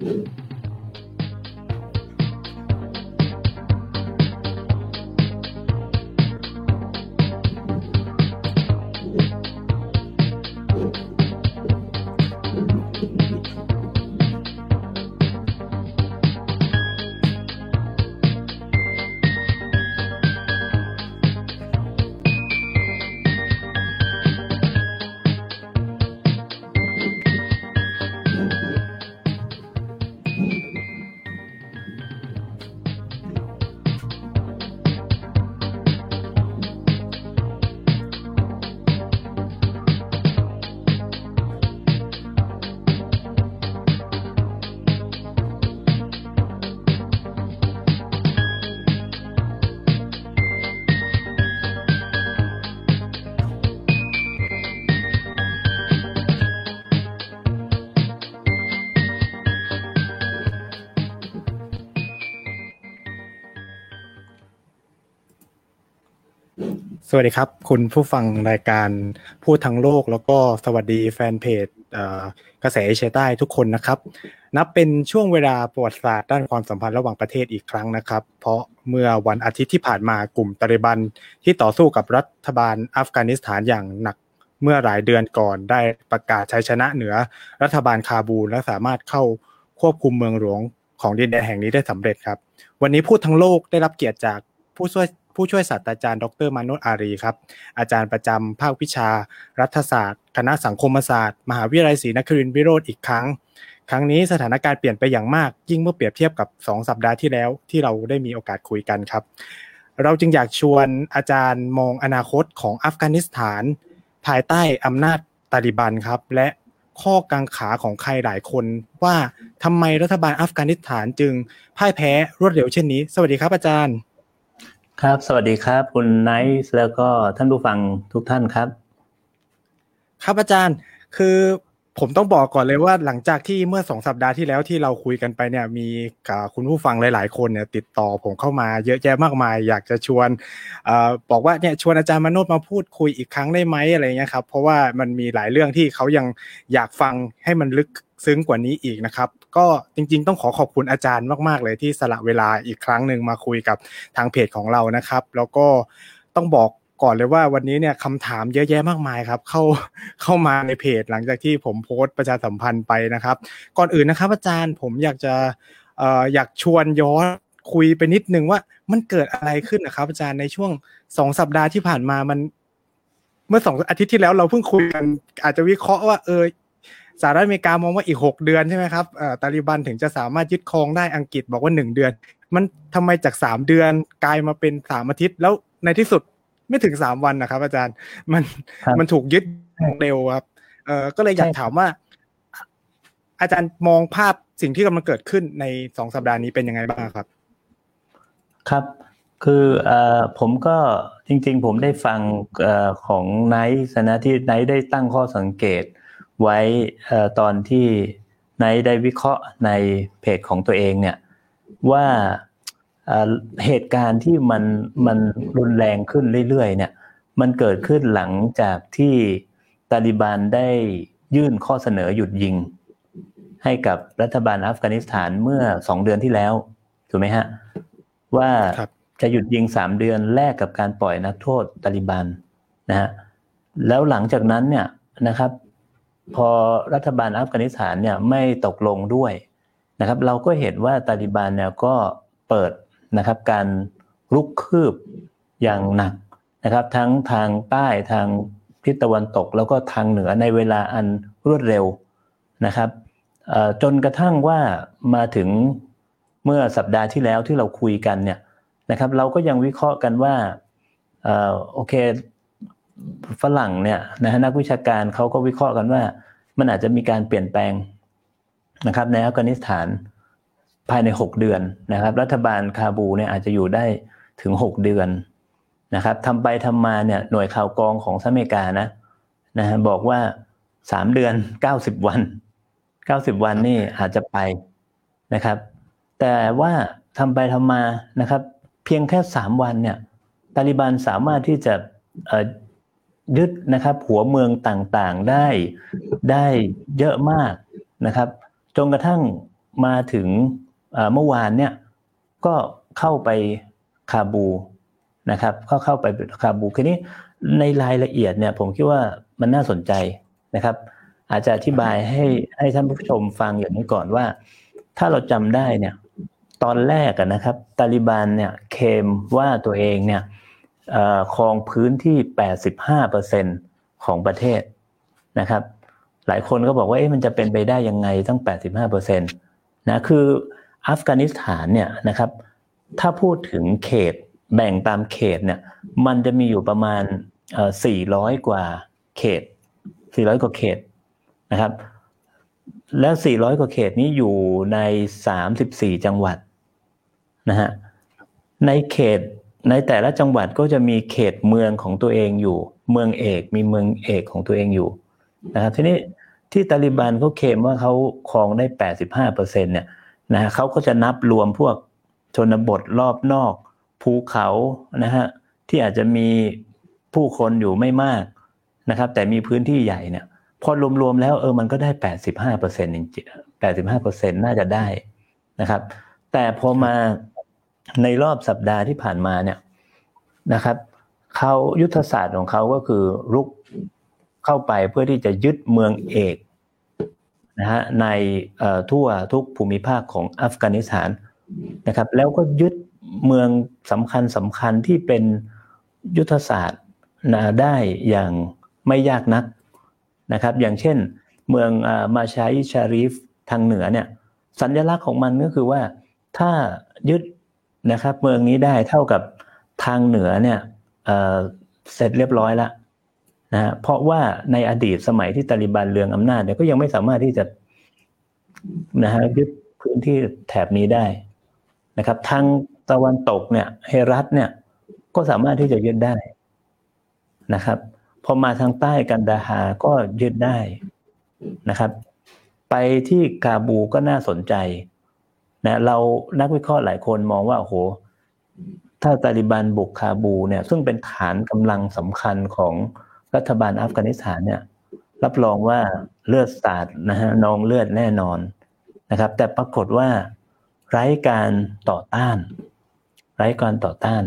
ส วัสดีครับ คุณผู้ฟังรายการพูดทั้งโลก แล้วก็สวัสดีแฟนเพจกระแสเอเชียใต้ทุกคนนะครับ นับเป็นช่วงเวลาประวัติศาสตร์ด้านความสัมพันธ์ระหว่างประเทศอีกครั้งนะครับ เพราะเมื่อวันอาทิตย์ที่ผ่านมากลุ่มตาลิบันที่ต่อสู้กับรัฐบาลอัฟกานิสถานอย่างหนักเมื่อหลายเดือนก่อนได้ประกาศชัยชนะเหนือรัฐบาลคาบูลและสามารถเข้าควบคุมเมืองหลวงของดินแดนแห่งนี้ได้สำเร็จครับ วันนี้พูดทั้งโลกได้รับเกียรติจากผู้ช่วย ผู้ช่วยศาสตราจารย์ ดรมานุษอารีครับ อาจารย์ประจำภาควิชา รัฐศาสตร์ คณะสังคมศาสตร์ มหาวิทยาลัยศรีนครินทร์วิโรธอีกครั้ง ครั้งนี้สถานการณ์เปลี่ยนไปอย่างมาก ยิ่งเมื่อเปรียบเทียบกับ 2 สัปดาห์ที่แล้วที่เราได้มีโอกาสคุยกันครับ เราจึงอยากชวนอาจารย์มองอนาคตของอัฟกานิสถาน ภายใต้อำนาจตาลิบันครับ และข้อกังขาของใครหลายคนว่าทำไมรัฐบาลอัฟกานิสถานจึงพ่ายแพ้รวดเร็วเช่นนี้ สวัสดีครับอาจารย์ ครับ สวัสดีครับ คุณไนท์แล้วก็ท่านผู้ฟังทุกท่านครับ ครับอาจารย์ คือผมต้องบอกก่อนเลยว่าหลังจากที่เมื่อสองสัปดาห์ที่แล้วที่เราคุยกันไปเนี่ยมีคุณผู้ฟังหลาย ๆ คนเนี่ยติดต่อผมเข้ามาเยอะแยะมากมาย อยากจะชวนอบอกว่าเนี่ยชวนอาจารย์มโนดมาพูดคุยอีกครั้งได้ไหมอะไรเงี้ยครับเพราะว่ามันมีหลายเรื่องที่เขายังอยากฟังให้มันลึกซึ้งกว่านี้อีกนะครับ ก็จริงๆ ต้องขอขอบคุณอาจารย์มาก ๆ เลยที่สละเวลาอีกครั้งหนึ่งมาคุยกับทางเพจของเรานะครับ แล้วก็ต้องบอกก่อนเลยว่าวันนี้เนี่ยคำถามเยอะแยะมากมายครับ เข้าเข้ามาในเพจหลังจากที่ผมโพสต์ประชาสัมพันธ์ไปนะครับ ก่อนอื่นนะครับ อาจารย์ผมอยากจะออยากชวนย้อนคุยไปนิดนึงว่ามันเกิดอะไรขึ้นนะครับ อาจารย์ในช่วงสองสัปดาห์ที่ผ่านมามัน เมื่อสองอาทิตย์ที่แล้วเราเพิ่งคุยกันอาจจะวิเคราะห์ว่าเออ สหรัฐอเมริกามองว่าอีกหกเดือนใช่ไหมครับตาลิบันถึงจะสามารถยึดครองได้อังกฤษบอกว่าหนึ่งเดือน มันทำไมจากสามเดือนกลายมาเป็นสามอาทิตย์ แล้วในที่สุดไม่ถึงสามวันนะครับ อาจารย์มันมันถูกยึดเร็วครับเออก็เลยอยากถามว่า อาจารย์มองภาพสิ่งที่กำลังเกิดขึ้นในสองสัปดาห์นี้เป็นยังไงบ้างครับ ครับคืออผมก็จริง ๆ ผมได้ฟังอของไนท์นะที่ไนท์ได้ตั้งข้อสังเกต ไว้ตอนที่ไนได้วิเคราะห์ในเพจของตัวเองเนี่ยว่าเหตุการณ์ที่มันมันรุนแรงขึ้นเรื่อยๆเนี่ยมันเกิดขึ้นหลังจากที่ตาลิบันได้ยื่นข้อเสนอหยุดยิง ให้กับรัฐบาลอัฟกานิสถานเมื่อสองเดือนที่แล้วถูกไหมฮะว่าจะหยุดยิงสามเดือนแลกกับการปล่อยนักโทษตาลิบันนะฮะแล้วหลังจากนั้นเนี่ยนะครับ พอรัฐบาลอัฟกานิสถานเนี่ยไม่ตกลงด้วยนะครับ เราก็เห็นว่าตาลิบันเนี่ยก็เปิดนะครับการลุกคืบอย่างหนักนะครับ ทั้งทางใต้ทางทิศตะวันตกแล้วก็ทางเหนือในเวลาอันรวดเร็วนะครับจนกระทั่งว่ามาถึงเมื่อสัปดาห์ที่แล้วที่เราคุยกันเนี่ยนะครับ เราก็ยังวิเคราะห์กันว่าโอเค ฝรั่งเนี่ยนะฮะนักวิชาการเขาก็วิเคราะห์กันว่า มันอาจจะมีการเปลี่ยนแปลงนะครับในอัฟกานิสถานภายในหกเดือนนะครับ รัฐบาลคาบูเนี่ยอาจจะอยู่ได้ถึงหกเดือนนะครับทำไปทำมาเนี่ยหน่วยข่าวกองของสหรัฐอเมริกานะนะฮะบอกว่าสามเดือนเก้าสิบวันเก้าสิบวันนี่อาจจะไปนะครับ แต่ว่าทำไปทำมานะครับ เพียงแค่สามวันเนี่ยตาลิบันสามารถที่จะ ยึดนะครับ หัวเมืองต่างๆได้ได้เยอะมากนะครับจนกระทั่งมาถึงเมื่อวานเนี่ยก็เข้าไปคาบูนะครับก็เข้าไปคาบูคืนี้ในรายละเอียดเนี่ยผมคิดว่ามันน่าสนใจนะครับ อาจจะอธิบายให้ให้ท่านผู้ชมฟังอย่างนี้ก่อนว่า ถ้าเราจำได้เนี่ยตอนแรกนะครับตาลิบันเนี่ยเคมว่าตัวเองเนี่ย ครองพื้นที่ 85%ของประเทศนะครับ หลายคนก็บอกว่าเอ๊ะมันจะเป็นไปได้ยังไงตั้ง 85%นะคืออัฟกานิสถานเนี่ยนะครับ ถ้าพูดถึงเขตแบ่งตามเขตเนี่ย มันจะมีอยู่ประมาณ 400 กว่าเขต 400 กว่าเขตนะครับ แล้ว 400 กว่าเขตนี้อยู่ใน 34 จังหวัดนะฮะในเขต ในแต่ละจังหวัดก็จะมีเขตเมืองของตัวเองอยู่ เมืองเอกมีเมืองเอกของตัวเองอยู่นะครับทีนี้ที่ตาลิบันเขาเคลมว่าเขาครองได้85เปอร์เซ็นเนี่ยนะเขาก็จะนับรวมพวกชนบทรอบนอก ภูเขานะฮะที่อาจจะมีผู้คนอยู่ไม่มากนะครับ แต่มีพื้นที่ใหญ่เนี่ยพอรวมๆแล้วเออมันก็ได้85เปอร์เซ็นต์จริงๆ85เปอร์เซ็นต์น่าจะได้นะครับ แต่พอมา ในรอบสัปดาห์ที่ผ่านมาเนี่ยนะครับเขายุทธศาสตร์ของเขาก็คือรุกเข้าไปเพื่อที่จะยึดเมืองเอกนะฮะในทั่วทุกภูมิภาคของอัฟกานิสถานนะครับแล้วก็ยึดเมืองสำคัญสำคัญที่เป็นยุทธศาสตร์นะได้อย่างไม่ยากนักนะครับ อย่างเช่น เมืองมาชาอิชาริฟทางเหนือเนี่ยสัญลักษณ์ของมันก็คือว่าถ้ายึด นะครับ เมืองนี้ได้เท่ากับทางเหนือเนี่ยเเสร็จเรียบร้อยแล้วนะเพราะว่าในอดีตสมัยที่ตาลิบันเรืองอำนาจเนี่ยก็ยังไม่สามารถที่จะนะฮะยึดพื้นที่แถบนี้ได้นะครับ ทางตะวันตกเนี่ยเฮรัตเนี่ยก็สามารถที่จะยึดได้นะครับพอมาทางใต้กันดาฮาก็ยึดได้นะครับ ไปที่กาบูก็น่าสนใจ นะเรานักวิเคราะห์หลายคนมองว่าโอ้โหถ้าตาลิบันบุกคาบูเนี่ยซึ่งเป็นฐานกำลังสำคัญของรัฐบาลอัฟกานิสถานเนี่ยรับรองว่าเลือดสาดนะฮะนองเลือดแน่นอนนะครับ แต่ปรากฏว่าไร้การต่อต้าน ไร้การต่อต้าน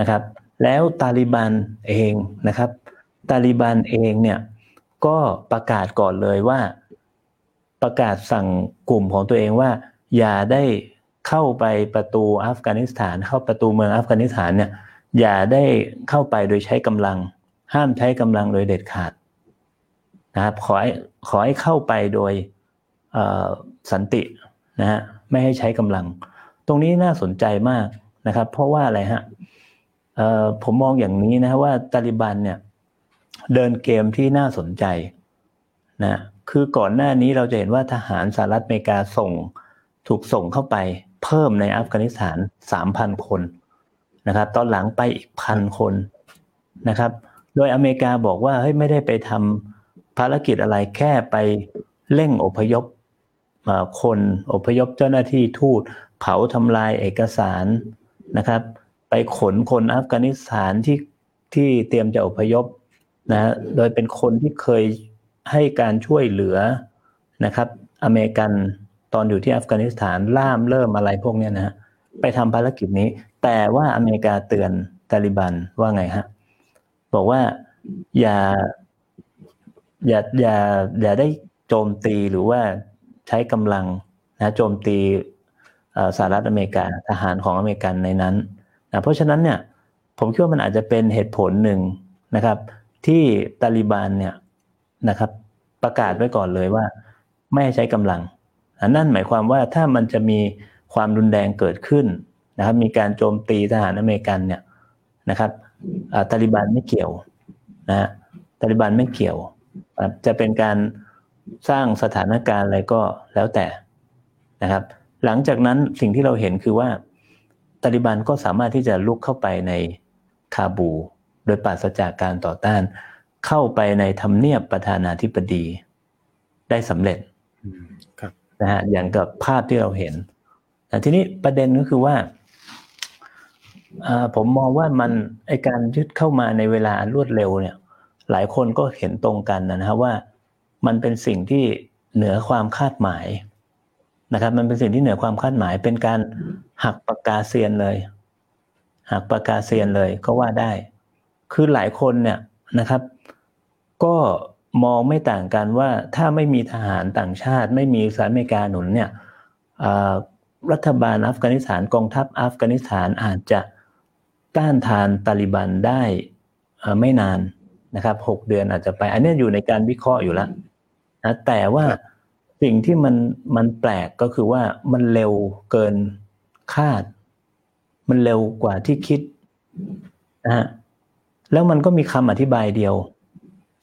นะครับ แล้วตาลิบันเองนะครับ ตาลิบันเองเนี่ยก็ประกาศก่อนเลยว่า ประกาศสั่งกลุ่มของตัวเองว่า อย่าได้เข้าไปประตูอัฟกานิสถาน เข้าประตูเมืองอัฟกานิสถานเนี่ยอย่าได้เข้าไปโดยใช้กำลัง ห้ามใช้กำลังโดยเด็ดขาดนะครับขอให้ขอให้เข้าไปโดยสันตินะฮะไม่ให้ใช้กำลัง ตรงนี้น่าสนใจมากนะครับ เพราะว่าอะไรฮะผมมองอย่างนี้นะว่าตาลิบันเนี่ยเดินเกมที่น่าสนใจนะคือก่อนหน้านี้เราจะเห็นว่าทหารสหรัฐอเมริกาส่ง ถูกส่งเข้าไปเพิ่มในอัฟกานิสถานสามพันคนนะครับ ตอนหลังไปอีกพันคนนะครับ โดยอเมริกาบอกว่าเฮ้ยไม่ได้ไปทำภารกิจอะไรแค่ไปเร่งอพยพคนอพยพเจ้าหน้าที่ทูตเผาทำลายเอกสารนะครับ ไปขนคนอัฟกานิสถานที่ที่เตรียมจะอพยพนะโดยเป็นคนที่เคยให้การช่วยเหลือนะครับ อเมริกัน ตอนอยู่ที่อัฟกานิสถานล่ามเริ่มอะไรพวกนี้นะฮะไปทำภารกิจนี้ แต่ว่าอเมริกาเตือนตาลิบันว่าไงฮะบอกว่าอย่าอย่าอย่าอย่าได้โจมตีหรือว่าใช้กำลังนะโจมตีสหรัฐอเมริกาทหารของอเมริกันในนั้นนะเพราะฉะนั้นเนี่ยผมคิดว่ามันอาจจะเป็นเหตุผลหนึ่งนะครับ ที่ตาลิบันเนี่ยนะครับ ประกาศไว้ก่อนเลยว่า ไม่ใช้กำลัง นั่นหมายความว่าถ้ามันจะมีความรุนแรงเกิดขึ้นนะครับ มีการโจมตีทหารอเมริกันเนี่ยนะครับตาลิบันไม่เกี่ยวนะฮะตาลิบันไม่เกี่ยว จะเป็นการสร้างสถานการณ์อะไรก็แล้วแต่นะครับ หลังจากนั้นสิ่งที่เราเห็นคือว่าตาลิบันก็สามารถที่จะลุกเข้าไปในคาบู โดยปราศจากการต่อต้าน เข้าไปในทำเนียบประธานาธิบดีได้สำเร็จ นะฮะอย่างกับภาพที่เราเห็นแต่ทีนี้ประเด็นก็คือว่าผมมองว่ามันไอการยึดเข้ามาในเวลารวดเร็วเนี่ย หลายคนก็เห็นตรงกันนะครับว่า มันเป็นสิ่งที่เหนือความคาดหมายนะครับ มันเป็นสิ่งที่เหนือความคาดหมาย เป็นการหักปากกาเซียนเลย หักปากกาเซียนเลยก็ว่าได้ คือหลายคนเนี่ยนะครับ ก็ มองไม่ต่างกันว่าถ้าไม่มีทหารต่างชาติ ไม่มีสหรัฐอเมริกาหนุนเนี่ยรัฐบาลอัฟกานิสถานกองทัพอัฟกานิสถานอาจจะต้านทานตาลิบันได้ไม่นานนะครับหกเดือนอาจจะไป อันนี้อยู่ในการวิเคราะห์อยู่แล้วนะแต่ว่าสิ่งที่มันมันแปลกก็คือว่ามันเร็วเกินคาด มันเร็วกว่าที่คิดนะฮะแล้วมันก็มีคำอธิบายเดียว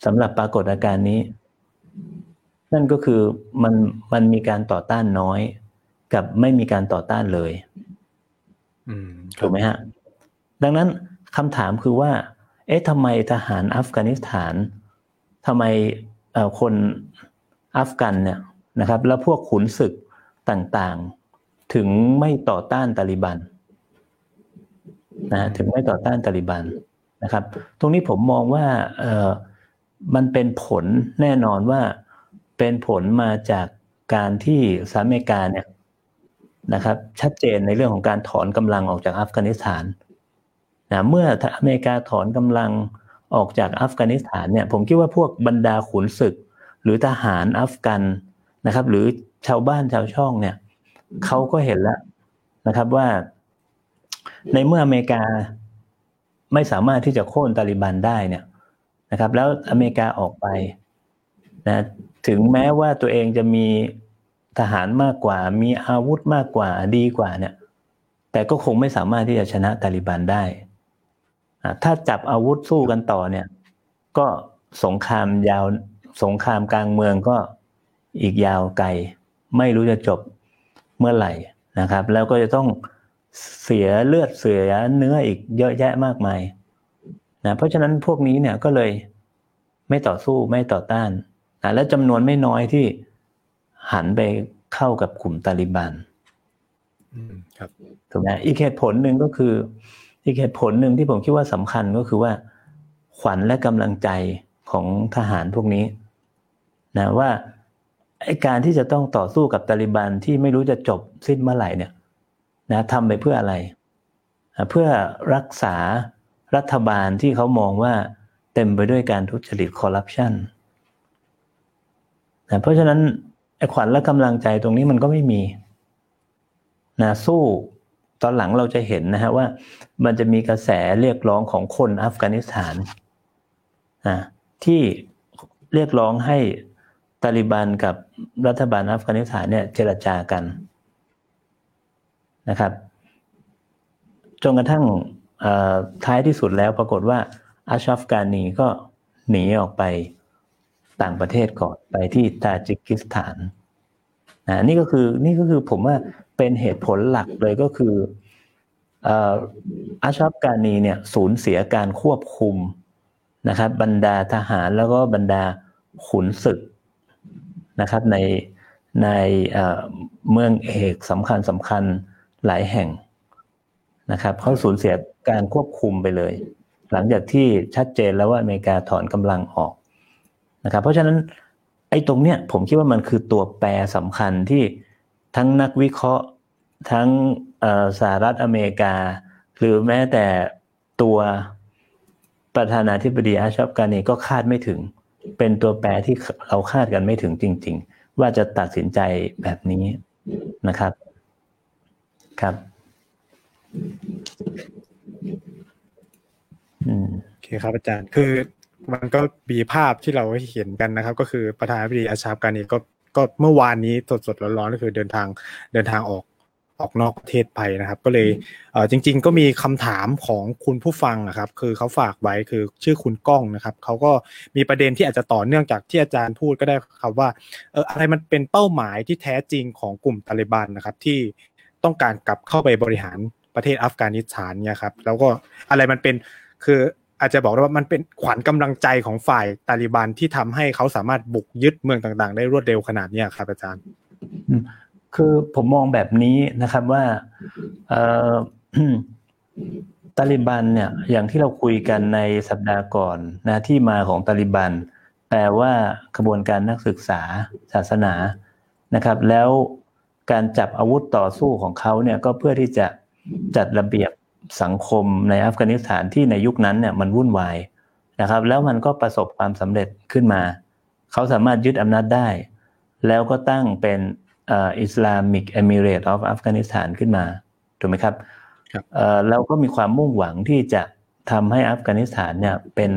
สำหรับปรากฏอาการนี้ นั่นก็คือมันมันมีการต่อต้านน้อย กับไม่มีการต่อต้านเลยถูกไหมฮะ ดังนั้นคำถามคือว่า เอ๊ะทำไมทหารอัฟกานิสถานทำไมคนอัฟกันเนี่ยนะครับ แล้วพวกขุนศึกต่างๆ ถึงไม่ต่อต้านตาลิบันนะถึงไม่ต่อต้านตาลิบันนะครับ ตรงนี้ผมมองว่าเออ มันเป็นผลแน่นอนว่าเป็นผลมาจากการที่สหรัฐอเมริกาเนี่ยนะครับ ชัดเจนในเรื่องของการถอนกำลังออกจากอัฟกานิสถานนะเมื่ออเมริกาถอนกำลังออกจากอัฟกานิสถานเนี่ยผมคิดว่าพวกบรรดาขุนศึก หรือทหารอัฟกันนะครับ หรือชาวบ้านชาวช่องเนี่ยเขาก็เห็นแล้วนะครับว่า ในเมื่ออเมริกาไม่สามารถที่จะโค่นตาลิบันได้เนี่ย นะครับ แล้วอเมริกาออกไปนะถึงแม้ว่าตัวเองจะมีทหารมากกว่า มีอาวุธมากกว่าดีกว่าเนี่ย แต่ก็คงไม่สามารถที่จะชนะตาลิบันได้ ถ้าจับอาวุธสู้กันต่อเนี่ย ก็สงครามยาวสงครามกลางเมืองก็อีกยาวไกล ไม่รู้จะจบเมื่อไหร่นะครับ แล้วก็จะต้องเสียเลือดเสียเนื้ออีกเยอะแยะมากมาย นะเพราะฉะนั้นพวกนี้เนี่ยก็เลยไม่ต่อสู้ไม่ต่อต้านนะและจำนวนไม่น้อยที่หันไปเข้ากับกลุ่มตาลิบันครับถูกไหมอีกเหตุผลหนึ่งก็คือ อีกเหตุผลหนึ่งที่ผมคิดว่าสำคัญก็คือว่า ขวัญและกำลังใจของทหารพวกนี้นะว่าไอการที่จะต้องต่อสู้กับตาลิบันที่ไม่รู้จะจบสิ้นเมื่อไหร่เนี่ยนะทำไปเพื่ออะไร เพื่อรักษา รัฐบาลที่เขามองว่าเต็มไปด้วยการทุจริตคอร์รัปชันนะเพราะฉะนั้นไอ้ขวัญและกำลังใจตรงนี้มันก็ไม่มีนะสู้ตอนหลังเราจะเห็นนะฮะว่ามันจะมีกระแสเรียกร้องของคนอัฟกานิสถานนะที่เรียกร้องให้ตาลิบันกับรัฐบาลอัฟกานิสถานเนี่ยเจรจากันนะครับจนกระทั่ง ท้ายที่สุดแล้วปรากฏว่าอาชัฟกานีก็หนีออกไปต่างประเทศก่อนไปที่ตาจิกิสถานนะนี่ก็คือนี่ก็คือผมว่าเป็นเหตุผลหลักเลยก็คืออาชัฟกานีเนี่ยสูญเสียการควบคุมนะครับ บรรดาทหารแล้วก็บรรดาขุนศึกนะครับในในเมืองเอกสำคัญสำคัญหลายแห่ง นะครับเขาสูญเสียการควบคุมไปเลย หลังจากที่ชัดเจนแล้วว่าอเมริกาถอนกำลังออกนะครับ เพราะฉะนั้นไอ้ตรงเนี้ยผมคิดว่ามันคือตัวแปรสำคัญที่ทั้งนักวิเคราะห์ทั้งสหรัฐอเมริกา หรือแม้แต่ตัวประธานาธิบดีอาชับกานีก็คาดไม่ถึง เป็นตัวแปรที่เราคาดกันไม่ถึงจริง ๆ ว่าจะตัดสินใจแบบนี้นะครับ ครับ โอเคครับอาจารย์ คือมันก็มีภาพที่เราเห็นกันนะครับ ก็คือประธานาธิบดีอาชาบกานีก็ก็เมื่อวานนี้สดๆร้อนๆก็คือเดินทางเดินทางออกออกนอกประเทศไปนะครับ ก็เลยเออจริง ๆ ก็มีคำถามของคุณผู้ฟังนะครับ คือเขาฝากไว้คือชื่อคุณก้องนะครับเขาก็มีประเด็นที่อาจจะต่อเนื่องจากที่อาจารย์พูดก็ได้ครับว่าเอออะไรมันเป็นเป้าหมายที่แท้จริงของกลุ่มตาลิบันนะครับ ที่ต้องการกลับเข้าไปบริหาร ประเทศอัฟกานิสถานเนี่ยครับแล้วก็อะไรมันเป็นคืออาจจะบอกได้ว่ามันเป็นขวัญกำลังใจของฝ่ายตาลิบันที่ทำให้เขาสามารถบุกยึดเมืองต่าง ๆ ได้รวดเร็วขนาดนี้ครับอาจารย์ คือผมมองแบบนี้นะครับว่าตาลิบันเนี่ยอย่างที่เราคุยกันในสัปดาห์ก่อนนะที่มาของตาลิบันแปลว่ากระบวนการนักศึกษาศาสนานะครับ แล้วการจับอาวุธต่อสู้ของเขาเนี่ยก็เพื่อที่จะ จัดระเบียบสังคมในอัฟกานิสถานที่ในยุคนั้นเนี่ยมันวุ่นวายนะครับ แล้วมันก็ประสบความสำเร็จขึ้นมา เขาสามารถยึดอำนาจได้ แล้วก็ตั้งเป็น Islamic Emirate of Afghanistan ขึ้นมาถูกไหมครับแล้วก็มีความมุ่งหวังที่จะทำให้อัฟกานิสถานเนี่ยเป็น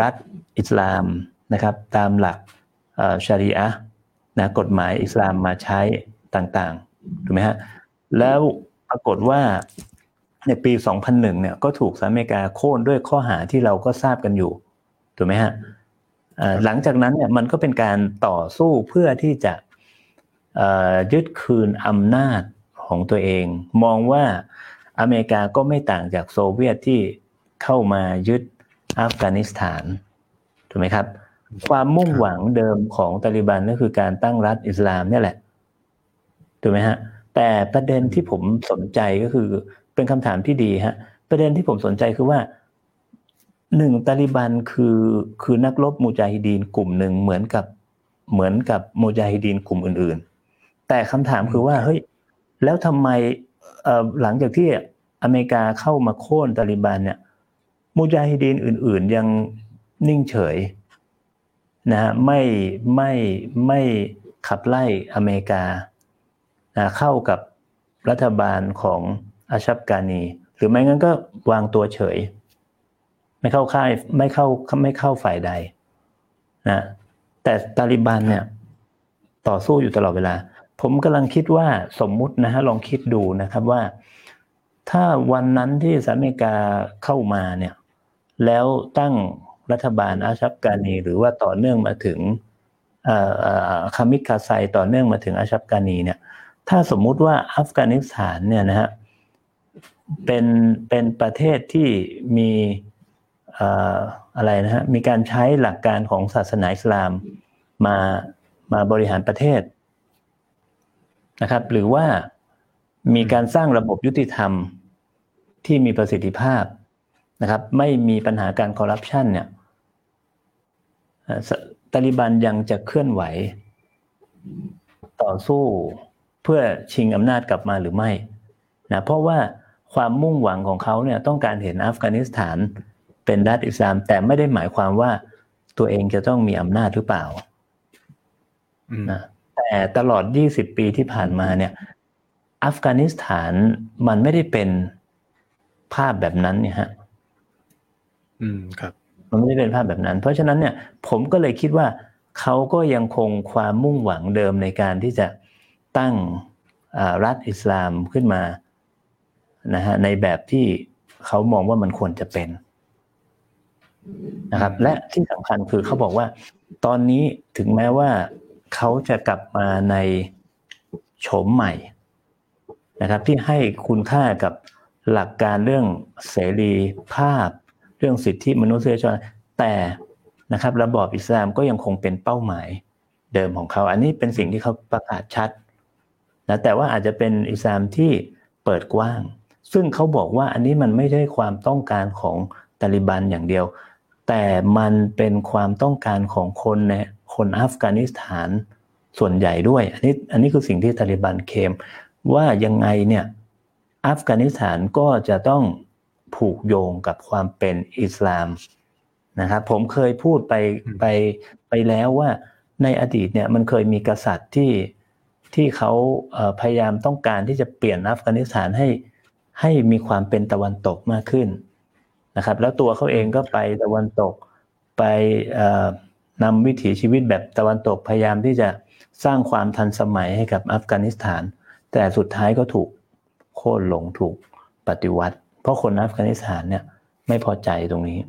รัฐอิสลามนะครับ ตามหลักชารีอะนะกฎหมายอิสลามมาใช้ต่างๆถูกไหมฮะแล้ว ปรากฏว่าในปี 2001 เนี่ยก็ถูกสหรัฐอเมริกาโค่นด้วยข้อหาที่เราก็ทราบกันอยู่ถูกไหมฮะหลังจากนั้นเนี่ยมันก็เป็นการต่อสู้เพื่อที่จะยึดคืนอำนาจของตัวเอง มองว่าอเมริกาก็ไม่ต่างจากโซเวียตที่เข้ามายึดอัฟกานิสถานถูกไหมครับ ความมุ่งหวังเดิมของตาลิบันก็คือการตั้งรัฐอิสลามนี่แหละถูกไหมฮะ แต่ประเด็นที่ผมสนใจก็คือ เป็นคำถามที่ดีฮะ ประเด็นที่ผมสนใจคือว่าหนึ่งตาลิบันคือคือนักรบมูจาฮิดีนกลุ่มหนึ่งเหมือนกับเหมือนกับมูจาฮิดีนกลุ่มอื่น ๆ แต่คำถามคือว่าเฮ้ยแล้วทำไมหลังจากที่อเมริกาเข้ามาโค่นตาลิบันเนี่ยมูจาฮิดีนอื่น ๆ ยังนิ่งเฉยนะไม่ไม่ไม่ขับไล่อเมริกา เข้ากับรัฐบาลของอาชับกานี หรือไม่งั้นก็วางตัวเฉย ไม่เข้าค่ายไม่เข้าไม่เข้าฝ่ายใดนะแต่ตาลิบันเนี่ยต่อสู้อยู่ตลอดเวลา ผมกำลังคิดว่าสมมุตินะฮะลองคิดดูนะครับว่า ถ้าวันนั้นที่สหรัฐอเมริกาเข้ามาเนี่ยแล้วตั้งรัฐบาลอาชับกานีหรือว่าต่อเนื่องมาถึงคามิคาไซต่อเนื่องมาถึงอาชับกานีเนี่ย ถ้าสมมุติว่าอัฟกานิสถานเนี่ยนะฮะเป็นเป็นประเทศที่มีอะไรนะฮะมีการใช้หลักการของศาสนาอิสลามมามาบริหารประเทศนะครับ หรือว่ามีการสร้างระบบยุติธรรมที่มีประสิทธิภาพนะครับ ไม่มีปัญหาการคอร์รัปชันเนี่ยตาลิบันยังจะเคลื่อนไหวต่อสู้ พื่อชิงอำนาจกลับมาหรือไม่นะเพราะว่าความมุ่งหวังของเขาเนี่ยต้องการเห็นอัฟกานิสถานเป็นรัฐอิสลาม แต่ไม่ได้หมายความว่าตัวเองจะต้องมีอำนาจหรือเปล่านะแต่ตลอด 20 ปีที่ผ่านมาเนี่ย อัฟกานิสถานมันไม่ได้เป็นภาพแบบนั้นเนี่ยฮะ อืมครับ มันไม่ได้เป็นภาพแบบนั้น เพราะฉะนั้นเนี่ย ผมก็เลยคิดว่าเขาก็ยังคงความมุ่งหวังเดิมในการที่จะ ตั้งรัฐอิสลามขึ้นมานะฮะในแบบที่เขามองว่ามันควรจะเป็นนะครับ และที่สำคัญคือเขาบอกว่า ตอนนี้ถึงแม้ว่าเขาจะกลับมาในโฉมใหม่นะครับ ที่ให้คุณค่ากับหลักการเรื่องเสรีภาพ เรื่องสิทธิมนุษยชนแต่นะครับ ระบอบอิสลามก็ยังคงเป็นเป้าหมายเดิมของเขา อันนี้เป็นสิ่งที่เขาประกาศชัด นะแต่ว่าอาจจะเป็นอิสลามที่เปิดกว้าง ซึ่งเขาบอกว่าอันนี้มันไม่ใช่ความต้องการของตาลิบันอย่างเดียว แต่มันเป็นความต้องการของคนในคนอัฟกานิสถานส่วนใหญ่ด้วย อันนี้อันนี้คือสิ่งที่ตาลิบันเคม ว่ายังไงเนี่ยอัฟกานิสถานก็จะต้องผูกโยงกับความเป็นอิสลามนะครับผมเคยพูดไปไปไปแล้วว่าในอดีตเนี่ยมันเคยมีกษัตริย์ที่ ที่เขาพยายามต้องการที่จะเปลี่ยนอัฟกานิสถานให้ให้มีความเป็นตะวันตกมากขึ้นนะครับ แล้วตัวเขาเองก็ไปตะวันตกไปนำวิถีชีวิตแบบตะวันตกพยายามที่จะสร้างความทันสมัยให้กับอัฟกานิสถาน แต่สุดท้ายก็ถูกโค่นลงถูกปฏิวัติ เพราะคนอัฟกานิสถานเนี่ยไม่พอใจตรงนี้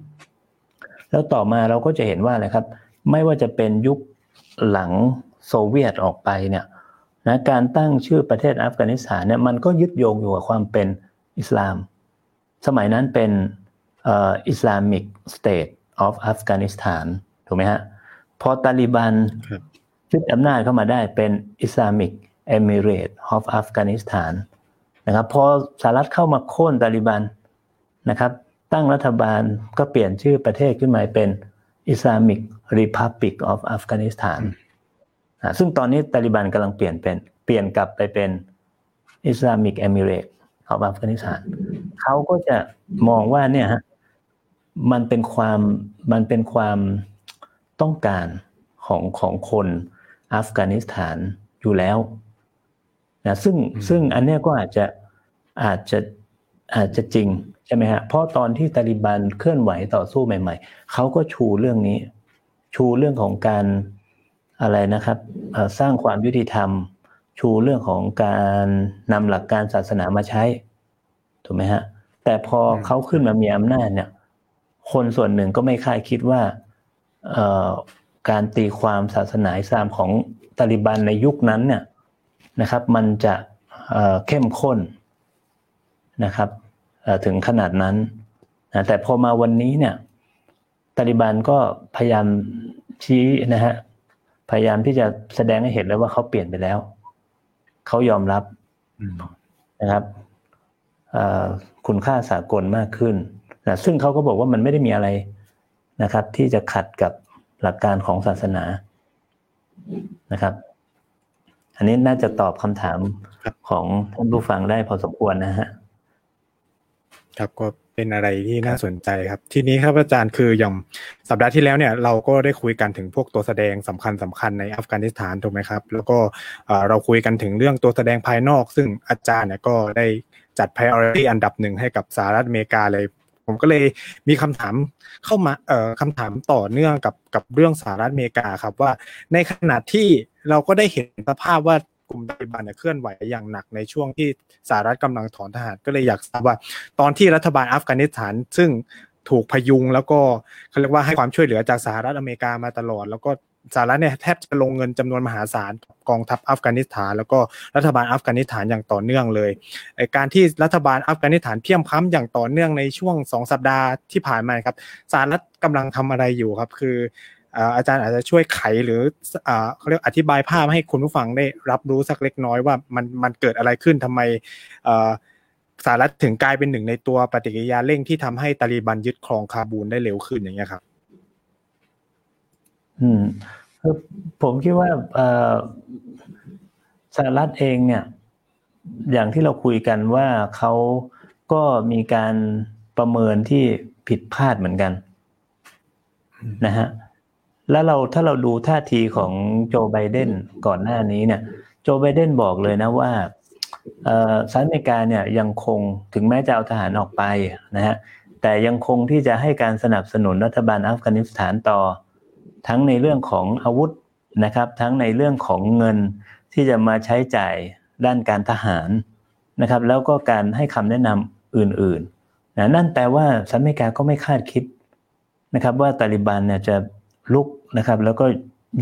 แล้วต่อมาเราก็จะเห็นว่าอะไรครับ ไม่ว่าจะเป็นยุคหลังโซเวียตออกไปเนี่ย นะการตั้งชื่อประเทศอัฟกานิสถานเนี่ยมันก็ยึดโยงอยู่กับความเป็นอิสลาม สมัยนั้นเป็น Islamic State of Afghanistan ถูกไหมฮะพอตาลิบันยึดอำนาจเข้ามาได้เป็น Islamic Emirate of Afghanistanนะครับพอสหรัฐเข้ามาโค่นตาลิบันนะครับตั้งรัฐบาลก็เปลี่ยนชื่อประเทศขึ้นมาเป็น Islamic Republic of ซึ่งตอนนี้ตาลิบันกำลังเปลี่ยนเป็นเปลี่ยนกลับไปเป็น Islamic Emirate ของอัฟกานิสถานเขาก็จะมองว่าเนี่ยฮะมันเป็นความมันเป็นความต้องการของของคนอัฟกานิสถานอยู่แล้วนะซึ่งซึ่งอันนี้ก็อาจจะอาจจะอาจจะจริงใช่ไหมฮะเพราะตอนที่ตาลิบันเคลื่อนไหวต่อสู้ใหม่ ๆเขาก็ชูเรื่องนี้ ชูเรื่องของการ อะไรนะครับสร้างความยุติธรรม ชูเรื่องของการนำหลักการศาสนามาใช้ถูกไหมฮะ แต่พอเขาขึ้นมามีอำนาจเนี่ย คนส่วนหนึ่งก็ไม่คาดคิดว่าการตีความศาสนาอิสลามของตาลิบันในยุคนั้นเนี่ยนะครับ มันจะเข้มข้นนะครับถึงขนาดนั้นนะแต่พอมาวันนี้เนี่ยตาลิบันก็พยายามชี้นะฮะ พยายามที่จะแสดงให้เห็นแล้วว่าเขาเปลี่ยนไปแล้ว เขายอมรับนะครับคุณค่าสากลมากขึ้นนะซึ่งเขาก็บอกว่ามันไม่ได้มีอะไรนะครับ ที่จะขัดกับหลักการของศาสนานะครับ อันนี้น่าจะตอบคำถามของท่านผู้ฟังได้พอสมควรนะฮะ ครับก็ เป็นอะไรที่น่าสนใจครับ ทีนี้ครับอาจารย์คืออย่างสัปดาห์ที่แล้วเนี่ยเราก็ได้คุยกันถึงพวกตัวแสดงสำคัญสำคัญในอัฟกานิสถานถูกไหมครับ แล้วก็เราคุยกันถึงเรื่องตัวแสดงภายนอก ซึ่งอาจารย์เนี่ยก็ได้จัด priority อันดับหนึ่งให้กับสหรัฐอเมริกาเลย ผมก็เลยมีคำถามเข้ามาเอ่อคำถามต่อเนื่องกับกับเรื่องสหรัฐอเมริกาครับว่าในขณะที่เราก็ได้เห็นสภาพว่า กลุ่มตาลิบันเนี่ยเคลื่อนไหวอย่างหนักในช่วงที่สหรัฐกำลังถอนทหารก็เลยอยากทราบว่า ตอนที่รัฐบาลอัฟกานิสถาน ซึ่งถูกพยุงแล้วก็เขาเรียกว่าให้ความช่วยเหลือจากสหรัฐอเมริกามาตลอด แล้วก็สหรัฐเนี่ยแทบจะลงเงินจำนวนมหาศาลกองทัพอัฟกานิสถาน แล้วก็รัฐบาลอัฟกานิสถานอย่างต่อเนื่องเลยการที่รัฐบาลอัฟกานิสถานเพียมค้ำอย่างต่อเนื่องในช่วงสองสัปดาห์ที่ผ่านมาครับสหรัฐกำลังทำอะไรอยู่ครับ คือ อาจารย์อาจจะช่วยไขหรือเขาเรียกอธิบายภาพให้คุณผู้ฟังได้รับรู้สักเล็กน้อยว่ามันมันเกิดอะไรขึ้นทำไมสหรัฐถึงกลายเป็นหนึ่งในตัวปฏิกิริยาเร่งที่ทำให้ตาลีบันยึดครองคาบูลได้เร็วขึ้นอย่างเงี้ยครับ อืมผมคิดว่าสหรัฐเองเนี่ย อย่างที่เราคุยกันว่าเขาก็มีการประเมินที่ผิดพลาดเหมือนกันนะฮะ แล้วเราถ้าเราดูท่าทีของโจไบเดนก่อนหน้านี้เนี่ย โจไบเดนบอกเลยนะว่าสหรัฐอเมริกาเนี่ยยังคงถึงแม้จะเอาทหารออกไปนะฮะแต่ยังคงที่จะให้การสนับสนุนรัฐบาลอัฟกานิสถานต่อ ทั้งในเรื่องของอาวุธนะครับ ทั้งในเรื่องของเงินที่จะมาใช้จ่ายด้านการทหารนะครับ แล้วก็การให้คำแนะนำอื่นๆนะนั่นแปลว่าสหรัฐอเมริกาก็ไม่คาดคิดนะครับ ว่าตาลิบันเนี่ยจะ ลุกนะครับ แล้วก็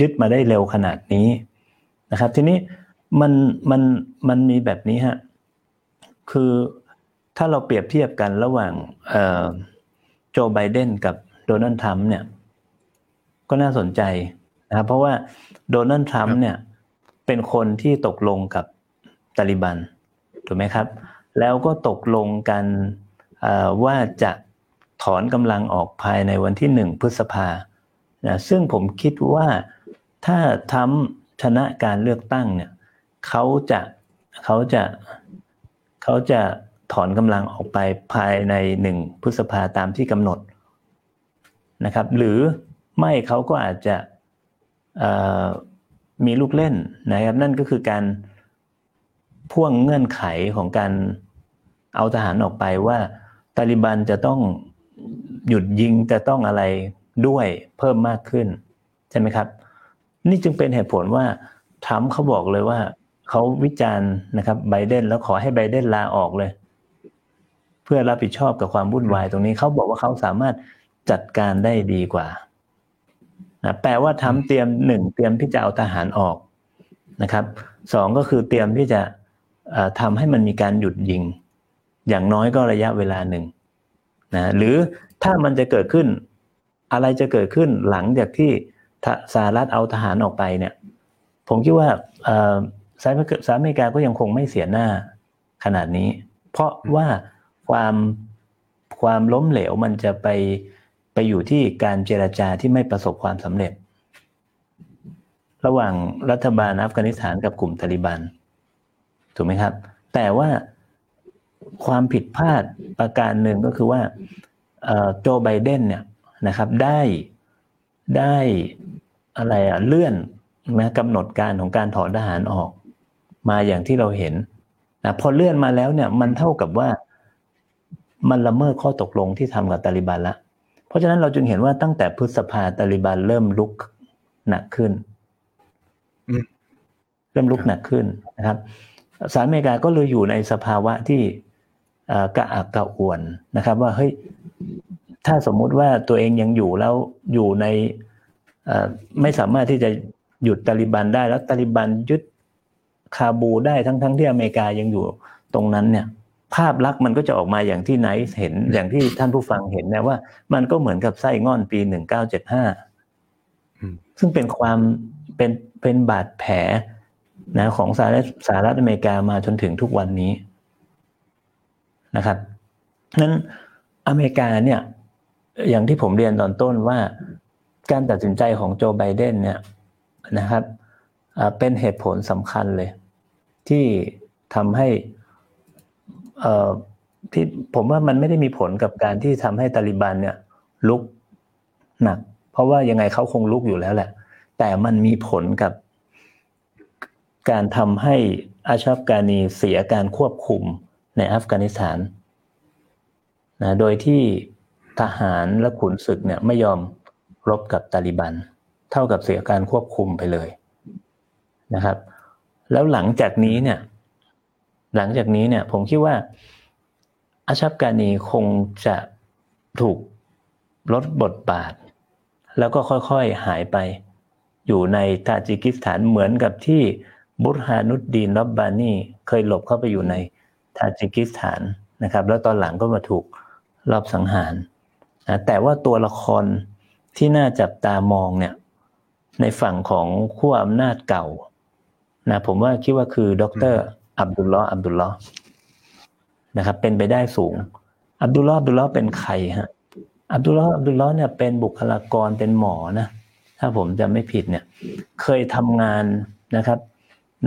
ยึดมาได้เร็วขนาดนี้นะครับ ทีนี้มันมันมันมีแบบนี้ฮะคือถ้าเราเปรียบเทียบกันระหว่างโจไบเดนกับโดนัลด์ทรัมป์เนี่ย ก็น่าสนใจนะครับเพราะว่าโดนัลด์ทรัมป์เนี่ยเป็นคนที่ตกลงกับตาลิบันถูกไหมครับ แล้วก็ตกลงกันว่าจะถอนกำลังออกภายในวันที่หนึ่งพฤษภา นะซึ่งผมคิดว่าถ้าทำชนะการเลือกตั้งเนี่ยเขาจะเขาจะเขาจะถอนกำลังออกไปภายในหนึ่งพฤษภาตามที่กำหนดนะครับ หรือไม่เขาก็อาจจะมีลูกเล่นนะครับ นั่นก็คือการพ่วงเงื่อนไขของการเอาทหารออกไปว่าตาลิบันจะต้องหยุดยิงจะต้องอะไร ด้วยเพิ่มมากขึ้นใช่ไหมครับ นี่จึงเป็นเหตุผลว่าทรัมป์เขาบอกเลยว่าเขาวิจารณ์นะครับไบเดนแล้วขอให้ไบเดนลาออกเลย เพื่อรับผิดชอบกับความวุ่นวายตรงนี้เขาบอกว่าเขาสามารถจัดการได้ดีกว่านะแปลว่าทำเตรียมหนึ่งเตรียมที่จะเอาทหารออกนะครับสองก็คือเตรียมที่จะทำให้มันมีการหยุดยิง อย่างน้อยก็ระยะเวลาหนึ่งนะหรือถ้ามันจะเกิดขึ้น อะไรจะเกิดขึ้นหลังจากที่สหรัฐเอาทหารออกไปเนี่ย ผมคิดว่าสหรัฐอเมริกาก็ยังคงไม่เสียหน้าขนาดนี้ เพราะว่าความความล้มเหลวมันจะไปไปอยู่ที่การเจรจาที่ไม่ประสบความสำเร็จ ระหว่างรัฐบาลอัฟกานิสถานกับกลุ่มตาลิบันถูกไหมครับ แต่ว่าความผิดพลาดประการหนึ่งก็คือว่าโจไบเดนเนี่ย นะครับได้ได้อะไรอะเลื่อนนะกำหนดการของการถอนทหารออก มาอย่างที่เราเห็นนะพอเลื่อนมาแล้วเนี่ยมันเท่ากับว่ามันละเมิดข้อตกลงที่ทำกับตาลิบันละ เพราะฉะนั้นเราจึงเห็นว่าตั้งแต่พฤษภาตาลิบันเริ่มลุกหนักขึ้นเริ่มลุกหนักขึ้นนะครับสหรัฐอเมริกาก็เลยอยู่ในสภาวะที่กระอักกระอ่วนนะครับ ว่าเฮ้ย ถ้าสมมุติว่าตัวเองยังอยู่แล้วอยู่ในไม่สามารถที่จะหยุดตาลิบันได้แล้วตาลิบันยึดคาบูได้ทั้งทั้งที่อเมริกายังอยู่ตรงนั้นเนี่ย ภาพลักษณ์มันก็จะออกมาอย่างที่ไนท์เห็นอย่างที่ท่านผู้ฟังเห็นนะว่า มันก็เหมือนกับไส้งอนปีหนึ่งเก้าเจ็ดห้าซึ่งเป็นความเป็นเป็นบาดแผลนะของสหรัฐสหรัฐอเมริกามาจนถึงทุกวันนี้นะครับนั้นอเมริกาเนี่ย อย่างที่ผมเรียนตอนต้นว่าการตัดสินใจของโจไบเดนเนี่ยนะครับเป็นเหตุผลสำคัญเลย ที่ทำให้ที่ผมว่ามันไม่ได้มีผลกับการที่ทำให้ตาลิบันเนี่ยลุกหนัก เพราะว่ายังไงเขาคงลุกอยู่แล้วแหละ แต่มันมีผลกับการทำให้อาชับกานีเสียการควบคุมในอัฟกานิสถานนะโดยที่ ทหารและขุนศึกเนี่ยไม่ยอมรบกับตาลิบัน เท่ากับเสียการควบคุมไปเลยนะครับ แล้วหลังจากนี้เนี่ย หลังจากนี้เนี่ย ผมคิดว่าอาชับกานีคงจะถูกลดบทบาท แล้วก็ค่อยๆหายไป อยู่ในตาจิกิสถานเหมือนกับที่บุรฮานุดดีนรับบานีเคยหลบเข้าไปอยู่ในทาจิกิสถานนะครับ แล้วตอนหลังก็มาถูกรอบสังหาร นะแต่ว่าตัวละครที่น่าจับตามองเนี่ยในฝั่งของขั้วอำนาจเก่านะผมว่าคิดว่าคือดรอับดุลลอฮ์อับดุลลอฮ์นะครับเป็นไปได้สูง อับดุลลอฮ์อับดุลลอฮ์เป็นใครฮะอับดุลลอฮ์อับดุลลอฮ์เนี่ยเป็นบุคลากรเป็นหมอนะถ้าผมจะไม่ผิดเนี่ย เคยทำงานนะครับ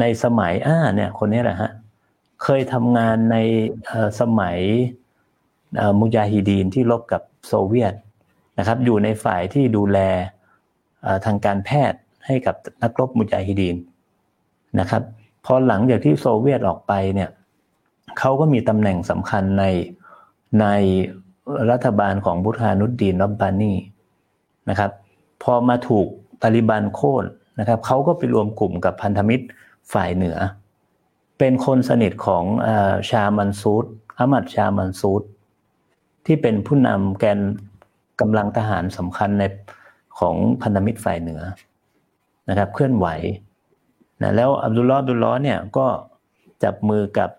ในสมัยอ่าเนี่ย คนนี้แหละฮะเคยทำงานในสมัย มุจาฮิดีนที่ลบกับโซเวียตนะครับ อยู่ในฝ่ายที่ดูแลทางการแพทย์ให้กับนักรบมุจาฮิดีนนะครับพอหลังจากที่โซเวียตออกไปเนี่ยเขาก็มีตำแหน่งสำคัญในในรัฐบาลของบุธานุดดีนรับบานีนะครับ พอมาถูกตาลิบันโค่นนะครับเขาก็ไปรวมกลุ่มกับพันธมิตรฝ่ายเหนือ เป็นคนสนิทของชามันซูดอามัดชามันซูด ที่เป็นผู้นำแกนกำลังทหารสำคัญในของพันธมิตรฝ่ายเหนือนะครับ เคลื่อนไหวนะแล้วอับดุลลอฮ์อับดุลลอฮ์เนี่ยก็จับมือกับ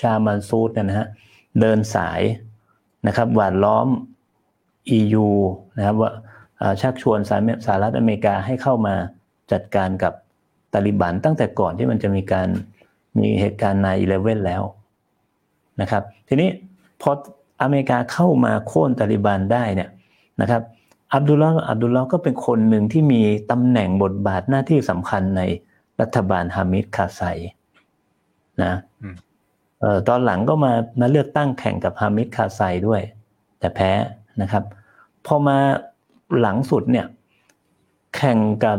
ชามันซูดนะฮะเดินสายนะครับหวานล้อม EU นะครับว่าชักชวนสหรัฐอเมริกาให้เข้ามาจัดการกับตาลิบันตั้งแต่ก่อนที่มันจะมีการมีเหตุการณ์ในอีเลเว่นแล้วนะครับ ทีนี้พอ อเมริกาเข้ามาโค่นตาลิบันได้เนี่ยนะครับอับดุลลาห์อับดุลลาห์ก็เป็นคนหนึ่งที่มีตำแหน่งบทบาทหน้าที่สำคัญในรัฐบาลฮามิดคาไซนะเอ่อตอนหลังก็มามาเลือกตั้งแข่งกับฮามิดคาไซด้วย แต่แพ้นะครับ พอมาหลังสุดเนี่ย แข่งกับ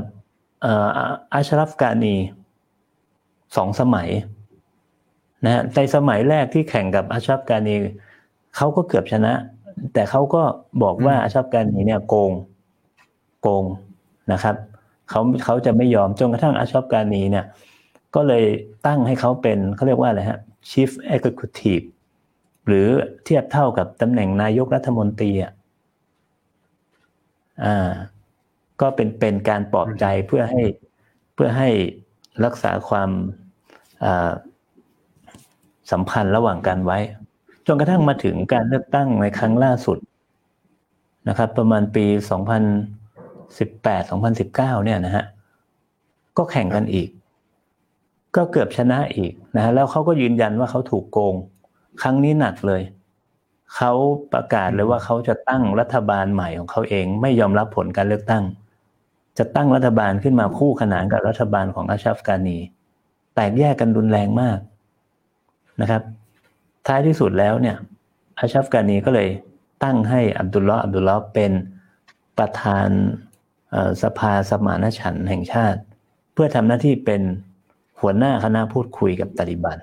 อาชรัฟกานีสองสมัยนะในสมัยแรกที่แข่งกับอาชรัฟกานี เขาก็เกือบชนะ แต่เขาก็บอกว่าอาชับการนีเนี่ยโกงโกงนะครับเขาเขาจะไม่ยอมจนกระทั่งอาชับการนีเนี่ย ก็เลยตั้งให้เขาเป็นเขาเรียกว่าอะไรฮะ Chief Executive หรือเทียบเท่ากับตำแหน่งนายกรัฐมนตรีอะอ่า ก็เป็นเป็นการปลอบใจเพื่อให้เพื่อให้รักษาความสัมพันธ์ระหว่างกันไว้ จนกระทั่งมาถึงการเลือกตั้งในครั้งล่าสุดนะครับ ประมาณปี 2018 2019 เนี่ยนะฮะก็แข่งกันอีก ก็เกือบชนะอีกนะฮะแล้วเขาก็ยืนยันว่าเขาถูกโกง ครั้งนี้หนักเลยเขาประกาศเลยว่าเขาจะตั้งรัฐบาลใหม่ของเขาเอง ไม่ยอมรับผลการเลือกตั้ง จะตั้งรัฐบาลขึ้นมาคู่ขนานกับรัฐบาลของอาชัฟกานี แตกแยกกันรุนแรงมากนะครับ ท้ายที่สุดแล้วเนี่ยอาชัฟกานีก็เลยตั้งให้อับดุลลอฮ์อับดุลลอฮ์เป็นประธานสภาสมานฉันท์แห่งชาติ เพื่อทำหน้าที่เป็นหัวหน้าคณะพูดคุยกับตาลิบัน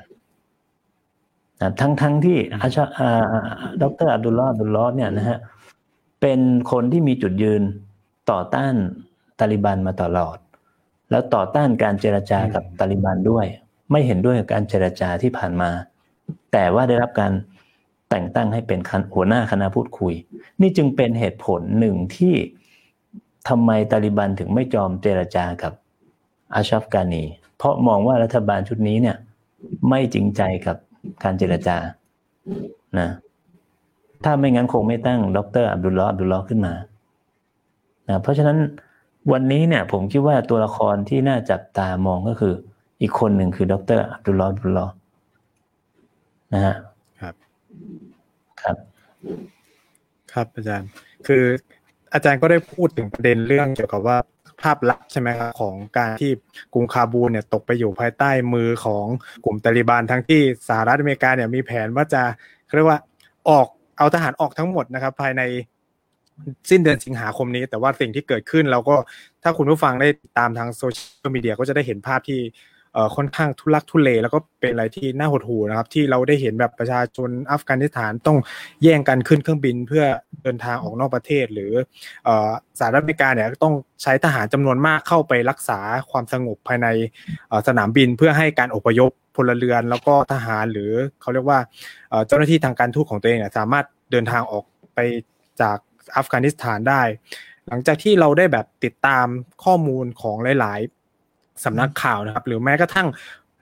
ทั้งทั้งที่อาชาดรอับดุลลอฮ์อับดุลลอฮ์เนี่ยนะฮะเป็นคนที่มีจุดยืนต่อต้านตาลิบันมาตลอด แล้วต่อต้านการเจรจากับตาลิบันด้วย ไม่เห็นด้วยกับการเจรจาที่ผ่านมา แต่ว่าได้รับการแต่งตั้งให้เป็นหัวหน้าคณะพูดคุย นี่จึงเป็นเหตุผลหนึ่งที่ทำไมตาลิบันถึงไม่จอมเจรจากับอาชัฟกานี เพราะมองว่ารัฐบาลชุดนี้เนี่ย ไม่จริงใจกับการเจรจานะถ้าไม่งั้นคงไม่ตั้งดรอับดุลลออับดุลลอขึ้นมานะเพราะฉะนั้นวันนี้เนี่ย ผมคิดว่าตัวละครที่น่าจับตามองก็คือ อีกคนหนึ่งคือดรอับดุลลออับดุลลอ นะฮะครับครับครับอาจารย์ คืออาจารย์ก็ได้พูดถึงประเด็นเรื่องเกี่ยวกับว่าภาพลักษณ์ใช่ไหมครับของการที่กรุงคาบูลเนี่ยตกไปอยู่ภายใต้มือของกลุ่มตาลิบันทั้งที่สหรัฐอเมริกาเนี่ยมีแผนว่าจะเรียกว่าออกเอาทหารออกทั้งหมดนะครับ ภายในสิ้นเดือนสิงหาคมนี้ แต่ว่าสิ่งที่เกิดขึ้นเราก็ถ้าคุณผู้ฟังได้ตามทางโซเชียลมีเดียก็จะได้เห็นภาพที่ ค่อนข้างทุลักทุเล แล้วก็เป็นอะไรที่น่าหดหู่นะครับ ที่เราได้เห็นแบบประชาชนอัฟกานิสถานต้องแย่งกันขึ้นเครื่องบินเพื่อเดินทางออกนอกประเทศ หรือสหรัฐอเมริกาเนี่ยต้องใช้ทหารจำนวนมากเข้าไปรักษาความสงบภายในสนามบินเพื่อให้การอพยพพลเรือน แล้วก็ทหารหรือเขาเรียกว่าเจ้าหน้าที่ทางการทูตของตัวเองสามารถเดินทางออกไปจากอัฟกานิสถานได้ หลังจากที่เราได้แบบติดตามข้อมูลของหลาย สำนักข่าวนะครับ หรือแม้กระทั่ง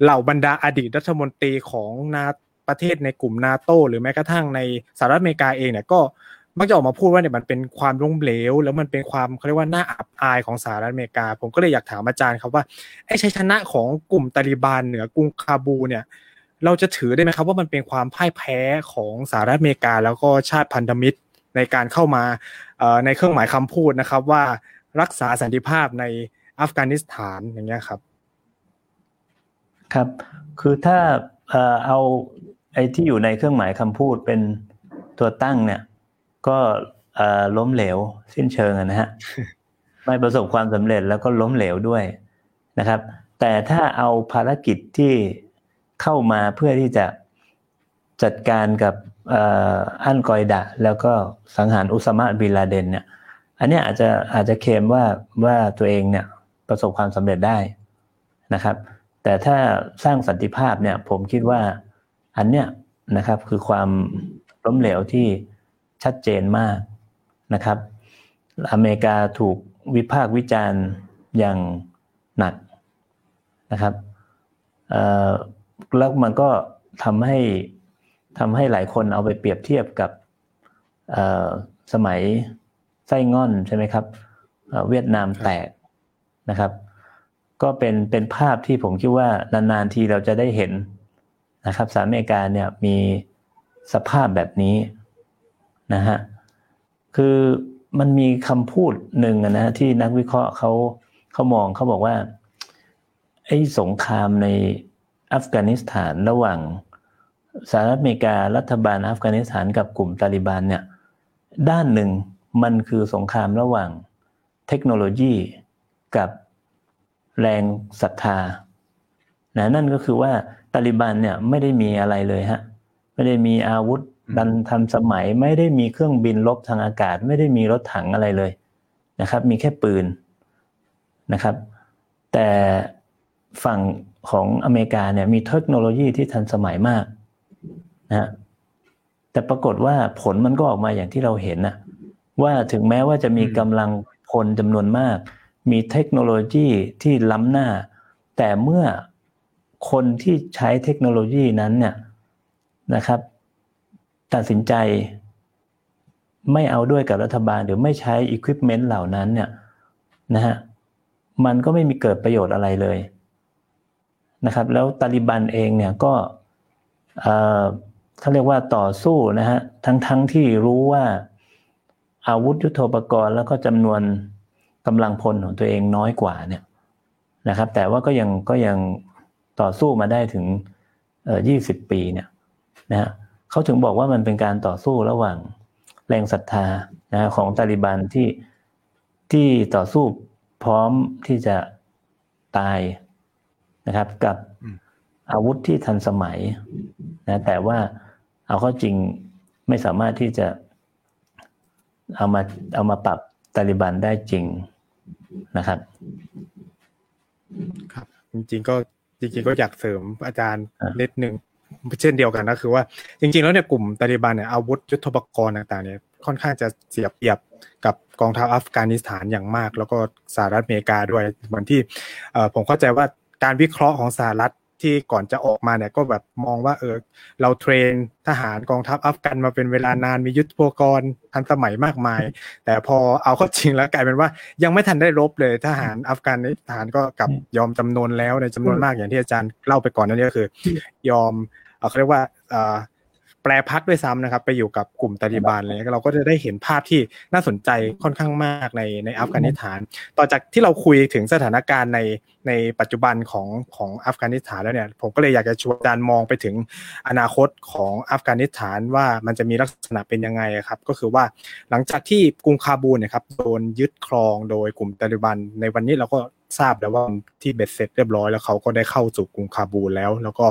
เหล่าบรรดาอดีตรัฐมนตรีของนาประเทศในกลุ่มนาโตหรือแม้กระทั่งในสหรัฐอเมริกาเองเนี่ยก็มักจะออกมาพูดว่าเนี่ยมันเป็นความล้มเหลว แล้วมันเป็นความเขาเรียกว่าหน่าอับอายของสหรัฐอเมริกา ผมก็เลยอยากถามอาจารย์ครับว่าไอ้ชัยชนะของกลุ่มตาลิบันเหนือกรุงคาบูเนี่ย เราจะถือได้ไหมครับว่ามันเป็นความพ่ายแพ้ของสหรัฐอเมริกา แล้วก็ชาติพันธมิตรในการเข้ามาในเครื่องหมายคำพูดนะครับว่ารักษาสันติภาพใน อัฟกานิสถานอย่างเงี้ยครับ ครับ คือถ้าเอาไอ้ที่อยู่ในเครื่องหมายคำพูดเป็นตัวตั้งเนี่ย ก็ล้มเหลวสิ้นเชิงนะฮะไม่ประสบความสำเร็จแล้วก็ล้มเหลวด้วยนะครับ แต่ถ้าเอาภารกิจที่เข้ามาเพื่อที่จะจัดการกับอันกอยดะ แล้วก็สังหารอุสมาบิลาเดนเนี่ย อันนี้อาจจะอาจจะเคลมว่าว่าตัวเองเนี่ย ประสบความสำเร็จได้นะครับ แต่ถ้าสร้างสันติภาพเนี่ยผมคิดว่าอันเนี้ยนะครับคือความล้มเหลวที่ชัดเจนมากนะครับ อเมริกาถูกวิพากษ์วิจารณ์อย่างหนักนะครับแล้วมันก็ทำให้ทำให้หลายคนเอาไปเปรียบเทียบกับสมัยไส้ง่อนใช่ไหมครับเวียดนามแตก นะครับ ก็เป็นเป็นภาพที่ผมคิดว่านานๆทีเราจะได้เห็นนะครับสหรัฐอเมริกาเนี่ยมีสภาพแบบนี้นะฮะคือมันมีคำพูดหนึ่งนะที่นักวิเคราะห์เขาเขามองเขาบอกว่าไอ้สงครามในอัฟกานิสถานระหว่างสหรัฐอเมริการัฐบาลอัฟกานิสถานกับกลุ่มตาลิบันเนี่ยด้านหนึ่งมันคือสงครามระหว่างเทคโนโลยี กับแรงศรัทธานะนั่นก็คือว่าตาลิบันเนี่ยไม่ได้มีอะไรเลยฮะไม่ได้มีอาวุธดันทันสมัยไม่ได้มีเครื่องบินลบทางอากาศ ไม่ได้มีรถถังอะไรเลยนะครับ มีแค่ปืนนะครับ แต่ฝั่งของอเมริกาเนี่ยมีเทคโนโลยีที่ทันสมัยมากนะแต่ปรากฏว่าผลมันก็ออกมาอย่างที่เราเห็นนะว่าถึงแม้ว่าจะมีกำลังพลจำนวนมาก มีเทคโนโลยีที่ล้ำหน้า แต่เมื่อคนที่ใช้เทคโนโลยีนั้นเนี่ยนะครับ ตัดสินใจไม่เอาด้วยกับรัฐบาลหรือไม่ใช้อุปกรณ์เหล่านั้นเนี่ยนะฮะมันก็ไม่มีเกิดประโยชน์อะไรเลยนะครับ แล้วตาลิบันเองเนี่ยก็เขาเรียกว่าต่อสู้นะฮะทั้งทั้งที่รู้ว่าอาวุธยุโทโธปกรณ์แล้วก็จำนวน กำลังพลของตัวเองน้อยกว่าเนี่ยนะครับ แต่ว่าก็ยังก็ยังต่อสู้มาได้ถึงเอ่อยี่สิบปีเนี่ยนะฮะเขาถึงบอกว่ามันเป็นการต่อสู้ระหว่างแรงศรัทธานะของตาลิบันที่ที่ต่อสู้พร้อมที่จะตายนะครับ กับอาวุธที่ทันสมัยนะแต่ว่าเอาเข้าจริงไม่สามารถที่จะเอามาเอามาปรับตาลิบันได้จริง นะครับ ครับ จริง ๆ ก็จริง ๆ ก็อยากเสริมอาจารย์นิดนึงเช่นเดียวกันก็คือว่า จริง ๆ แล้วเนี่ยกลุ่มตาลิบันเนี่ยอาวุธยุทโธปกรณ์ต่างๆเนี่ยค่อนข้างจะเสียเปรียบกับกองทัพอัฟกานิสถานอย่างมาก แล้วก็สหรัฐอเมริกาด้วยเหมือนที่ผมเข้าใจว่าการวิเคราะห์ของสหรัฐ ที่ก่อนจะออกมาเนี่ยก็แบบมองว่าเออเราเทรนทหารกองทัพอัฟกันมาเป็นเวลานานมียุทธปกรณ์ทันสมัยมากมาย แต่พอเอาเข้าจริงแล้วกลายเป็นว่ายังไม่ทันได้รบเลยทหารอัฟกันทหารก็กลับยอมจำนวนแล้วในจำนวนมากอย่างที่อาจารย์เล่าไปก่อนนั่นก็คือ ยอมเขาเรียกว่า แปรพักด้วยซ้ำนะครับ ไปอยู่กับกลุ่มตาลิบันเลยเราก็จะได้เห็นภาพที่น่าสนใจค่อนข้างมากในในอัฟกานิสถาน ต่อจากที่เราคุยถึงสถานการณ์ในในปัจจุบันของของอัฟกานิสถานแล้วเนี่ย ผมก็เลยอยากจะชวนอาจารย์มองไปถึงอนาคตของอัฟกานิสถานว่ามันจะมีลักษณะเป็นยังไงครับ ก็คือว่าหลังจากที่กรุงคาบูลเนี่ยครับโดนยึดครองโดยกลุ่มตาลิบัน ในวันนี้เราก็ทราบแล้วว่าที่เบ็ดเสร็จเรียบร้อยแล้วเขาก็ได้เข้าสู่กรุงคาบูลแล้ว แล้วก็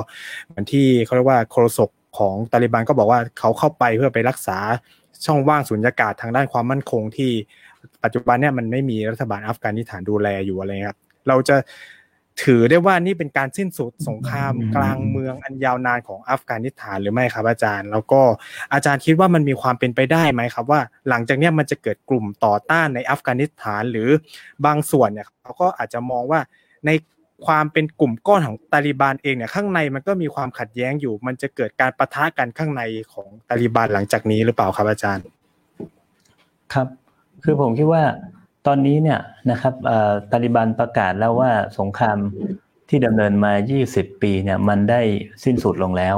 เหมือนที่เขาเรียกว่าโครศก ของตาลิบันก็บอกว่าเขาเข้าไปเพื่อไปรักษาช่องว่างสุญญากาศทางด้านความมั่นคงที่ปัจจุบันเนี่ยมันไม่มีรัฐบาลอัฟกานิสถานดูแลอยู่อะไรครับ เราจะถือได้ว่านี่เป็นการสิ้นสุดสงครามกลางเมืองอันยาวนานของอัฟกานิสถานหรือไม่ครับอาจารย์ แล้วก็อาจารย์คิดว่ามันมีความเป็นไปได้ไหมครับ ว่าหลังจากนี้มันจะเกิดกลุ่มต่อต้านในอัฟกานิสถานหรือบางส่วนเนี่ยเขาก็อาจจะมองว่าใน ความเป็นกลุ่มก้อนของตาลิบันเองเนี่ยข้างในมันก็มีความขัดแย้งอยู่ มันจะเกิดการประทะกันข้างในของตาลิบันหลังจากนี้หรือเปล่าครับอาจารย์ ครับ คือผมคิดว่าตอนนี้เนี่ยนะครับตาลิบันประกาศแล้วว่าสงครามที่ดำเนินมา 20 ปีเนี่ยมันได้สิ้นสุดลงแล้ว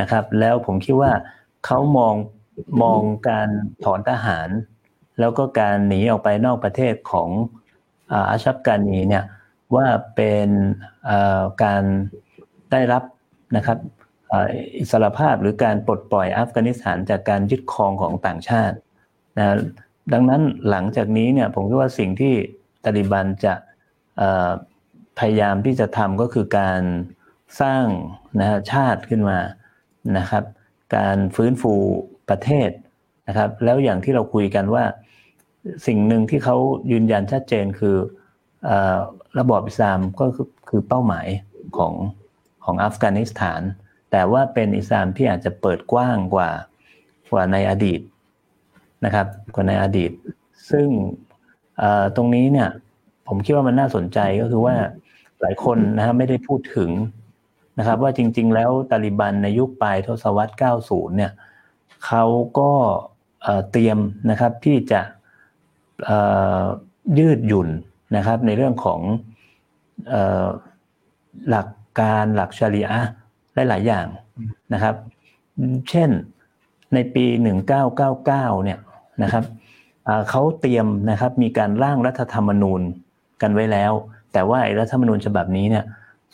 นะครับ แล้วผมคิดว่าเขามองมองการถอนทหาร แล้วก็การหนีออกไปนอกประเทศของอาชับกานีเนี่ย ว่าเป็นการได้รับนะครับอิสรภาพหรือการปลดปล่อยอัฟกานิสถานจากการยึดครองของต่างชาตินะดังนั้นหลังจากนี้เนี่ยผมคิดว่าสิ่งที่ตาลิบันจะพยายามที่จะทำก็คือการสร้างนะชาติขึ้นมานะครับ การฟื้นฟูประเทศนะครับ แล้วอย่างที่เราคุยกันว่าสิ่งหนึ่งที่เขายืนยันชัดเจนคือ ระบอบอิสลามก็คือเป้าหมายของของอัฟกานิสถาน แต่ว่าเป็นอิสลามที่อาจจะเปิดกว้างกว่ากว่าในอดีตนะครับ กว่าในอดีต ซึ่งตรงนี้เนี่ย ผมคิดว่ามันน่าสนใจก็คือว่าหลายคนนะครับไม่ได้พูดถึงนะครับ ว่าจริง ๆ แล้วตาลิบันในยุคปลายทศวรรษ 90 เนี่ยเขาก็เตรียมนะครับที่จะยืดหยุ่น นะครับ ในเรื่องของหลักการหลักชาริอะหลาย ๆ อย่างนะครับ เช่นในปี 1999 เนี่ยนะครับเขาเตรียมนะครับมีการร่างรัฐธรรมนูญกันไว้แล้ว แต่ว่ารัฐธรรมนูญฉบับนี้เนี่ย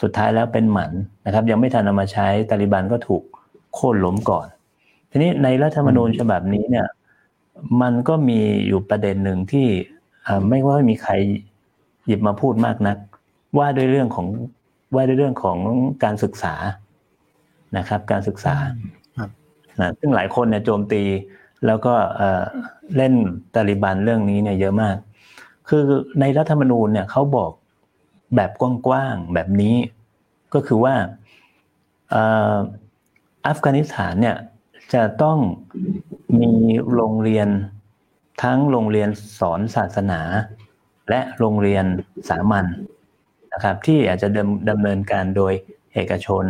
สุดท้ายแล้วเป็นหมันนะครับ ยังไม่ทันนำมาใช้ตาลิบันก็ถูกโค่นล้มก่อน ทีนี้ในรัฐธรรมนูญฉบับนี้เนี่ยมันก็มีอยู่ประเด็นหนึ่งที่ไม่ว่ามีใคร หยิบมาพูดมากนัก ว่าด้วยเรื่องของว่าด้วยเรื่องของการศึกษานะครับ การศึกษานะซึ่งหลายคนเนี่ยโจมตีแล้วก็เล่นตาลิบันเรื่องนี้เนี่ยเยอะมาก คือในรัฐธรรมนูญเนี่ยเขาบอกแบบกว้างๆแบบนี้ ก็คือว่าอัฟกานิสถานเนี่ยจะต้องมีโรงเรียนทั้งโรงเรียนสอนศาสนา และโรงเรียนสามัญนะครับ ที่อาจจะดำดำเนินการโดยเอกชน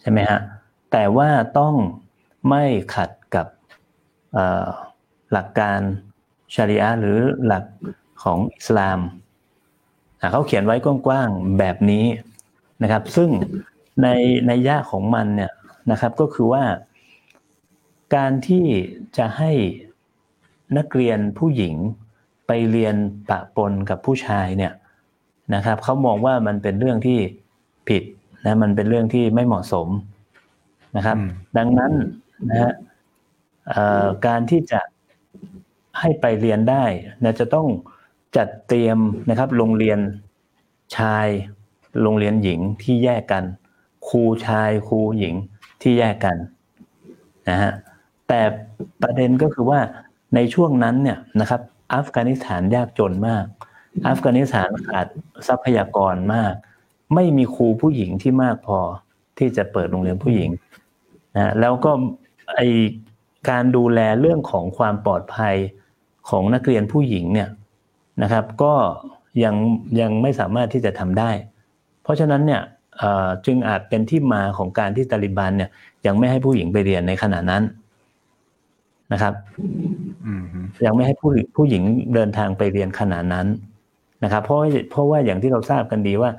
ใช่ไหมฮะแต่ว่าต้องไม่ขัดกับหลักการชาริอะหรือหลักของอิสลามเขาเขียนไว้กว้างๆแบบนี้นะครับ ซึ่งในในย่าของมันเนี่ยนะครับก็คือว่า การที่จะให้นักเรียนผู้หญิง ไปเรียนปะปนกับผู้ชายเนี่ยนะครับเขามองว่ามันเป็นเรื่องที่ผิดนะมันเป็นเรื่องที่ไม่เหมาะสมนะครับ ดังนั้นนะฮะการที่จะให้ไปเรียนได้นะจะต้องจัดเตรียมนะครับ โรงเรียนชายโรงเรียนหญิงที่แยกกัน ครูชายครูหญิงที่แยกกันนะฮะแต่ประเด็นก็คือว่าในช่วงนั้นเนี่ยนะครับ อัฟกานิสถานยากจนมาก อัฟกานิสถานขาดทรัพยากรมาก ไม่มีครูผู้หญิงที่มากพอที่จะเปิดโรงเรียนผู้หญิงนะแล้วก็ไอการดูแลเรื่องของความปลอดภัยของนักเรียนผู้หญิงเนี่ยนะครับ ก็ยังยังไม่สามารถที่จะทำได้ เพราะฉะนั้นเนี่ยจึงอาจเป็นที่มาของการที่ตาลิบันเนี่ยยังไม่ให้ผู้หญิงไปเรียนในขณะนั้น นะครับยังไม่ให้ผู้ผู้หญิงเดินทางไปเรียนขนาดนั้นนะครับ เพราะเพราะว่าอย่างที่เราทราบกันดีว่า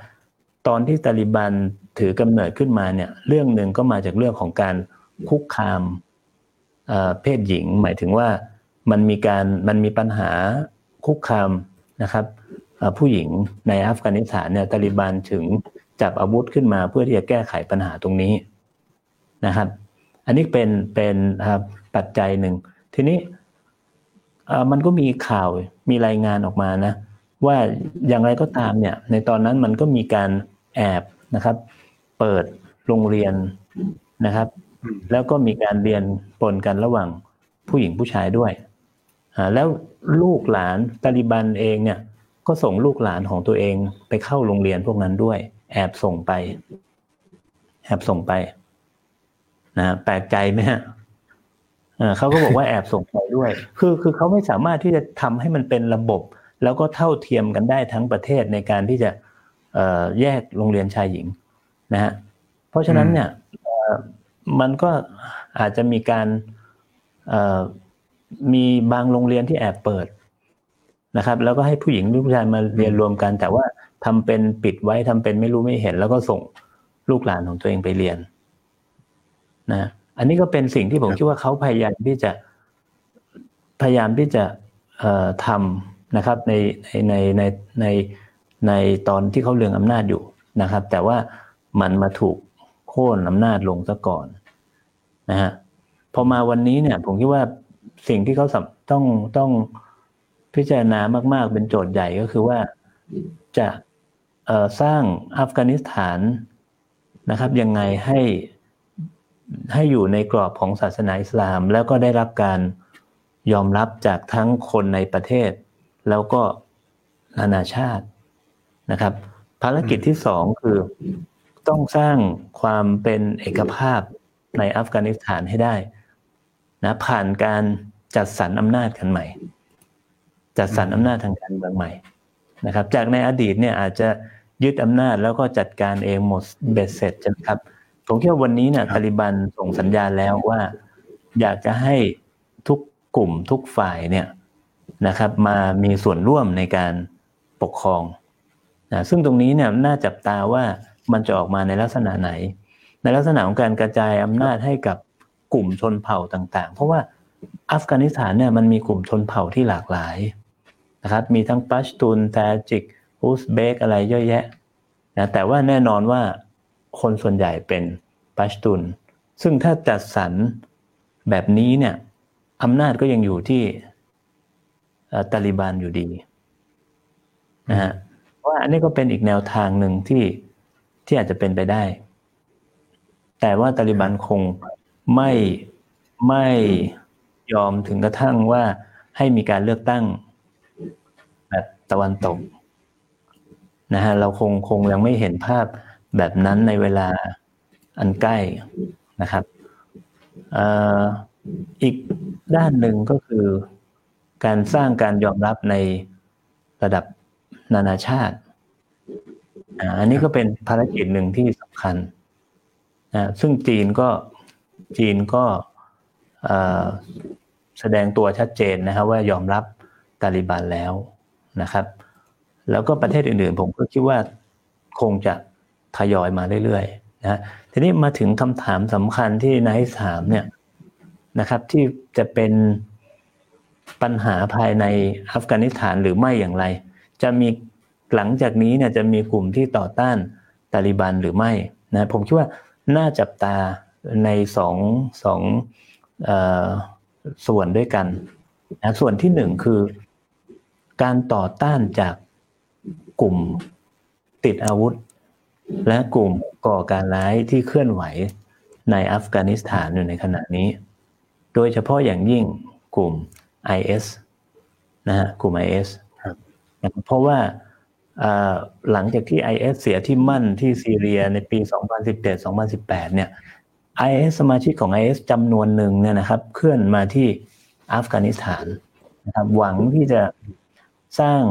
ตอนที่ตาลิบันถือกำเนิดขึ้นมาเนี่ย เรื่องหนึ่งก็มาจากเรื่องของการคุกคามเพศหญิง หมายถึงว่ามันมีการมันมีปัญหาคุกคามนะครับผู้หญิงในอัฟกานิสถานเนี่ยตาลิบันถึงจับอาวุธขึ้นมาเพื่อที่จะแก้ไขปัญหาตรงนี้นะครับ อันนี้เป็นเป็น ปัจจัยหนึ่ง ทีนี้มันก็มีข่าวมีรายงานออกมานะ ว่าอย่างไรก็ตามเนี่ย ในตอนนั้นมันก็มีการแอบนะครับ เปิดโรงเรียนนะครับ แล้วก็มีการเรียนปนกันระหว่างผู้หญิงผู้ชายด้วยแล้วลูกหลานตาลิบันเองเนี่ย ก็ส่งลูกหลานของตัวเองไปเข้าโรงเรียนพวกนั้นด้วย แอบส่งไป แอบส่งไปนะแปลกใจไหมฮะ เขาก็บอกว่าแอบส่งไปด้วย คือคือเขาไม่สามารถที่จะทำให้มันเป็นระบบ แล้วก็เท่าเทียมกันได้ทั้งประเทศในการที่จะแยกโรงเรียนชายหญิงนะฮะเพราะฉะนั้นเนี่ยมันก็อาจจะมีการมีบางโรงเรียนที่แอบเปิดนะครับ แล้วก็ให้ผู้หญิงลูกชายมาเรียนรวมกัน แต่ว่าทำเป็นปิดไว้ทำเป็นไม่รู้ไม่เห็น แล้วก็ส่งลูกหลานของตัวเองไปเรียน นะ อันนี้ก็เป็นสิ่งที่ผมคิดว่าเขาพยายามที่จะพยายามที่จะทำนะครับในในในในในตอนที่เขาเรืองอำนาจอยู่นะครับ แต่ว่ามันมาถูกโค่นอำนาจลงซะก่อนนะฮะพอมาวันนี้เนี่ย ผมคิดว่าสิ่งที่เขาต้องต้องพิจารณามากๆ เป็นโจทย์ใหญ่ก็คือว่าจะสร้างอัฟกานิสถานนะครับ ยังไงให้ ให้อยู่ในกรอบของศาสนาอิสลาม แล้วก็ได้รับการยอมรับจากทั้งคนในประเทศ แล้วก็นานาชาตินะครับ ภารกิจที่สองคือต้องสร้างความเป็นเอกภาพในอัฟกานิสถานให้ได้นะผ่านการจัดสรรอำนาจกันใหม่ จัดสรรอำนาจทางการเมืองใหม่นะครับ จากในอดีตเนี่ยอาจจะยึดอำนาจแล้วก็จัดการเองหมดเบ็ดเสร็จใช่ไหมครับ ผมคิดว่าวันนี้เนี่ยตาลิบันส่งสัญญาณแล้วว่า อยากจะให้ทุกกลุ่มทุกฝ่ายเนี่ยนะครับ มามีส่วนร่วมในการปกครองนะซึ่งตรงนี้เนี่ยน่าจับตาว่ามันจะออกมาในลักษณะไหน ในลักษณะของการกระจายอำนาจให้กับกลุ่มชนเผ่าต่าง ๆ เพราะว่าอัฟกานิสถานเนี่ยมันมีกลุ่มชนเผ่าที่หลากหลายนะครับ มีทั้งปัชตุนแตจิกอุซเบกอะไรเยอะแยะนะแต่ว่าแน่นอนว่า คนส่วนใหญ่เป็นปัชตุน ซึ่งถ้าจัดสรรแบบนี้เนี่ยอำนาจก็ยังอยู่ที่ตาลิบันอยู่ดีนะฮะว่าอันนี้ก็เป็นอีกแนวทางหนึ่งที่ที่อาจจะเป็นไปได้ แต่ว่าตาลิบันคงไม่ไม่ยอมถึงกระทั่งว่าให้มีการเลือกตั้งแบบตะวันตกนะฮะเราคงคงยังไม่เห็นภาพ แบบนั้นในเวลาอันใกล้นะครับอีกด้านหนึ่งก็คือการสร้างการยอมรับในระดับนานาชาติอันนี้ก็เป็นภารกิจหนึ่งที่สำคัญนะซึ่งจีนก็จีนก็แสดงตัวชัดเจนนะครับว่ายอมรับตาลิบันแล้วนะครับ แล้วก็ประเทศอื่นๆ ผมก็คิดว่าคงจะ ทยอยมาเรื่อยๆนะทีนี้มาถึงคำถามสำคัญที่นายถามเนี่ยนะครับ ที่จะเป็นปัญหาภายในอัฟกานิสถานหรือไม่อย่างไร จะมีหลังจากนี้เนี่ยจะมีกลุ่มที่ต่อต้านตาลิบันหรือไม่นะผมคิดว่าน่าจับตาในสองสองส่วนด้วยกันนะส่วนที่หนึ่งคือ การต่อต้านจากกลุ่มติดอาวุธ และกลุ่มก่อการร้ายที่เคลื่อนไหวในอัฟกานิสถานอยู่ในขณะนี้ โดยเฉพาะอย่างยิ่งกลุ่ม IS นะฮะกลุ่ม IS เพราะว่าหลังจากที่ IS เสียที่มั่นที่ซีเรียในปี 2017-2018 เนี่ย IS สมาชิกของ IS จำนวนหนึ่งเนี่ยนะครับ เคลื่อนมาที่อัฟกานิสถานนะครับหวังที่จะสร้าง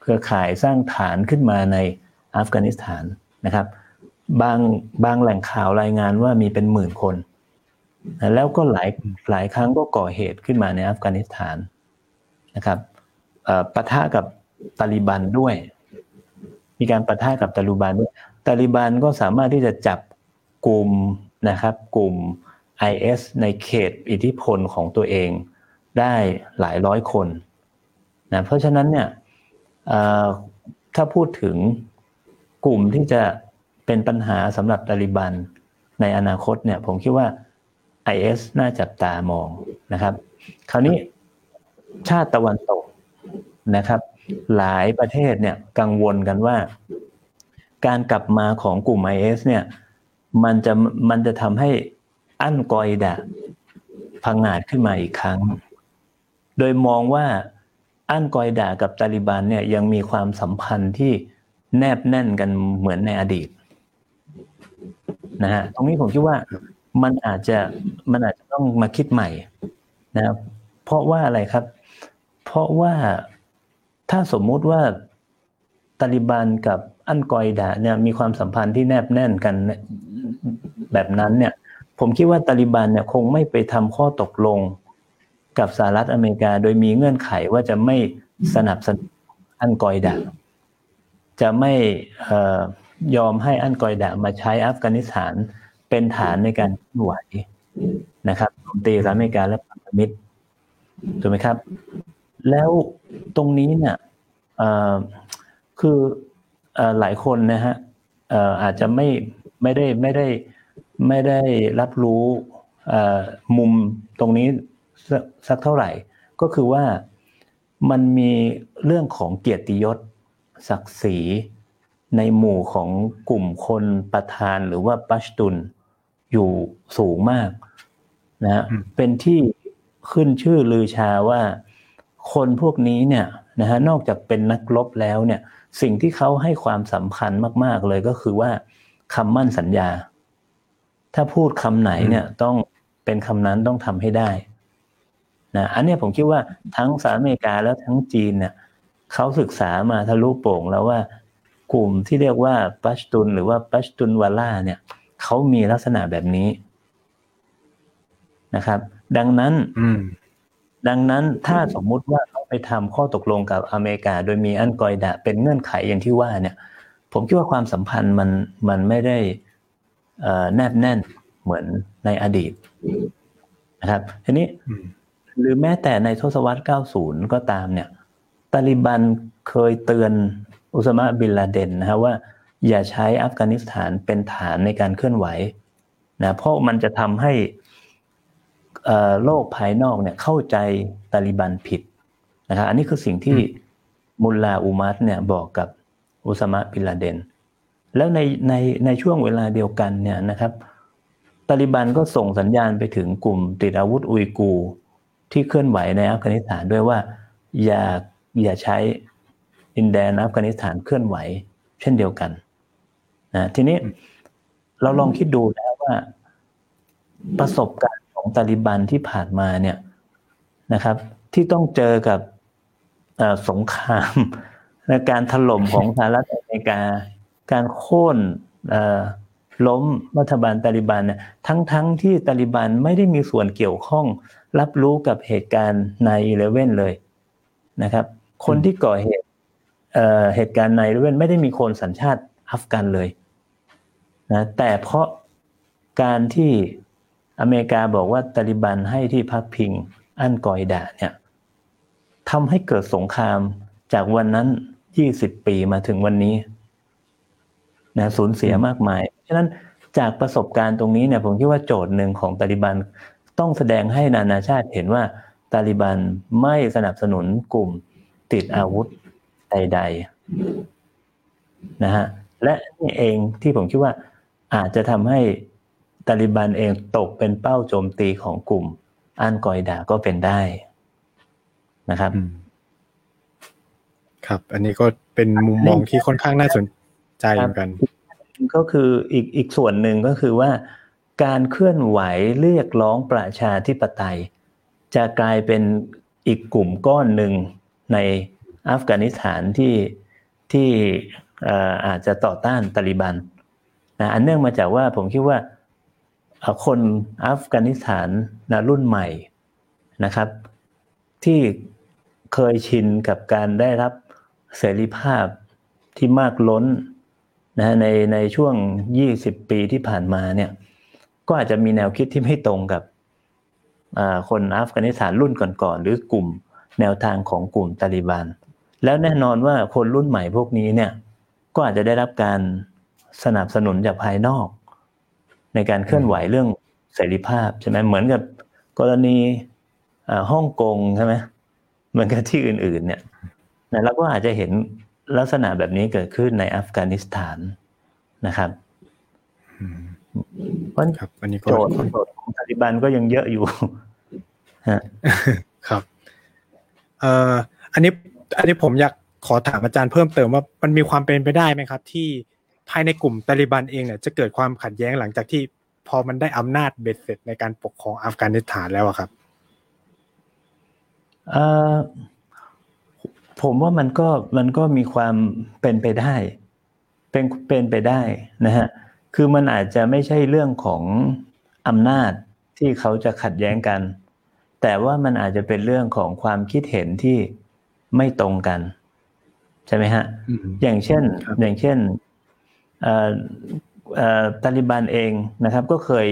เครือข่ายสร้างฐานขึ้นมาในอัฟกานิสถาน นะครับ บางบางแหล่งข่าวรายงานว่ามีเป็นหมื่นคนแล้วก็หลายหลายครั้งก็ก่อเหตุขึ้นมาในอัฟกานิสถานนะครับปะทะกับตาลิบันด้วย มีการปะทะกับตาลิบันด้วยตาลิบันก็สามารถที่จะจับกลุ่มนะครับ กลุ่ม IS ในเขตอิทธิพลของตัวเองได้หลายร้อยคนนะเพราะฉะนั้นเนี่ยถ้าพูดถึง กลุ่มที่จะเป็นปัญหาสำหรับตาลิบันในอนาคตเนี่ย ผมคิดว่า IS น่าจับตามองนะครับ คราวนี้ชาติตะวันตกนะครับ หลายประเทศเนี่ยกังวลกันว่า การกลับมาของกลุ่ม IS เนี่ย มันจะมันจะทำให้อั้นกอยดะพังงาดขึ้นมาอีกครั้ง โดยมองว่าอั้นกอยดากับตาลิบันเนี่ยยังมีความสัมพันธ์ที่ แนบแน่นกันเหมือนในอดีตนะฮะตรงนี้ผมคิดว่ามันอาจจะมันอาจจะต้องมาคิดใหม่นะครับเพราะว่าอะไรครับ เพราะว่าถ้าสมมุติว่าตาลิบันกับอันกอยดาเนี่ยมีความสัมพันธ์ที่แนบแน่นกันแบบนั้นเนี่ย ผมคิดว่าตาลิบันเนี่ยคงไม่ไปทำข้อตกลงกับสหรัฐอเมริกา โดยมีเงื่อนไขว่าจะไม่สนับสนุนอันกอยดา จะไม่ยอมให้อันกอยดามาใช้อัฟกานิสถานเป็นฐานในการเคลื่อนไหวนะครับตีสหรัฐอเมริกาและพันธมิตรถูกไหมครับ แล้วตรงนี้เนี่ยคือหลายคนนะฮะอาจจะไม่ไม่ได้ไม่ได้ไม่ได้รับรู้มุมตรงนี้สักเท่าไหร่ ก็คือว่ามันมีเรื่องของเกียรติยศ ศักดิ์ศรีในหมู่ของกลุ่มคนประธานหรือว่าปัชตุนอยู่สูงมากนะเป็นที่ขึ้นชื่อลือชาว่า คนพวกนี้เนี่ยนะฮะนอกจากเป็นนักรบแล้วเนี่ย สิ่งที่เขาให้ความสำคัญมาก ๆ เลยก็คือว่าคำมั่นสัญญา ถ้าพูดคำไหนเนี่ยต้องเป็นคำนั้นต้องทำให้ได้นะอันนี้ผมคิดว่าทั้งสหรัฐอเมริกาแล้วทั้งจีนเนี่ย เขาศึกษามาทะลุโป่งแล้วว่ากลุ่มที่เรียกว่าปัชตุนหรือว่าปัชตุนวาล่าเนี่ยเขามีลักษณะแบบนี้นะครับ ดังนั้นดังนั้นถ้าสมมุติว่าเขาไปทำข้อตกลงกับอเมริกา โดยมีอันกอยดะเป็นเงื่อนไขอย่างที่ว่าเนี่ย ผมคิดว่าความสัมพันธ์มันมันไม่ได้แนบแน่นเหมือนในอดีตนะครับทีนี้หรือแม้แต่ในทศวรรษ 90 ก็ตามเนี่ย ตาลิบันเคยเตือนอุสมาบินลาเดนนะว่าอย่าใช้อัฟกานิสถานเป็นฐานในการเคลื่อนไหวนะเพราะมันจะทำให้โลกภายนอกเนี่ยเข้าใจตาลิบันผิดนะครับอันนี้คือสิ่งที่มุลลาอุมัตเนี่ยบอกกับอุสมาบินลาเดน แล้วในในในช่วงเวลาเดียวกันเนี่ยนะครับตาลิบันก็ส่งสัญญาณไปถึงกลุ่มติดอาวุธอุยกู ที่เคลื่อนไหวในอัฟกานิสถานด้วยว่า อย่า อย่าใช้อินแดนอัฟกานิสถานเคลื่อนไหว เช่นเดียวกันนะทีนี้เราลองคิดดูนะว่า ประสบการณ์ของตาลิบันที่ผ่านมาเนี่ยนะครับ ที่ต้องเจอกับสงครามและการถล่มของสหรัฐอเมริกา การโค่นล้มรัฐบาลตาลิบันเนี่ยทั้งๆทที่ตาลิบันไม่ได้มีส่วนเกี่ยวข้อง รับรู้กับเหตุการณ์ในเลเว่นเลยนะครับ คนที่ก่อเหตุเหตุการณ์ในเลเว่นไม่ได้มีคนสัญชาติอัฟกันเลยนะแต่เพราะการที่อเมริกาบอกว่าตาลิบันให้ที่พักพิงอันกอยดาเนี่ยทำให้เกิดสงครามจากวันนั้นยี่สิบปีมาถึงวันนี้นะสูญเสียมากมายฉะนั้นจากประสบการณ์ตรงนี้เนี่ยผมคิดว่าโจทย์หนึ่งของตาลิบันต้องแสดงให้นานาชาติเห็นว่าตาลิบันไม่สนับสนุนกลุ่ม ติดอาวุธใด ๆ นะฮะ และนี่เองที่ผมคิดว่าอาจจะทำให้ตาลิบันเองตกเป็นเป้าโจมตีของกลุ่มอันกอยดาก็เป็นได้นะครับ ครับ อันนี้ก็เป็นมุมมองที่ค่อนข้างน่าสนใจเหมือนกัน ก็คืออีกอีกส่วนหนึ่งก็คือว่า การเคลื่อนไหวเรียกร้องประชาธิปไตย จะกลายเป็นอีกกลุ่มก้อนหนึ่ง ในอัฟกานิสถานที่ที่อาจจะต่อต้านตาลิบันนะอันเนื่องมาจากว่าผมคิดว่าคนอัฟกานิสถานนะรุ่นใหม่นะครับ ที่เคยชินกับการได้รับเสรีภาพที่มากล้นนะในในช่วง 20 ปีที่ผ่านมาเนี่ยก็อาจจะมีแนวคิดที่ไม่ตรงกับคนอัฟกานิสถานรุ่นก่อนๆหรือกลุ่ม แนวทางของกลุ่มตาลิบัน แล้วแน่นอนว่าคนรุ่นใหม่พวกนี้เนี่ยก็อาจจะได้รับการสนับสนุนจากภายนอก ในการเคลื่อนไหวเรื่องเสรีภาพใช่ไหมเหมือนกับกรณีฮ่องกงใช่ไหมเหมือนกับที่อื่น ๆ เนี่ยเราก็อาจจะเห็นลักษณะแบบนี้เกิดขึ้นในอัฟกานิสถานนะครับเพราะครับอันนี้ก็โจทย์ของตาลิบันก็ยังเยอะอยู่ฮะครับ เอ่ออันนี้อันนี้ผมอยากขอถามอาจารย์เพิ่มเติมว่ามันมีความเป็นไปได้ไหมครับ ที่ภายในกลุ่มตาลิบันเองเนี่ยจะเกิดความขัดแย้งหลังจากที่พอมันได้อำนาจเบ็ดเสร็จในการปกครองอัฟกานิสถานแล้วครับเอ่อผมว่ามันก็มันก็มีความเป็นไปได้ เป็นเป็นไปได้นะฮะคือมันอาจจะไม่ใช่เรื่องของอำนาจที่เขาจะขัดแย้งกัน แต่ว่ามันอาจจะเป็นเรื่องของความคิดเห็นที่ไม่ตรงกัน ใช่ไหมฮะ อย่างเช่น อย่างเช่นตาลิบันเองนะครับ ก็เคย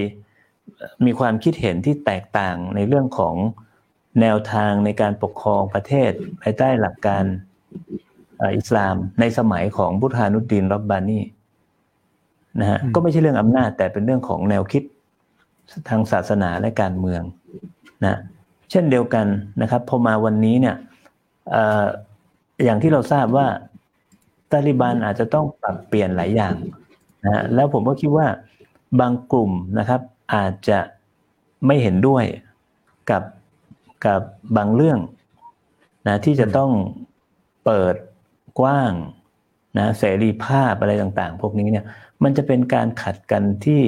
มีความคิดเห็นที่แตกต่างในเรื่องของแนวทางในการปกครองประเทศภายใต้หลักการอิสลามในสมัยของบุธานุดดินรับบานีนะฮะก็ไม่ใช่เรื่องอำนาจแต่เป็นเรื่องของแนวคิดทางศาสนาและการเมืองนะ เช่นเดียวกันนะครับพอมาวันนี้เนี่ยอย่างที่เราทราบว่าตาลิบันอาจจะต้องปรับเปลี่ยนหลายอย่างนะแล้วผมก็คิดว่าบางกลุ่มนะครับอาจจะไม่เห็นด้วยกับกับบางเรื่องนะที่จะต้องเปิดกว้างนะเสรีภาพอะไรต่างๆ พวกนี้เนี่ยมันจะเป็นการขัดกันที่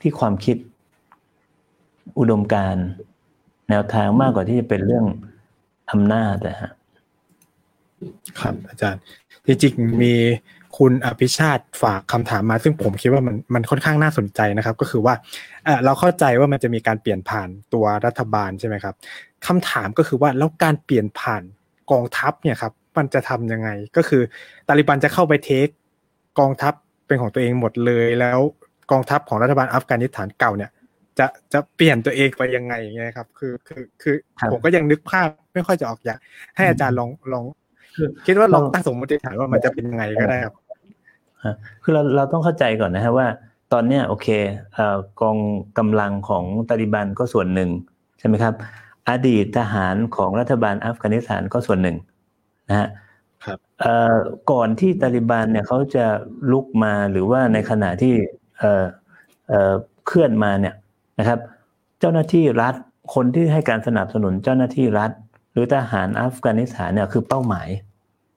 ที่ความคิดอุดมการ แนวทางมากกว่าที่จะเป็นเรื่องอำนาจนะฮะครับ อาจารย์จริงๆมีคุณอภิชาติฝากคำถามมา ซึ่งผมคิดว่ามันมันค่อนข้างน่าสนใจนะครับ ก็คือว่าเราเข้าใจว่ามันจะมีการเปลี่ยนผ่านตัวรัฐบาลใช่ไหมครับคำถามก็คือว่าแล้วการเปลี่ยนผ่านกองทัพเนี่ยครับมันจะทํำยังไง ก็คือตาลิบันจะเข้าไปเทคกองทัพเป็นของตัวเองหมดเลย แล้วกองทัพของรัฐบาลอัฟกานิสถานเก่าเนี่ย จะจะเปลี่ยนตัวเองไปยังไงอย่างเงี้ยครับ คือคือคือผมก็ยังนึกภาพไม่ค่อยจะออกอยากให้อาจารย์ลองลองคิดว่าลองตั้งสมมติฐานว่ามันจะเป็นยังไงก็ได้ครับคือเราเราต้องเข้าใจก่อนนะฮะว่า ตอนเนี้ยโอเคกองกำลังของตาลิบันก็ส่วนหนึ่งใช่ไหมครับ อดีตทหารของรัฐบาลอัฟกานิสถานก็ส่วนหนึ่งนะฮะครับก่อนที่ตาลิบันเนี่ยเขาจะลุกมาหรือว่าในขณะที่เคลื่อนมาเนี่ย นะครับ เจ้าหน้าที่รัฐคนที่ให้การสนับสนุนเจ้าหน้าที่รัฐ หรือทหารอัฟกานิสถานเนี่ยคือเป้าหมาย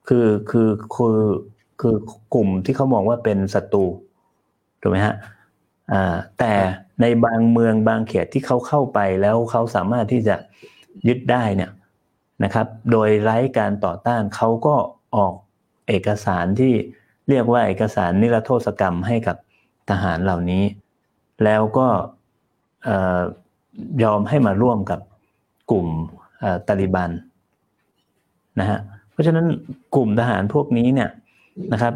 คือคือคือคือกลุ่มที่เขามองว่าเป็นศัตรูถูกไหมฮะแต่ในบางเมืองบางเขตที่เขาเข้าไปแล้วเขาสามารถที่จะยึดได้เนี่ยนะครับ โดยไร้การต่อต้านเขาก็ออกเอกสารที่เรียกว่าเอกสารนิรโทษกรรมให้กับทหารเหล่านี้ แล้วก็ ยอมให้มาร่วมกับกลุ่มตาลิบันนะฮะเพราะฉะนั้นกลุ่มทหารพวกนี้เนี่ยนะครับ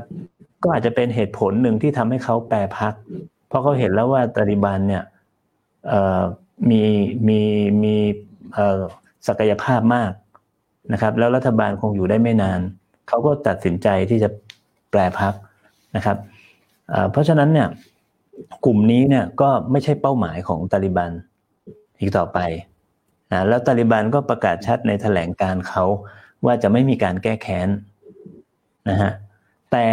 ก็อาจจะเป็นเหตุผลหนึ่งที่ทำให้เขาแปรพัก เพราะเขาเห็นแล้วว่าตาลิบันเนี่ยมีมีมีศักยภาพมากนะครับ แล้วรัฐบาลคงอยู่ได้ไม่นาน เขาก็ตัดสินใจที่จะแปลพักนะครับเพราะฉะนั้นเนี่ย กลุ่มนี้เนี่ยก็ไม่ใช่เป้าหมายของตาลิบันอีกต่อไปนะแล้วตาลิบันก็ประกาศชัดในแถลงการเขาว่าจะไม่มีการแก้แค้นนะฮะแต่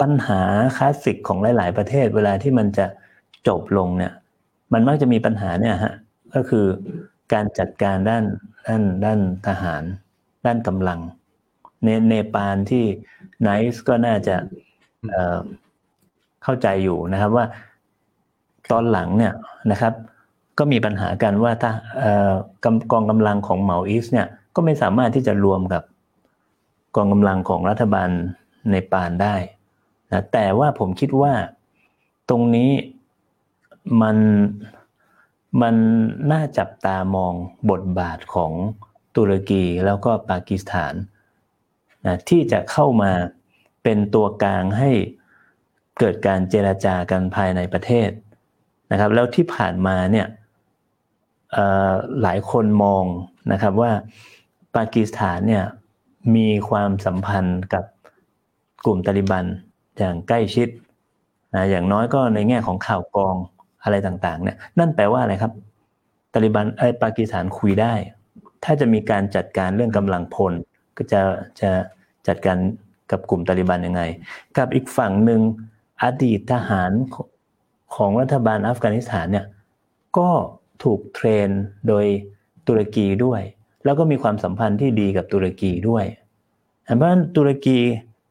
ปัญหาคลาสสิกของหลาย ๆ ประเทศเวลาที่มันจะจบลงเนี่ย มันมักจะมีปัญหาเนี่ยฮะก็คือการจัดการด้านด้านด้านทหาร ด้านกำลัง เนเนปาลที่ไนซ์ก็น่าจะ เข้าใจอยู่นะครับว่า ตอนหลังเนี่ยนะครับ ก็มีปัญหากันว่าถ้ากองกำลังของเหมาอิสเนี่ยก็ไม่สามารถที่จะรวมกับกองกำลังของรัฐบาลในปานได้นะแต่ว่าผมคิดว่าตรงนี้มันมันน่าจับตามองบทบาทของตุรกีแล้วก็ปากีสถานนะที่จะเข้ามาเป็นตัวกลางให้ เกิดการเจราจากันภายในประเทศนะครับ แล้วที่ผ่านมาเนี่ยหลายคนมองนะครับว่าปากีสถานเนี่ยมีความสัมพันธ์กับกลุ่มตาลิบันอย่างใกล้ชิดนะอย่างน้อยก็ในแง่ของข่าวกองอะไรต่างๆเนี่ยนั่นแปลว่าอะไรครับ ตาลิบันไอ้ปากีสถานคุยได้ ถ้าจะมีการจัดการเรื่องกำลังพล ก็จะจะจัดการกับกลุ่มตาลิบันยังไง กับอีกฝั่งหนึ่ง อดีตทหารของรัฐบาลอัฟกานิสถานเนี่ยก็ถูกเทรนโดยตุรกีด้วย แล้วก็มีความสัมพันธ์ที่ดีกับตุรกีด้วยเพราะฉะนั้นตุรกี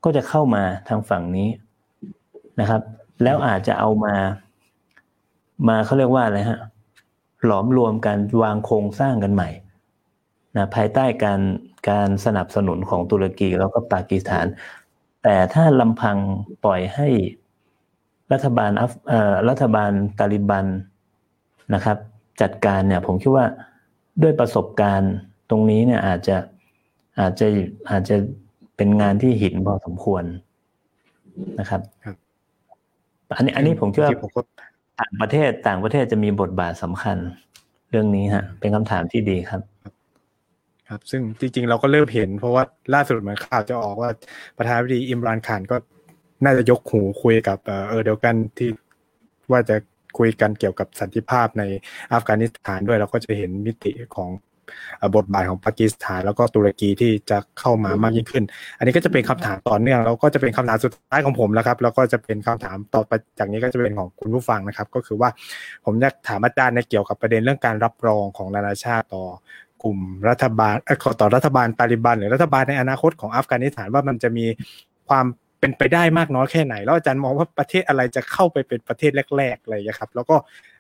ก็จะเข้ามาทางฝั่งนี้นะครับ แล้วอาจจะเอามา มาเขาเรียกว่าอะไรฮะหลอมรวมกันวางโครงสร้างกันใหม่นะภายใต้การการสนับสนุนของตุรกีแล้วก็ปากีสถาน แต่ถ้าลำพังปล่อยให้ รัฐบาลอัฟรัฐบาลตาลิบันนะครับ จัดการเนี่ยผมคิดว่าด้วยประสบการณ์ตรงนี้เนี่ยอาจจะอาจจะอาจจะเป็นงานที่หินพอสมควรนะครับอันนี้อันนี้ผมคิดว่าต่างประเทศต่างประเทศจะมีบทบาทสำคัญ เรื่องนี้ฮะ เป็นคำถามที่ดีครับ ครับ ซึ่งจริง ๆ เราก็เริ่มเห็นเพราะว่าล่าสุดเหมือนข่าวจะออกว่าประธานาธิบดีอิมรานขานก็ น่าจะยกหูคุยกับเออเดียวกันที่ว่าจะคุยกันเกี่ยวกับสันติภาพในอัฟกานิสถานด้วยเราก็จะเห็นมิติของบทบาทของปากีสถาน แล้วก็ตุรกีที่จะเข้ามามากยิ่งขึ้น อันนี้ก็จะเป็นคำถามต่อเนื่องแล้วก็จะเป็นคำถามสุดท้ายของผมแล้วครับ แล้วก็จะเป็นคำถามต่อไปจากนี้ก็จะเป็นของคุณผู้ฟังนะครับ ก็คือว่าผมอยากถามอาจารย์ในเกี่ยวกับประเด็นเรื่องการรับรองของนานาชาติต่อกลุ่มรัฐบาลต่อรัฐบาลตาลิบัน หรือรัฐบาลในอนาคตของอัฟกานิสถานว่ามันจะมีความ เป็นไปได้มากน้อยแค่ไหน แล้วอาจารย์มองว่าประเทศอะไรจะเข้าไปเป็นประเทศแรกๆอะไรอย่างครับ แล้วก็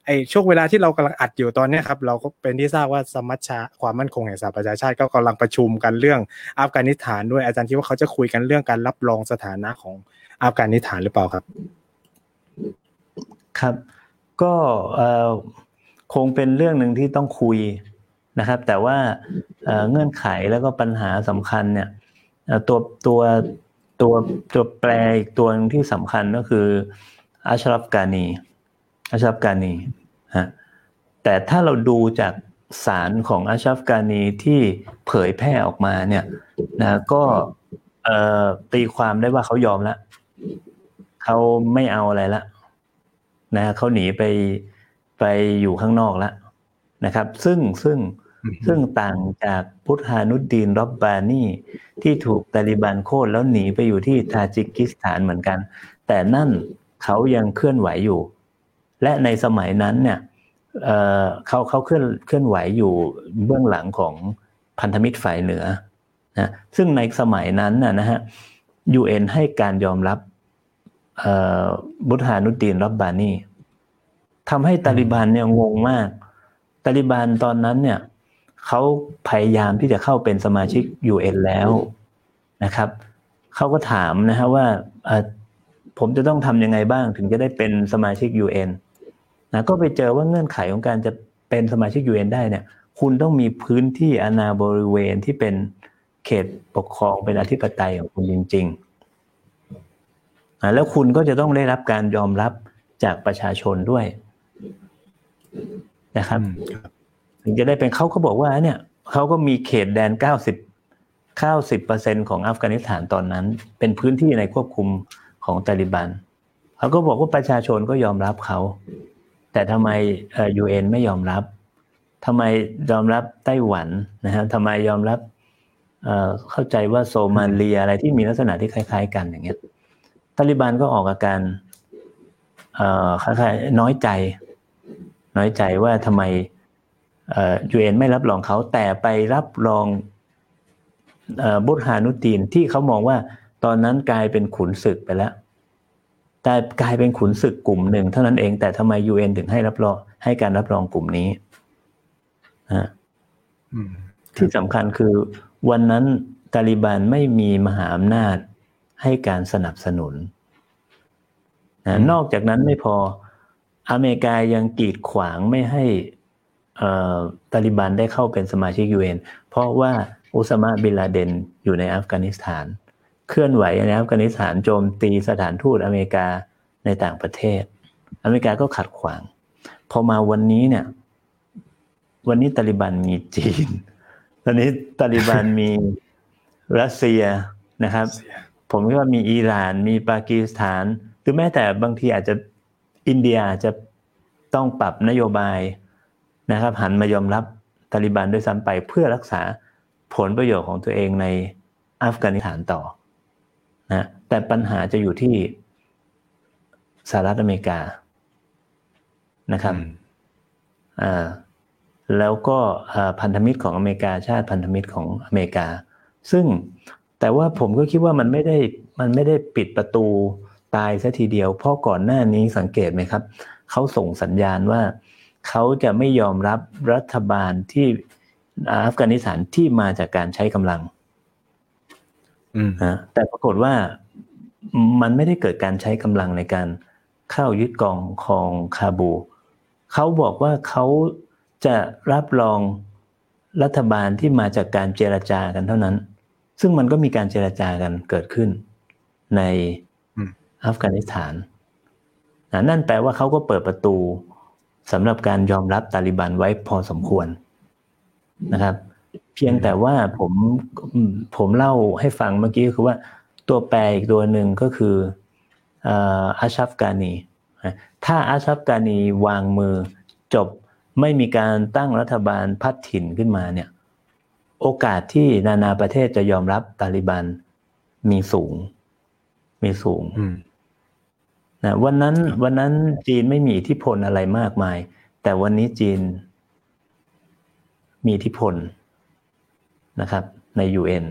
ไอช่วงเวลาที่เรากำลังอัดอยู่ตอนนี้ครับเราก็เป็นที่ทราบว่าสมัชชาความมั่นคงแห่งสหประชาชาติก็กำลังประชุมกันเรื่องอัฟกานิสถานด้วยอาจารย์คิดว่าเขาจะคุยกันเรื่องการรับรองสถานะของอัฟกานิสถานหรือเปล่าครับ ครับ ก็คงเป็นเรื่องหนึ่งที่ต้องคุยนะครับ แต่ว่าเงื่อนไขแล้วก็ปัญหาสำคัญเนี่ยตัวตัว ตัวตัวแปรอีกตัวนึงที่สำคัญก็คืออัชรัฟกานีอัชรัฟกานีฮะแต่ถ้าเราดูจากสารของอัชรัฟกานีที่เผยแพร่ออกมาเนี่ยนะก็ตีความได้ว่าเขายอมแล้วเขาไม่เอาอะไรละนะเขาหนีไปไปอยู่ข้างนอกแล้วนะครับ ซึ่งซึ่ง ซึ่งต่างจากพุทธานุดดีนรอบบานีที่ถูกตาลิบันโค่นแล้วหนีไปอยู่ที่ทาจิกิสถานเหมือนกัน แต่นั่นเขายังเคลื่อนไหวอยู่ และในสมัยนั้นเนี่ยเเขาเขาเคลื่อนเคลื่อนไหวอยู่เบื้องหลังของพันธมิตรฝ่ายเหนือนะซึ่งในสมัยนั้นนะฮะยูเอ็นให้การยอมรับบุทธานุดีนรับบานีทำให้ตาลิบันเนี่ยงงมาก ตาลิบันตอนนั้นเนี่ย เขาพยายามที่จะเข้าเป็นสมาชิก UN แล้วนะครับเขาก็ถามนะฮะว่าผมจะต้องทำยังไงบ้างถึงจะได้เป็นสมาชิก UN นะก็ไปเจอว่าเงื่อนไขของการจะเป็นสมาชิก UN ได้เนี่ย คุณต้องมีพื้นที่อนาบริเวณที่เป็นเขตปกครองเป็นอธิปไตยของคุณจริงๆนะแล้วคุณก็จะต้องได้รับการยอมรับจากประชาชนด้วยนะครับ ถึงจะได้เป็นเขาก็บอกว่าเนี่ยเขาก็มีเขตแดนเก้าสิบเปอร์เซ็นของอัฟกานิสถานตอนนั้น เป็นพื้นที่ในควบคุมของตาลิบันเขาก็บอกว่าประชาชนก็ยอมรับเขาแต่ทำไมยูเอ็นไม่ยอมรับทำไมยอมรับไต้หวันนะฮะทำไมยอมรับเข้าใจว่าโซมาเลียอะไรที่มีลักษณะที่คล้าย ๆ กันอย่างเงี้ยตาลิบันก็ออกอาการคล้ายๆน้อยใจ น้อยใจว่าทำไม ยูเอ็นไม่รับรองเขาแต่ไปรับรองบุตฮานุตีนที่เขามองว่าตอนนั้นกลายเป็นขุนศึกไปแล้วแต่กลายเป็นขุนศึกกลุ่มหนึ่งเท่านั้นเองแต่ทำไมยูเอ็นถึงให้รับรองให้การรับรองกลุ่มนี้นะที่สำคัญคือวันนั้นตาลิบันไม่มีมหาอำนาจให้การสนับสนุนนะนอกจากนั้นไม่พออเมริกายังกีดขวางไม่ให้ ตาลิบันได้เข้าเป็นสมาชิกยูเอ็นเพราะว่าอุสมาบินลาเดนอยู่ในอัฟกานิสถาน เคลื่อนไหวในอัฟกานิสถานโจมตีสถานทูตอเมริกาในต่างประเทศ อเมริกาก็ขัดขวาง พอมาวันนี้เนี่ย วันนี้ตาลิบันมีจีน ตอนนี้ตาลิบันมีรัสเซียนะครับ ผมคิดว่ามีอิหร่าน มีปากีสถาน หรือแม้แต่บางทีอาจจะอินเดียจะต้องปรับนโยบาย นะครับ หันมายอมรับตาลิบันด้วยซ้ำไปเพื่อรักษาผลประโยชน์ของตัวเองในอัฟกานิสถานต่อนะแต่ปัญหาจะอยู่ที่สหรัฐอเมริกานะครับอ่าแล้วก็พันธมิตรของอเมริกาชาติพันธมิตรของอเมริกา ซึ่งแต่ว่าผมก็คิดว่ามันไม่ได้มันไม่ได้ปิดประตูตายซะทีเดียว เพราะก่อนหน้านี้สังเกตไหมครับ เขาส่งสัญญาณว่า เขาจะไม่ยอมรับรัฐบาลที่อัฟกานิสถานที่มาจากการใช้กำลังนะแต่ปรากฏว่ามันไม่ได้เกิดการใช้กำลังในการเข้ายึดกองของคาบู เขาบอกว่าเขาจะรับรองรัฐบาลที่มาจากการเจรจากันเท่านั้น ซึ่งมันก็มีการเจรจากันเกิดขึ้นในอัฟกานิสถาน นั่นแปลว่าเขาก็เปิดประตู สำหรับการยอมรับตาลิบันไว้พอสมควรนะครับ เพียงแต่ว่าผมผมเล่าให้ฟังเมื่อกี้คือว่าตัวแปรอีกตัวหนึ่งก็คืออาชัฟกานี ถ้าอาชัฟกานีวางมือจบไม่มีการตั้งรัฐบาลพัดถิ่นขึ้นมาเนี่ยโอกาสที่นานาประเทศจะยอมรับตาลิบันมีสูง มีสูง นะวันนั้นวันนั้นจีนไม่มีอิทธิพลอะไรมากมาย แต่วันนี้จีน มีอิทธิพลนะครับ ใน UN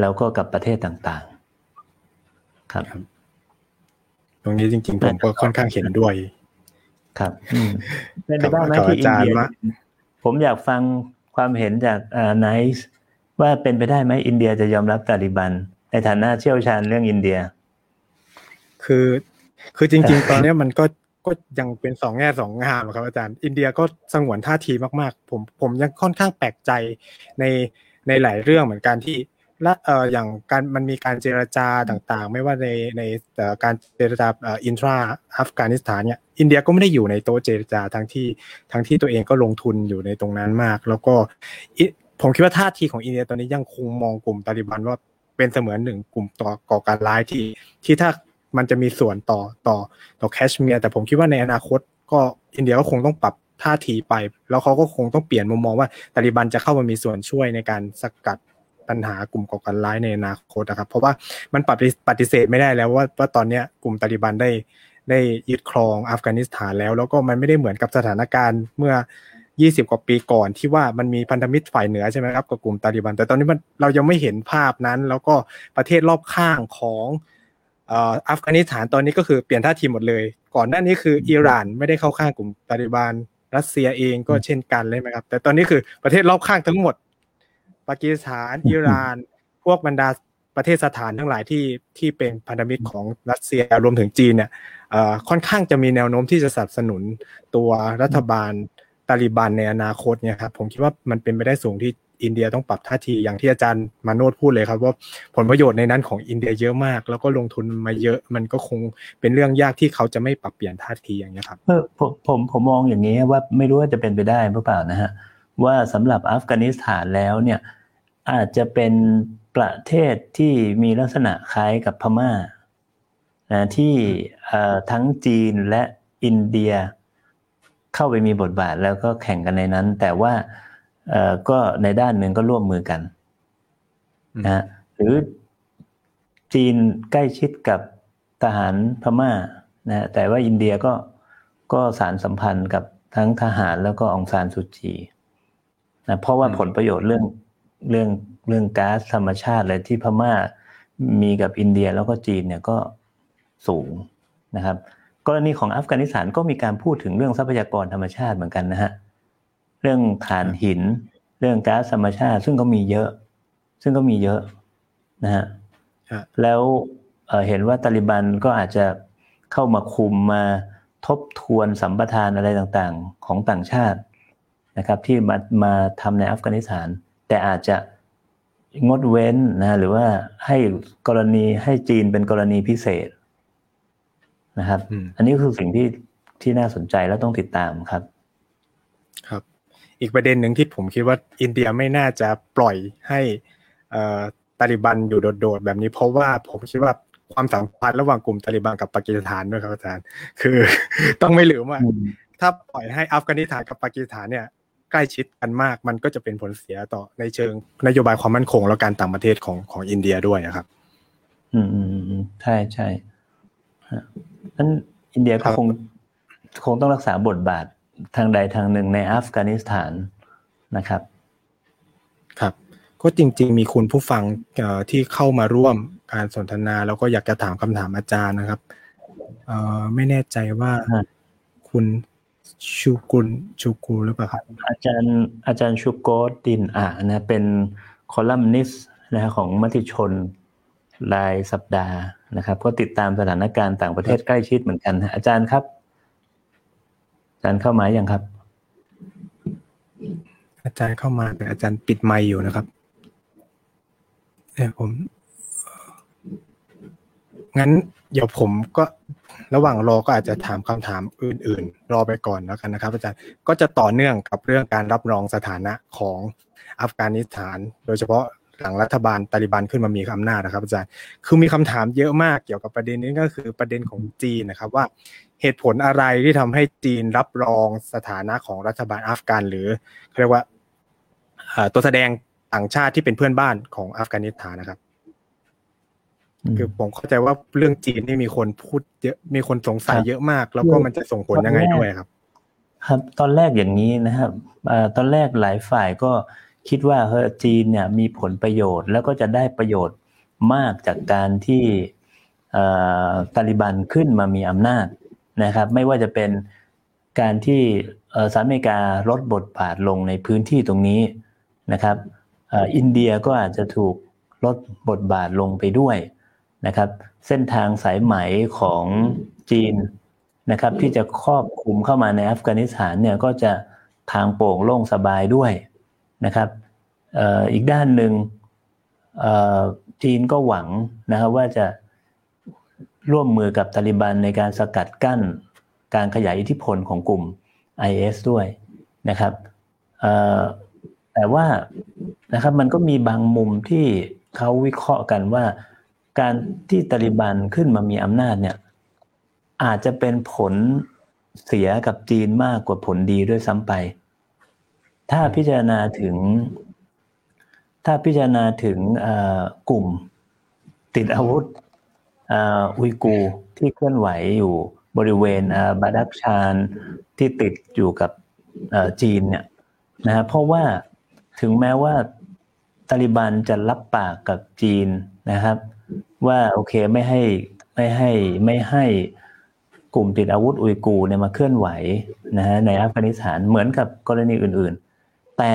แล้วก็กับประเทศต่างๆ ครับ ตรงนี้จริง ๆ ผมก็ค่อนข้างเห็นด้วย ครับเป็นไปได้ไหมที่อินเดียผมอยากฟังความเห็นจากไนซ์ว่าเป็นไปได้ไหมอินเดียจะยอมรับตาลิบัน ในฐานะเชี่ยวชาญเรื่องอินเดีย คือ คือจริง ๆ ตอนนี้มันก็ก็ยังเป็นสองแง่สองงามครับอาจารย์ อินเดียก็สงวนท่าทีมากๆ ผมผมยังค่อนข้างแปลกใจในในหลายเรื่องเหมือนกันที่และเอ่ออย่างการมันมีการเจรจาต่างๆ ไม่ว่าในในการเจรจาอินทราอัฟกานิสถานเนี่ยอินเดียก็ไม่ได้อยู่ในโต๊ะเจรจาทั้งที่ทั้งที่ตัวเองก็ลงทุนอยู่ในตรงนั้นมาก แล้วก็ผมคิดว่าท่าทีของอินเดียตอนนี้ยังคงมองกลุ่มตาลิบันว่าเป็นเสมือนหนึ่งกลุ่มต่อก่อการร้ายที่ที่ถ้า มันจะมีส่วนต่อต่อต่อแคชเมียร์แต่ผมคิดว่าในอนาคต ก็อินเดียก็คงต้องปรับท่าทีไป แล้วเขาก็คงต้องเปลี่ยนมุมมองว่าตาลิบันจะเข้ามามีส่วนช่วยในการสกัดปัญหากลุ่มก่อการร้ายในอนาคตนะครับ เพราะว่ามันปฏิเสธไม่ได้แล้วว่าว่าตอนนี้กลุ่มตาลิบันได้ได้ยึดครองอัฟกานิสถานแล้ว แล้วก็มันไม่ได้เหมือนกับสถานการณ์เมื่อ 20 กว่าปีก่อนที่ว่ามันมีพันธมิตรฝ่ายเหนือใช่ไหมครับกับกลุ่มตาลิบัน แต่ตอนนี้มันเรายังไม่เห็นภาพนั้น แล้วก็ประเทศรอบข้างของ อัฟกานิสถานตอนนี้ก็คือเปลี่ยนท่าทีหมดเลย ก่อนหน้านี้คืออิหร่านไม่ได้เข้าข้างกลุ่มตาลิบันรัสเซียเองก็เช่นกันเลยไหมครับ แต่ตอนนี้คือประเทศรอบข้างทั้งหมด ปากีสถานอิหร่าน พวกบรรดาประเทศสถานทั้งหลายที่ที่เป็นพันธมิตรของรัสเซียรวมถึงจีนเนี่ยค่อนข้างจะมีแนวโน้มที่จะสนับสนุนตัวรัฐบาลตาลิบันในอนาคตเนี่ยครับผมคิดว่ามันเป็นไปได้สูงที่ อินเดียต้องปรับท่าทีอย่างที่อาจารย์มาโนดพูดเลยครับว่าผลประโยชน์ในนั้นของอินเดียเยอะมาก แล้วก็ลงทุนมาเยอะมันก็คงเป็นเรื่องยากที่เขาจะไม่ปรับเปลี่ยนท่าทีอย่างนี้ครับเออผมผมผมมองอย่างนี้ว่าไม่รู้ว่าจะเป็นไปได้หรือเปล่านะฮะว่าสำหรับอัฟกานิสถานแล้วเนี่ยอาจจะเป็นประเทศที่มีลักษณะคล้ายกับพม่านะที่ทั้งจีนและอินเดียเข้าไปมีบทบาทแล้วก็แข่งกันในนั้น แต่ว่า ก็ในด้านหนึ่งก็ร่วมมือกันนะหรือจีนใกล้ชิดกับทหารพม่านะแต่ว่าอินเดียก็ก็สารสัมพันธ์กับทั้งทหารแล้วก็องซานสุจีนะเพราะว่าผลประโยชน์เรื่องเรื่องเรื่องก๊าซธรรมชาติอะไรที่พม่ามีกับอินเดียแล้วก็จีนเนี่ยก็สูงนะครับ กรณีของอัฟกานิสถานก็มีการพูดถึงเรื่องทรัพยากรธรรมชาติเหมือนกันนะฮะ เรื่องถ่านหิน เรื่องก๊าซธรรมชาติ ซึ่งก็มีเยอะ ซึ่งก็มีเยอะนะฮะแล้วเห็นว่าตาลิบันก็อาจจะเข้ามาคุมมาทบทวนสัมปทานอะไรต่างๆ ของต่างชาตินะครับ ที่มามาทำในอัฟกานิสถาน แต่อาจจะงดเว้นนะหรือว่าให้กรณีให้จีนเป็นกรณีพิเศษนะครับ อันนี้คือสิ่งที่ที่น่าสนใจและต้องติดตามครับ ครับ อีกประเด็นหนึ่งที่ผมคิดว่าอินเดียไม่น่าจะปล่อยให้ตาลิบันอยู่โดดๆแบบนี้เพราะว่าผมคิดว่าความสัมพันธ์ระหว่างกลุ่มตาลิบันกับปากีสถานด้วยครับอาจารย์ คือต้องไม่ลืมว่าถ้าปล่อยให้อัฟกานิสถานกับปากีสถานเนี่ยใกล้ชิดกันมาก มันก็จะเป็นผลเสียต่อในเชิงนโยบายความมั่นคงและการต่างประเทศของของอินเดียด้วยนะครับ อืมอืมอืมใช่ใช่นั้นอินเดียก็คงคงต้องรักษาบทบาท ทางใดทางหนึ่งในอัฟกานิสถานนะครับ ครับ ก็จริง ๆ มีคุณผู้ฟังที่เข้ามาร่วมการสนทนาแล้วก็อยากจะถามคำถามอาจารย์นะครับเออไม่แน่ใจว่าคุณชูกุลชูกูหรือเปล่าครับ อาจารย์อาจารย์ชูโกดินอ่านะเป็นคอลัมนิสนะของมติชนรายสัปดาห์นะครับ ก็ติดตามสถานการณ์ต่างประเทศใกล้ชิดเหมือนกัน อาจารย์ครับ อาจารย์เข้ามาอย่างครับ อาจารย์เข้ามาแต่อาจารย์ปิดไมค์อยู่นะครับเดี๋ยวผม งั้นเดี๋ยวผมก็ระหว่างรอก็อาจจะถามคำถามอื่น ๆ รอไปก่อนแล้วกันนะครับ อาจารย์ก็จะต่อเนื่องกับเรื่องการรับรองสถานะของอัฟกานิสถาน โดยเฉพาะ หลังรัฐบาลตาลิบันขึ้นมามีอำนาจนะครับ อาจารย์ คือมีคำถามเยอะมากเกี่ยวกับประเด็นนี้ก็คือประเด็นของจีนนะครับว่าเหตุผลอะไรที่ทำให้จีนรับรองสถานะของรัฐบาลอัฟกานหรือเรียกว่าตัวแสดงต่างชาติที่เป็นเพื่อนบ้านของอัฟกานิสถานนะครับ คือผมเข้าใจว่าเรื่องจีนนี่มีคนพูดเยอะมีคนสงสัยเยอะมาก แล้วก็มันจะส่งผลยังไงด้วยครับ ครับ ตอนแรกอย่างนี้นะครับตอนแรกหลายฝ่ายก็ คิดว่าเฮอจีนเนี่ยมีผลประโยชน์แล้วก็จะได้ประโยชน์มากจากการที่ตาลิบันขึ้นมามีอำนาจนะครับ ไม่ว่าจะเป็นการที่สหรัฐอเมริกาลดบทบาทลงในพื้นที่ตรงนี้นะครับอินเดียก็อาจจะถูกลดบทบาทลงไปด้วยนะครับ เส้นทางสายไหมของจีนนะครับ ที่จะครอบคลุมเข้ามาในอัฟกานิสถานเนี่ยก็จะทางโป่งโล่งสบายด้วย นะครับอีกด้านหนึ่งจีนก็หวังนะครับว่าจะร่วมมือกับตาลิบันในการสกัดกั้นการขยายอิทธิพลของกลุ่ม IS ด้วยนะครับแต่ว่านะครับมันก็มีบางมุมที่เขาวิเคราะห์กันว่า การที่ตาลิบันขึ้นมามีอำนาจเนี่ยอาจจะเป็นผลเสียกับจีนมากกว่าผลดีด้วยซ้ำไป ถ้าพิจารณาถึง ถ้าพิจารณาถึงกลุ่มติดอาวุธอุยกูที่เคลื่อนไหวอยู่บริเวณบาดักชานที่ติดอยู่กับจีนเนี่ยนะเพราะว่าถึงแม้ว่าตาลิบันจะรับปากกับจีนนะครับ ว่าโอเคไม่ให้ไม่ให้ไม่ให้กลุ่มติดอาวุธอุยกูเนี่ยมาเคลื่อนไหวนะฮะในอัฟกานิสถานเหมือนกับกรณีอื่น ๆ แต่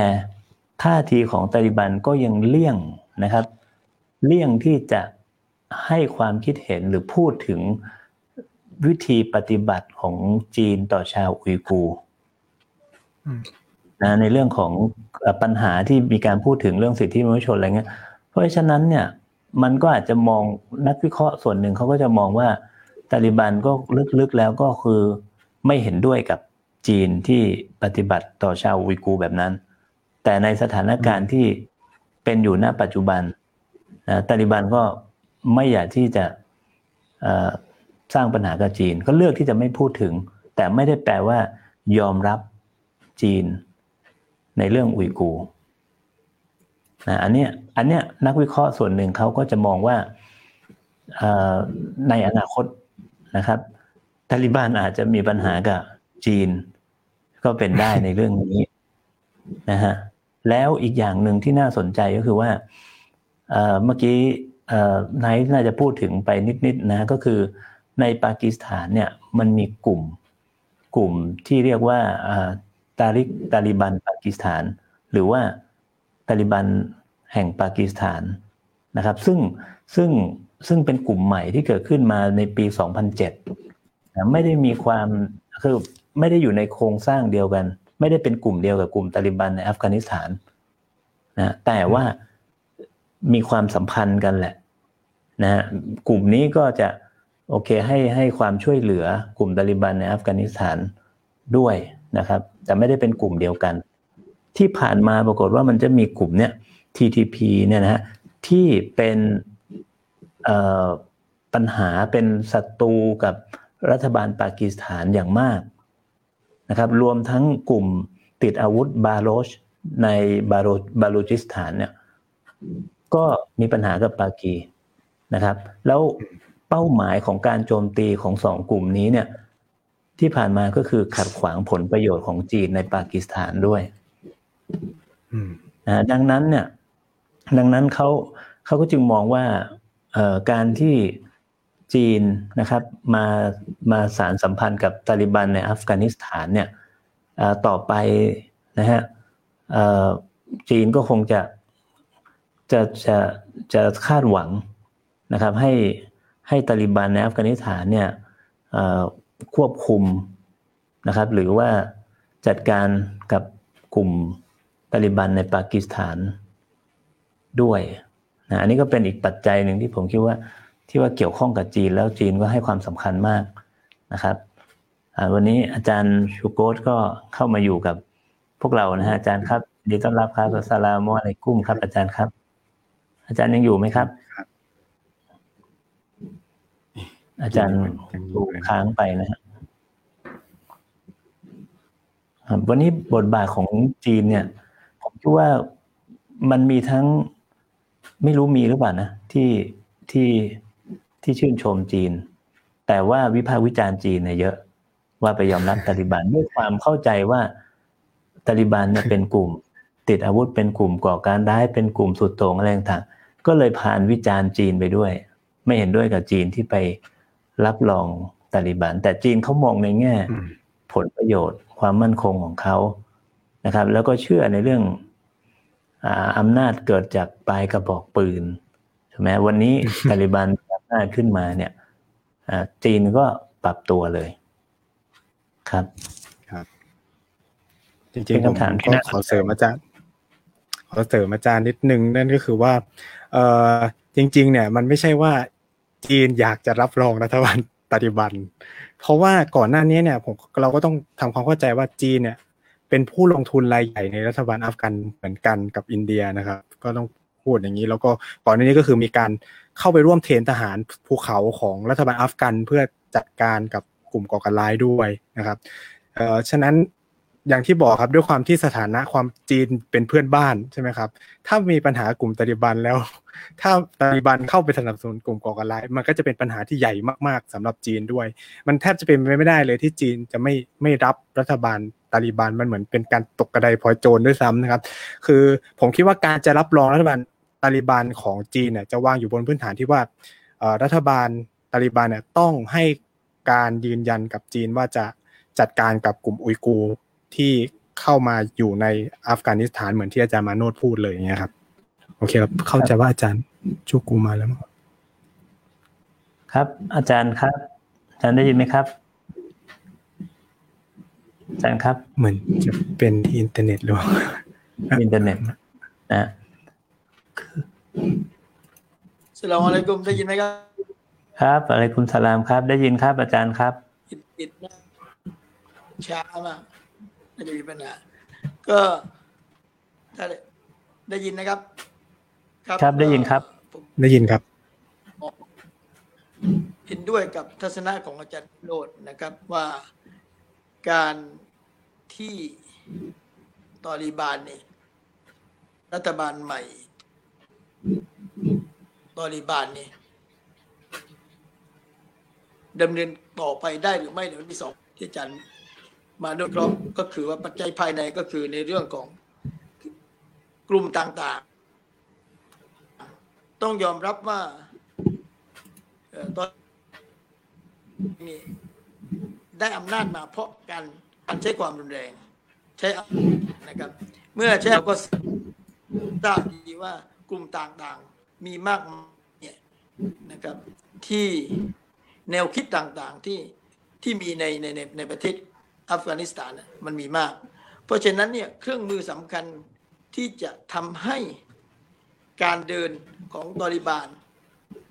ท่าทีของตาลิบันก็ยังเลี่ยงนะครับ เลี่ยงที่จะให้ความคิดเห็นหรือพูดถึงวิธีปฏิบัติของจีนต่อชาวอุยกูนะในเรื่องของปัญหาที่มีการพูดถึงเรื่องสิทธิมนุษยชนอะไรเงี้ย เพราะฉะนั้นเนี่ย มันก็อาจจะมองนักวิเคราะห์ส่วนหนึ่งเขาก็จะมองว่าตาลิบันก็ลึกๆแล้วก็คือไม่เห็นด้วยกับจีนที่ปฏิบัติต่อชาวอุยกูแบบนั้น แต่ในสถานการณ์ที่เป็นอยู่ณปัจจุบันนะตาลิบันก็ไม่อยากที่จะสร้างปัญหากับจีน ก็เลือกที่จะไม่พูดถึง แต่ไม่ได้แปลว่ายอมรับจีนในเรื่องอุยกูนะอันเนี้ยอันเนี้ยนักวิเคราะห์ส่วนหนึ่งเขาก็จะมองว่าในอนาคตนะครับตาลิบันอาจจะมีปัญหากับจีน ก็เป็นได้ในเรื่องนี้นะฮะ แล้วอีกอย่างหนึ่งที่น่าสนใจก็คือว่าเมื่อกี้ไนท์น่าจะพูดถึงไปนิดๆนะก็คือในปากีสถานเนี่ยมันมีกลุ่มกลุ่มที่เรียกว่าตาลิกตาลิบันปากีสถาน หรือว่าตาลิบันแห่งปากีสถานนะครับซึ่งซึ่งซึ่งเป็นกลุ่มใหม่ที่เกิดขึ้นมาในปี 2007 ไม่ได้มีความคือไม่ได้อยู่ในโครงสร้างเดียวกัน ไม่ได้เป็นกลุ่มเดียวกับกลุ่มตาลิบันในอัฟกานิสถานนะแต่ว่ามีความสัมพันธ์กันแหละนะฮะกลุ่มนี้ก็จะโอเคให้ให้ความช่วยเหลือกลุ่มตาลิบันในอัฟกานิสถานด้วยนะครับ แต่ไม่ได้เป็นกลุ่มเดียวกัน ที่ผ่านมาปรากฏว่ามันจะมีกลุ่มเนี้ย TTP เนี่ยนะฮะที่เป็นปัญหาเป็นศัตรูกับรัฐบาลปากีสถานอย่างมาก นะครับรวมทั้งกลุ่มติดอาวุธบาโลชในบาโลบาลูจิสถานเนี่ยก็มีปัญหากับปากีนะครับ แล้วเป้าหมายของการโจมตีของสองกลุ่มนี้เนี่ยที่ผ่านมาก็คือขัดขวางผลประโยชน์ของจีนในปากีสถานด้วยนะดังนั้นเนี่ยดังนั้นเขาเขาก็จึงมองว่าการที่ จีนนะครับมามาสารสัมพันธ์กับตาลิบันในอัฟกานิสถานเนี่ยต่อไปนะฮะจีนก็คงจะจะจะจะคาดหวังนะครับให้ให้ตาลิบันในอัฟกานิสถานเนี่ยควบคุมนะครับหรือว่าจัดการกับกลุ่มตาลิบันในปากีสถานด้วยนะอันนี้ก็เป็นอีกปัจจัยหนึ่งที่ผมคิดว่า ที่ว่าเกี่ยวข้องกับจีนแล้วจีนก็ให้ความสำคัญมากนะครับวันนี้อาจารย์ชูโกตก็เข้ามาอยู่กับพวกเรานะฮะอาจารย์ครับดีต้อนรับครับสลามอะไรกุ้มครับ อาจารย์ครับ อาจารย์ยังอยู่ไหมครับ อาจารย์ถูกค้างไปนะฮะวันนี้บทบาทของจีนเนี่ย ผมคิดว่ามันมีทั้งไม่รู้มีหรือเปล่านะที่ที่ ที่ชื่นชมจีน แต่ว่าวิพากษ์วิจารณ์จีนเนี่ยเยอะ ว่าไปยอมรับตาลิบันด้วยความเข้าใจว่าตาลิบันเนี่ยเป็นกลุ่ม ติดอาวุธเป็นกลุ่มก่อการร้ายเป็นกลุ่มสุดโต่งอะไรต่างก็เลยผ่านวิจารณ์จีนไปด้วย ไม่เห็นด้วยกับจีนที่ไปรับรองตาลิบัน แต่จีนเขามองในแง่ ผลประโยชน์ ความมั่นคงของเขานะครับ แล้วก็เชื่อในเรื่องอำนาจเกิดจากปลายกระบอกปืนใช่ไหมวันนี้ตาลิบัน อำนาจขึ้นมาเนี่ยจีนก็ปรับตัวเลย ครับครับจริงๆผมก็ขอเสริมอาจารย์ขอเสริมอาจารย์นิดนึงนั่นก็คือว่าเออจริง ๆ เนี่ยมันไม่ใช่ว่าจีนอยากจะรับรองรัฐบาลตาลิบัน เพราะว่าก่อนหน้านี้เนี่ยผมเราก็ต้องทำความเข้าใจว่าจีนเนี่ยเป็นผู้ลงทุนรายใหญ่ในรัฐบาลอัฟกันเหมือนกันกับอินเดียนะครับ ก็ต้องพูดอย่างนี้แล้วก็ก่อนหน้านี้ก็คือมีการ เข้าไปร่วม train ทหารภูเขาของรัฐบาลอัฟกันเพื่อจัดการกับกลุ่มก่อการร้ายด้วยนะครับเอ่อฉะนั้นอย่างที่บอกครับด้วยความที่สถานะความจีนเป็นเพื่อนบ้านใช่ไหมครับ ถ้ามีปัญหากลุ่มตาลิบันแล้ว ถ้าตาลิบันเข้าไปสนับสนุนกลุ่มก่อการร้าย มันก็จะเป็นปัญหาที่ใหญ่มากๆสำหรับจีนด้วย มันแทบจะเป็นไปไม่ได้เลยที่จีนจะไม่ไม่รับรัฐบาลตาลิบันมันเหมือนเป็นการตกกระไดพลอยโจรด้วยซ้ำนะครับ คือผมคิดว่าการจะรับรองรัฐบาล ตาลิบันของจีนเนี่ยจะวางอยู่บนพื้นฐานที่ว่ารัฐบาลตาลิบันเนี่ยต้องให้การยืนยันกับจีนว่าจะจัดการกับกลุ่มอุยกูที่เข้ามาอยู่ในอัฟกานิสถานเหมือนที่อาจารย์มาโนดพูดเลยอย่างเงี้ยครับ โอเคครับเข้าใจว่าอาจารย์ชูกูมาแล้วมั้งครับ อาจารย์ครับ อาจารย์ได้ยินไหมครับ อาจารย์ครับ เหมือนจะเป็นที่อินเทอร์เน็ตหรืออินเทอร์เน็ตนะ สลามอะไรกุมได้ยินไหมครับ ครับอะไรคุณสลามครับ ได้ยินครับอาจารย์ครับอิดนะช้ามากไม่ได้มีปัญหาก็ถ้าได้ได้ยินนะครับครับได้ยินครับผมได้ยินครับเห็นด้วยกับทัศนะของอาจารย์โรดนะครับว่าการที่ตอริบานเนี่ยรัฐบาลใหม่ ตอริบานเนี่ดำเนินต่อไปได้หรือไม่เนี่ยมันมีสองที่อาจารย์มาด้วยเคราะห์ก็คือว่าปัจจัยภายในก็คือในเรื่องของกลุ่มต่างๆ ต้องยอมรับว่าตอนนี้ได้อำนาจมาเพราะการการใช้ความรุนแรง ใช้อำนาจนะครับ เมื่อใช้ก็ทราบดีว่า กลุ่มต่างๆ มีมากเนี่ยนะครับที่แนวคิดต่างๆที่ที่มีในในในในประเทศอัฟกานิสถานน่ะมันมีมาก เพราะฉะนั้นเนี่ยเครื่องมือสำคัญที่จะทำให้การเดินของตอริบาน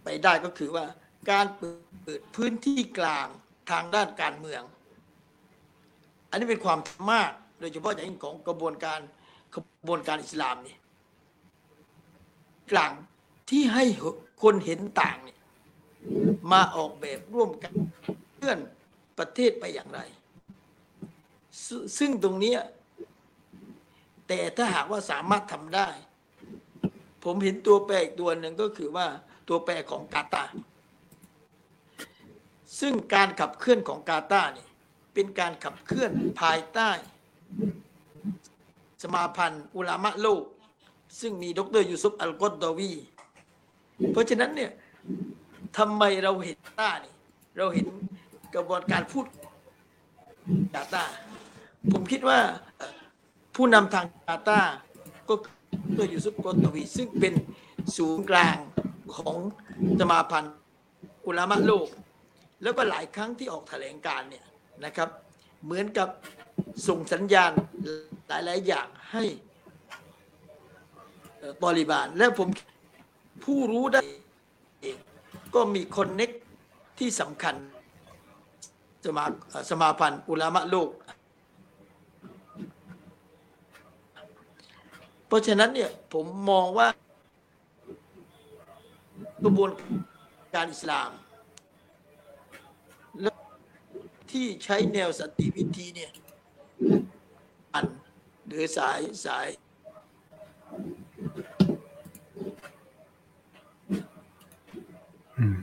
ไปได้ก็คือว่าการเปิดพื้นที่กลางทางด้านการเมือง อันนี้เป็นความมากโดยเฉพาะอย่างยิ่งของกระบวนการกระบวนการอิสลามนี่ กลางที่ให้คนเห็นต่างเนี่ยมาออกแบบร่วมกันเพื่อนประเทศไปอย่างไร ซึ่งตรงนี้แต่ถ้าหากว่าสามารถทำได้ ผมเห็นตัวแปรอีกตัวหนึ่งก็คือว่าตัวแปรของกาตาร์ซึ่งการขับเคลื่อนของกาตาร์เนี่ยเป็นการขับเคลื่อนภายใต้ สมาพันธ์อุลามะโลก ซึ่งมีดรยูซุฟอัลกอดดวี เพราะฉะนั้นเนี่ยทำไมเราเห็นต้านี่เราเห็นกระบวนการพูดกาตาผมคิดว่าผู้นำทางกาตาก็ดรยูซุฟกอดดวี ซึ่งเป็นศูนย์กลางของสมาพันธ์อุลามะโลก แล้วก็หลายครั้งที่ออกแถลงการ์เนี่ยนะครับ เหมือนกับส่งสัญญาณหลาย ๆ อย่างให้ เอ่อบริบาลและผมผู้รู้ได้เองก็มีคนเน็กที่สำคัญสมาสมาพันธ์อุลามะโลก เพราะฉะนั้นเนี่ยผมมองว่ากระบวนการอิสลามที่ใช้แนวสติวิธีเนี่ยอันหรือสายสาย อืม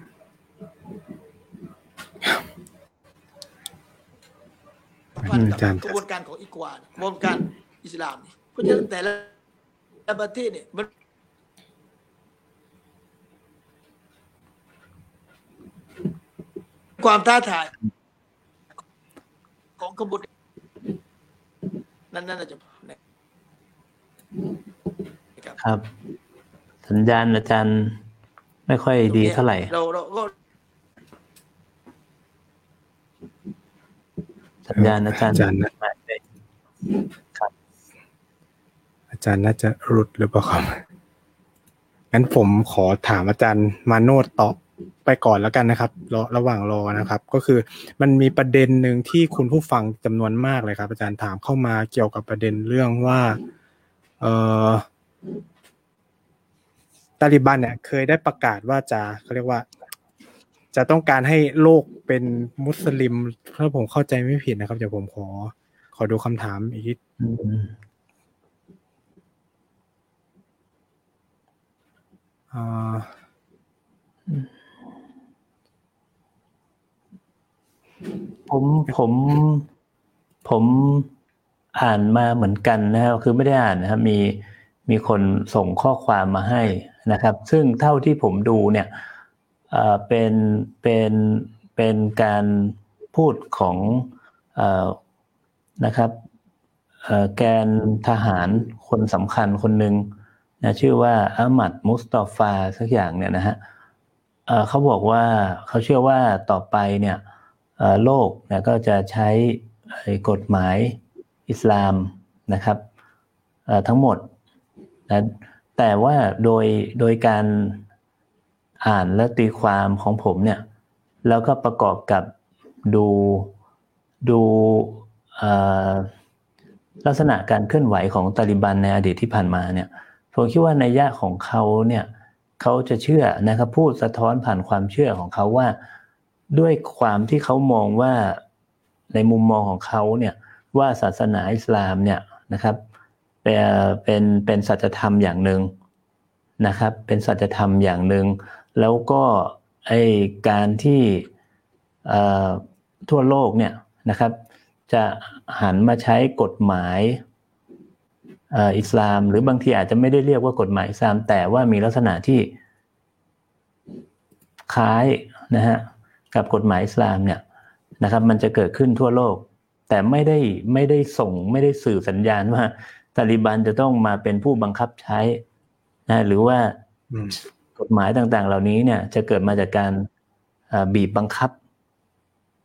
พันอืมกับอาจารย์กระบวนการของอีกวานกระบวนการอิสลามเนี่ยเพราะฉะนั้นแต่ละประเทศเนี่ยมันความท้าทาย ของกระบวนนั่นนั่นอาจจะนะครับครับ สัญญาณอาจารย์ ไม่ค่อยดีเท่าไหร่ เราเราก็สัญญาณอาจารย์อาจารย์นะไม่ได้อาจารย์น่าจะหลุดหรือเปล่าครับงั้นผมขอถามอาจารย์มาโนดตอบไปก่อนแล้วกันนะครับรอระหว่างรอนะครับ ก็คือมันมีประเด็นหนึ่งที่คุณผู้ฟังจำนวนมากเลยครับ อาจารย์ถามเข้ามาเกี่ยวกับประเด็นเรื่องว่า เออ ตาลิบันเนี่ยเคยได้ประกาศว่าจะเขาเรียกว่า จะต้องการให้โลกเป็นมุสลิมถ้าผมเข้าใจไม่ผิดนะครับเดี๋ยวผมขอ ขอดูคำถามอีกทีอ่าผมผมผมอ่านมาเหมือนกันนะครับคือไม่ได้อ่านนะครับมีมีคนส่งข้อความมาให้ นะครับ ซึ่งเท่าที่ผมดูเนี่ยเป็นเป็นเป็นการพูดของอนะครับแกนทหารคนสำคัญคนหนึ่งนะชื่อว่าอามัดมุสตอฟาสักอย่างเนี่ยนะฮะเขาบอกว่าเขาเชื่อว่าต่อไปเนี่ยโลกนะก็จะใช้กฎหมายอิสลามนะครับทั้งหมดนะ แต่ว่าโดยโดยการอ่านและตีความของผมเนี่ย แล้วก็ประกอบกับดูดูลักษณะการเคลื่อนไหวของตาลิบันในอดีตที่ผ่านมาเนี่ยผมคิดว่าในยะของเขาเนี่ยเขาจะเชื่อนะครับพูดสะท้อนผ่านความเชื่อของเขาว่า ด้วยความที่เขามองว่าในมุมมองของเขาเนี่ยว่าศาสนาอิสลามเนี่ยนะครับ เป็นเป็นเป็นสัจธรรมอย่างหนึ่งนะครับ เป็นสัจธรรมอย่างหนึ่งแล้วก็ไอการที่ทั่วโลกเนี่ยนะครับ จะหันมาใช้กฎหมายอิสลาม หรือบางทีอาจจะไม่ได้เรียกว่ากฎหมายอิสลาม แต่ว่ามีลักษณะที่คล้ายนะฮะกับกฎหมายอิสลามเนี่ยนะครับ มันจะเกิดขึ้นทั่วโลก แต่ไม่ได้ไม่ได้ส่งไม่ได้สื่อสัญญาณว่า ตาลิบันจะต้องมาเป็นผู้บังคับใช้นะหรือว่ากฎหมายต่างๆ เหล่านี้เนี่ย จะเกิดมาจากการบีบบังคับ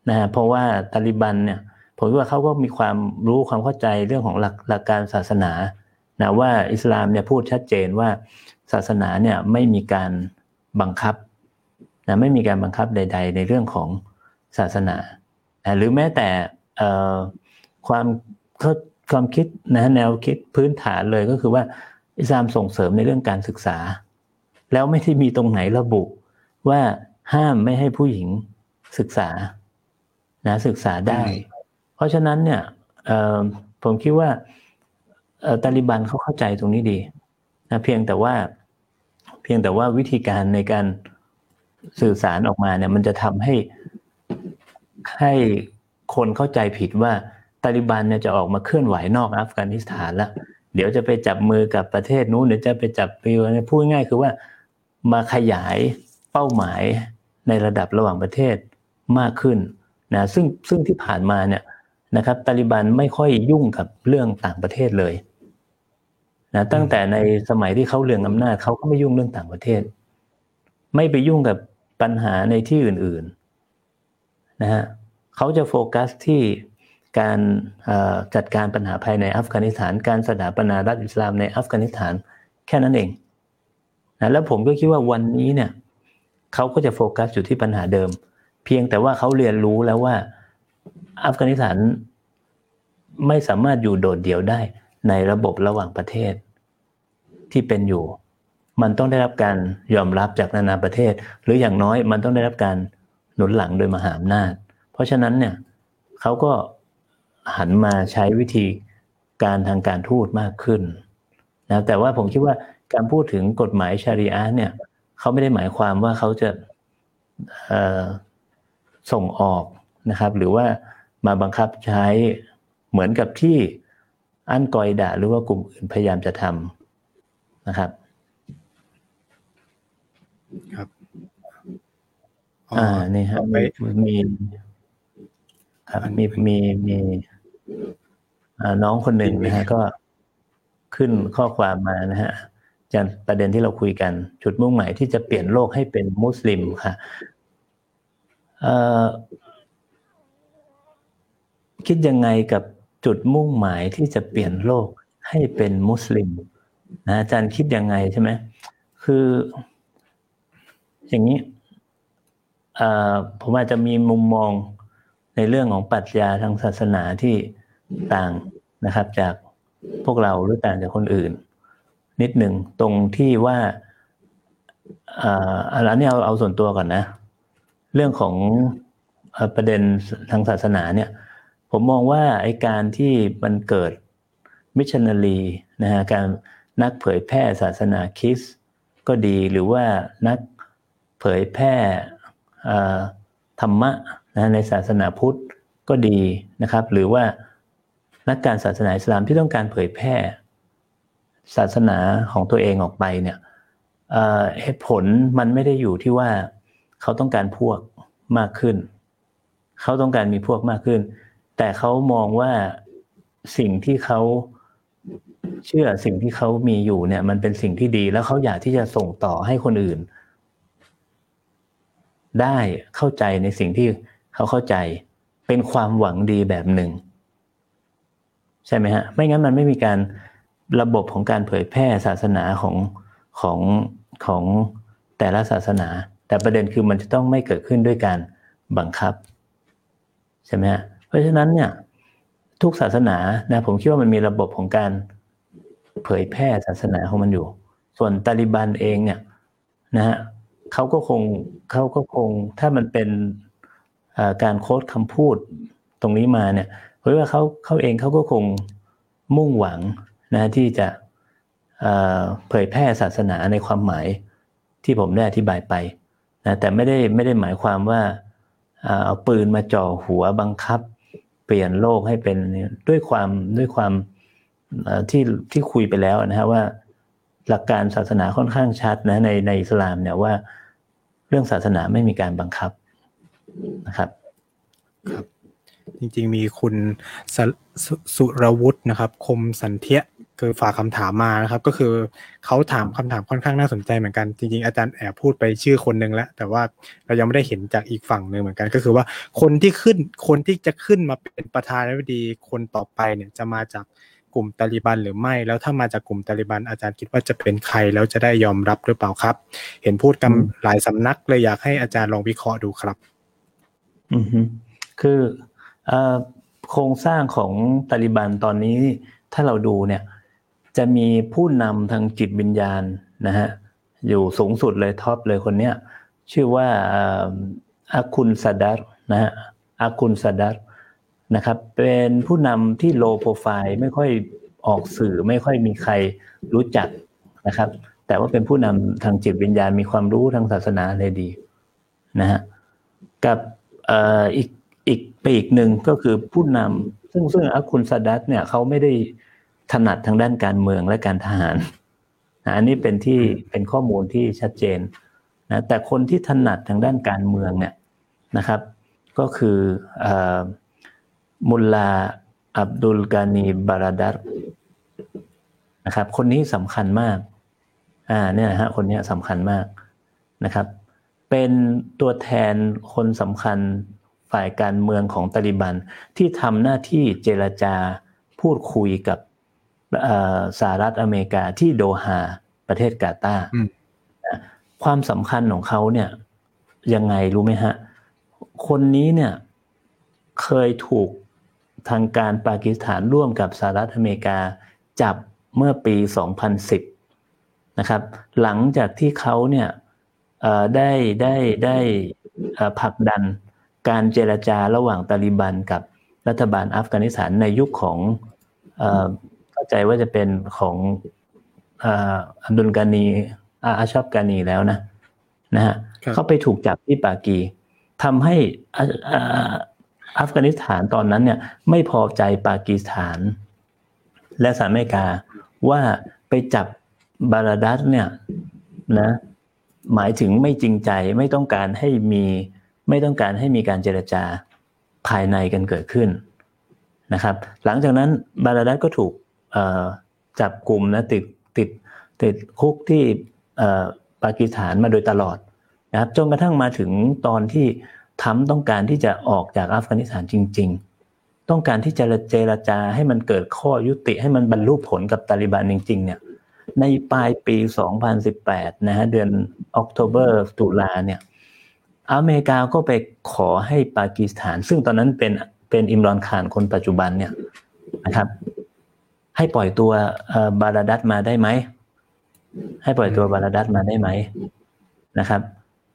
นะเพราะว่าตาลิบันเนี่ยผมว่าเขาก็มีความรู้ความเข้าใจเรื่องของหลักหลักการศาสนานะว่าอิสลามเนี่ยพูดชัดเจนว่าศาสนาเนี่ยไม่มีการบังคับนะไม่มีการบังคับใด ๆ ในเรื่องของศาสนา หรือแม้แต่ความ ความคิดนะแนวคิดพื้นฐานเลยก็คือว่าอิสลามส่งเสริมในเรื่องการศึกษา แล้วไม่ที่มีตรงไหนระบุว่าห้ามไม่ให้ผู้หญิงศึกษานะศึกษาได้ เพราะฉะนั้นเนี่ยผมคิดว่าตาลิบันเขาเข้าใจตรงนี้ดีนะเพียงแต่ว่าเพียงแต่ว่าวิธีการในการสื่อสารออกมาเนี่ย มันจะทำให้ให้คนเข้าใจผิดว่า ตาลิบันเนี่ยจะออกมาเคลื่อนไหวนอกอัฟกานิสถานแล้ว เดี๋ยวจะไปจับมือกับประเทศนู้นเดี๋ยวจะไปจับปิวพูดง่ายคือว่ามาขยายเป้าหมายในระดับระหว่างประเทศมากขึ้นนะซึ่งซึ่งที่ผ่านมาเนี่ยนะครับตาลิบันไม่ค่อยยุ่งกับเรื่องต่างประเทศเลยนะตั้งแต่ในสมัยที่เขาเรืองอำนาจเขาก็ไม่ยุ่งเรื่องต่างประเทศ ไม่ไปยุ่งกับปัญหาในที่อื่น ๆนะฮะเขาจะโฟกัสที่ การจัดการปัญหาภายในอัฟกานิสถาน การสถาปนารัฐอิสลามในอัฟกานิสถานแค่นั้นเองนะแล้วผมก็คิดว่าวันนี้เนี่ยเขาก็จะโฟกัสอยู่ที่ปัญหาเดิม เพียงแต่ว่าเขาเรียนรู้แล้วว่าอัฟกานิสถานไม่สามารถอยู่โดดเดี่ยวได้ในระบบระหว่างประเทศที่เป็นอยู่ มันต้องได้รับการยอมรับจากนานาประเทศ หรืออย่างน้อยมันต้องได้รับการหนุนหลังโดยมหาอำนาจ เพราะฉะนั้นเนี่ยเขาก็ หันมาใช้วิธีการทางการทูตมากขึ้นนะแต่ว่าผมคิดว่าการพูดถึงกฎหมายชาริอะเนี่ยเขาไม่ได้หมายความว่าเขาจะส่งออกนะครับ หรือว่ามาบังคับใช้เหมือนกับที่อันกอยดะหรือว่ากลุ่มอื่นพยายามจะทำนะครับ ครับอ่านี่ครับมีครับมีมีมี น้องคนหนึ่งนะฮะก็ขึ้นข้อความมานะฮะจากประเด็นที่เราคุยกัน จุดมุ่งหมายที่จะเปลี่ยนโลกให้เป็นมุสลิมค่ะคิดยังไงกับจุดมุ่งหมายที่จะเปลี่ยนโลกให้เป็นมุสลิมนะอาจารย์คิดยังไงใช่ไหมคือ อย่างนี้ผมอาจจะมีมุมมองในเรื่องของปรัชญาทางศาสนาที่ ต่างนะครับ จากพวกเราหรือต่างจากคนอื่น นิดหนึ่งตรงที่ว่าอ่าอันนี้เอาเอาส่วนตัวก่อนนะ เรื่องของประเด็นทางศาสนาเนี่ย ผมมองว่าไอการที่มันเกิดมิชชันนารีนะฮะการนักเผยแพร่ศาสนาคริสก็ดีหรือว่านักเผยแพร่ธรรมะนะในศาสนาพุทธก็ดีนะครับ หรือว่า นักการศาสนาอิสลามที่ต้องการเผยแพร่ศาสนาของตัวเองออกไปเนี่ยเหตุผลมันไม่ได้อยู่ที่ว่าเขาต้องการพวกมากขึ้น เขาต้องการมีพวกมากขึ้น แต่เขามองว่าสิ่งที่เขาเชื่อสิ่งที่เขามีอยู่เนี่ย มันเป็นสิ่งที่ดีแล้วเขาอยากที่จะส่งต่อให้คนอื่น ได้เข้าใจในสิ่งที่เขาเข้าใจ เป็นความหวังดีแบบหนึ่ง ใช่ไหมฮะไม่งั้นมันไม่มีการระบบของการเผยแพร่ศาสนาของของของแต่ละศาสนา แต่ประเด็นคือมันจะต้องไม่เกิดขึ้นด้วยการบังคับใช่ไหมฮะเพราะฉะนั้นเนี่ยทุกศาสนานะผมคิดว่ามันมีระบบของการเผยแพร่ศาสนาของมันอยู่ ส่วนตาลิบันเองเนี่ยนะฮะเขาก็คงเขาก็คงถ้ามันเป็นการโค้ดคำพูดตรงนี้มาเนี่ย เพราะว่าเขาเขาเองเขาก็คงมุ่งหวังนะที่จะเผยแพร่ศาสนาในความหมายที่ผมได้อธิบายไปนะแต่ไม่ได้ไม่ได้หมายความว่าเอาปืนมาจ่อหัวบังคับ เปลี่ยนโลกให้เป็นด้วยความด้วยความที่ที่คุยไปแล้วนะฮะว่าหลักการศาสนาค่อนข้างชัดนะในในอิสลามเนี่ยว่า เรื่องศาสนาไม่มีการบังคับนะครับครับ จริง ๆ มีคุณสสุรวุฒินะครับ คมสันเทียคือฝากคำถามมานะครับ ก็คือเขาถามคำถามค่อนข้างน่าสนใจเหมือนกันจริง ๆ อาจารย์แอบพูดไปชื่อคนหนึ่งแล้ว แต่ว่าเรายังไม่ได้เห็นจากอีกฝั่งหนึ่งเหมือนกัน ก็คือว่าคนที่ขึ้นคนที่จะขึ้นมาเป็นประธานาธิบดีคนต่อไปเนี่ยจะมาจากกลุ่มตาลิบันหรือไม่ แล้วถ้ามาจากกลุ่มตาลิบันอาจารย์คิดว่าจะเป็นใครแล้วจะได้ยอมรับหรือเปล่าครับ เห็นพูดกันหลายสำนักเลยอยากให้อาจารย์ลองวิเคราะห์ดูครับ อือฮึคือ โครงสร้างของตาลิบันตอนนี้ถ้าเราดูเนี่ยจะมีผู้นำทางจิตวิญญาณนะฮะอยู่สูงสุดเลยท็อปเลยคนเนี้ยชื่อว่าอาคุนซาดัรนะฮะอาคุนซาดัรนะครับเป็นผู้นำที่โลโปรไฟล์ไม่ค่อยออกสื่อไม่ค่อยมีใครรู้จักนะครับ แต่ว่าเป็นผู้นำทางจิตวิญญาณมีความรู้ทางศาสนาเลยดีนะฮะกับอีก อีกปีกหนึ่งก็คือผู้นำซึ่งซึ่งอาคุนซาดัตเนี่ยเขาไม่ได้ถนัดทางด้านการเมืองและการทหารอันนี้เป็นที่เป็นข้อมูลที่ชัดเจนนะแต่คนที่ถนัดทางด้านการเมืองเนี่ยนะครับ ก็คือมุลลาอับดุลกานีบาราดัตนะครับคนนี้สำคัญมากอ่าเนี่ยฮะคนนี้สำคัญมากนะครับ เป็นตัวแทนคนสำคัญ ฝ่ายการเมืองของตาลิบันที่ทำหน้าที่เจรจาพูดคุยกับสหรัฐอเมริกาที่โดฮาประเทศกาตาร์ความสำคัญของเขาเนี่ยยังไงรู้ไหมฮะ คนนี้เนี่ยเคยถูกทางการปากีสถานร่วมกับสหรัฐอเมริกาจับเมื่อปี 2010 นะครับ หลังจากที่เขาเนี่ยได้ได้ได้ผลักดัน การเจรจาระหว่างตาลิบันกับรัฐบาลอัฟกานิสถานในยุคของเข้าใจว่าจะเป็นของอับดุลกานีอาชับกานีแล้วนะนะฮะเขาไปถูกจับที่ปากีทำให้อัฟกานิสถานตอนนั้นเนี่ยไม่พอใจปากีสถาน และสหรัฐอเมริกาว่าไปจับบาราดัสเนี่ยนะหมายถึงไม่จริงใจไม่ต้องการให้มี ไม่ต้องการให้มีการเจรจาภายในกันเกิดขึ้นนะครับ หลังจากนั้นบาราดัสก็ถูกจับกลุ่มนะติดติดติดคุกที่ปากีสถานมาโดยตลอดนะครับจนกระทั่งมาถึงตอนที่ทำต้องการที่จะออกจากอัฟกานิสถานจริง ๆ ต้องการที่จะเจรจาให้มันเกิดข้อยุติให้มันบรรลุผลกับตาลิบันจริง ๆ เนี่ย ในปลายปี 2018 นะฮะเดือนออกโทเบอร์ตุลาเนี่ย อเมริกาก็ไปขอให้ปากีสถาน ซึ่งตอนนั้นเป็นเป็นอิมรอนคานคนปัจจุบันเนี่ยนะครับ ให้ปล่อยตัวบาราดัตมาได้ไหมให้ปล่อยตัวบาราดัตมาได้ไหมนะครับ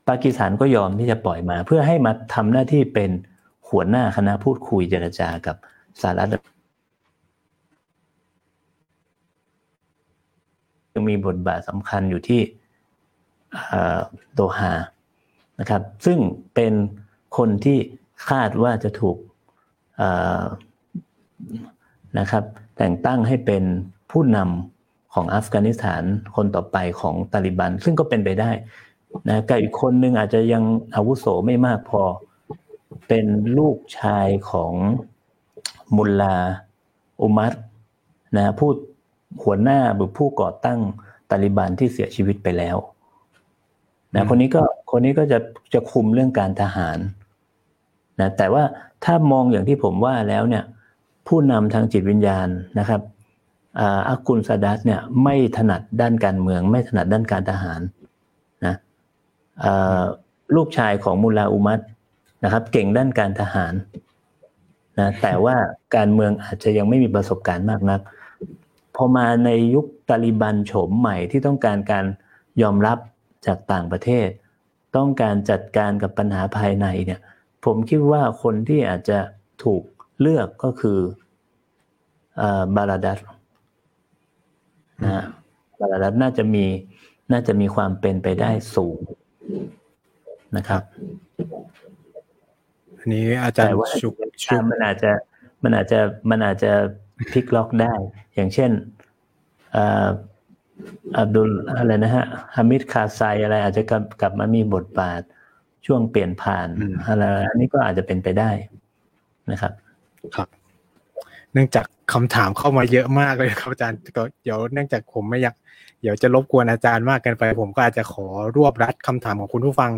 ปากีสถานก็ยอมที่จะปล่อยมา เพื่อให้มาทำหน้าที่เป็นหัวหน้าคณะพูดคุยเจรจากับสหรัฐยังมีบทบาทสำคัญอยู่ที่โดฮา นะครับ ซึ่งเป็นคนที่คาดว่าจะถูกนะครับแต่งตั้งให้เป็นผู้นำของอัฟกานิสถานคนต่อไปของตาลิบัน ซึ่งก็เป็นไปได้นะกับอีกคนนึงอาจจะยังอาวุโสไม่มากพอเป็นลูกชายของมุลลาอุมัรนะผู้หัวหน้าหรือผู้ก่อตั้งตาลิบันที่เสียชีวิตไปแล้ว นะคนนี้ก็คนนี้ก็จะจะคุมเรื่องการทหารนะแต่ว่าถ้ามองอย่างที่ผมว่าแล้วเนี่ยผู้นำทางจิตวิญญาณนะครับอากุลซาดัสเนี่ยไม่ถนัดด้านการเมือง ไม่ถนัดด้านการทหารนะลูกชายของมุลลาอุมัตนะครับเก่งด้านการทหารนะแต่ว่าการเมืองอาจจะยังไม่มีประสบการณ์มากนักพอมาในยุคตาลิบันโฉมใหม่ที่ต้องการการยอมรับ จากต่างประเทศ ต้องการจัดการกับปัญหาภายในเนี่ยผมคิดว่าคนที่อาจจะถูกเลือกก็คือบาลาดัสนะบาลาดัสน่าจะมีน่าจะมีความเป็นไปได้สูงนะครับอันนี้อาจารย์แต่ว่าชุกชุกมันอาจจะมันอาจจะมันอาจจะพลิกล็อกได้ อย่างเช่น อ่าอับดุลอะไรนะฮะฮามิดคาไซอะไรอาจจะกลับกลับมามีบทบาทช่วงเปลี่ยนผ่านอะไรอันนี้ก็อาจจะเป็นไปได้นะครับ ครับ เนื่องจากคำถามเข้ามาเยอะมากเลยครับอาจารย์ก็เดี๋ยวเนื่องจากผมไม่อยาก เดี๋ยวจะรบกวนอาจารย์มากเกินไป ผมก็อาจจะขอรวบรัดคำถามของคุณผู้ฟัง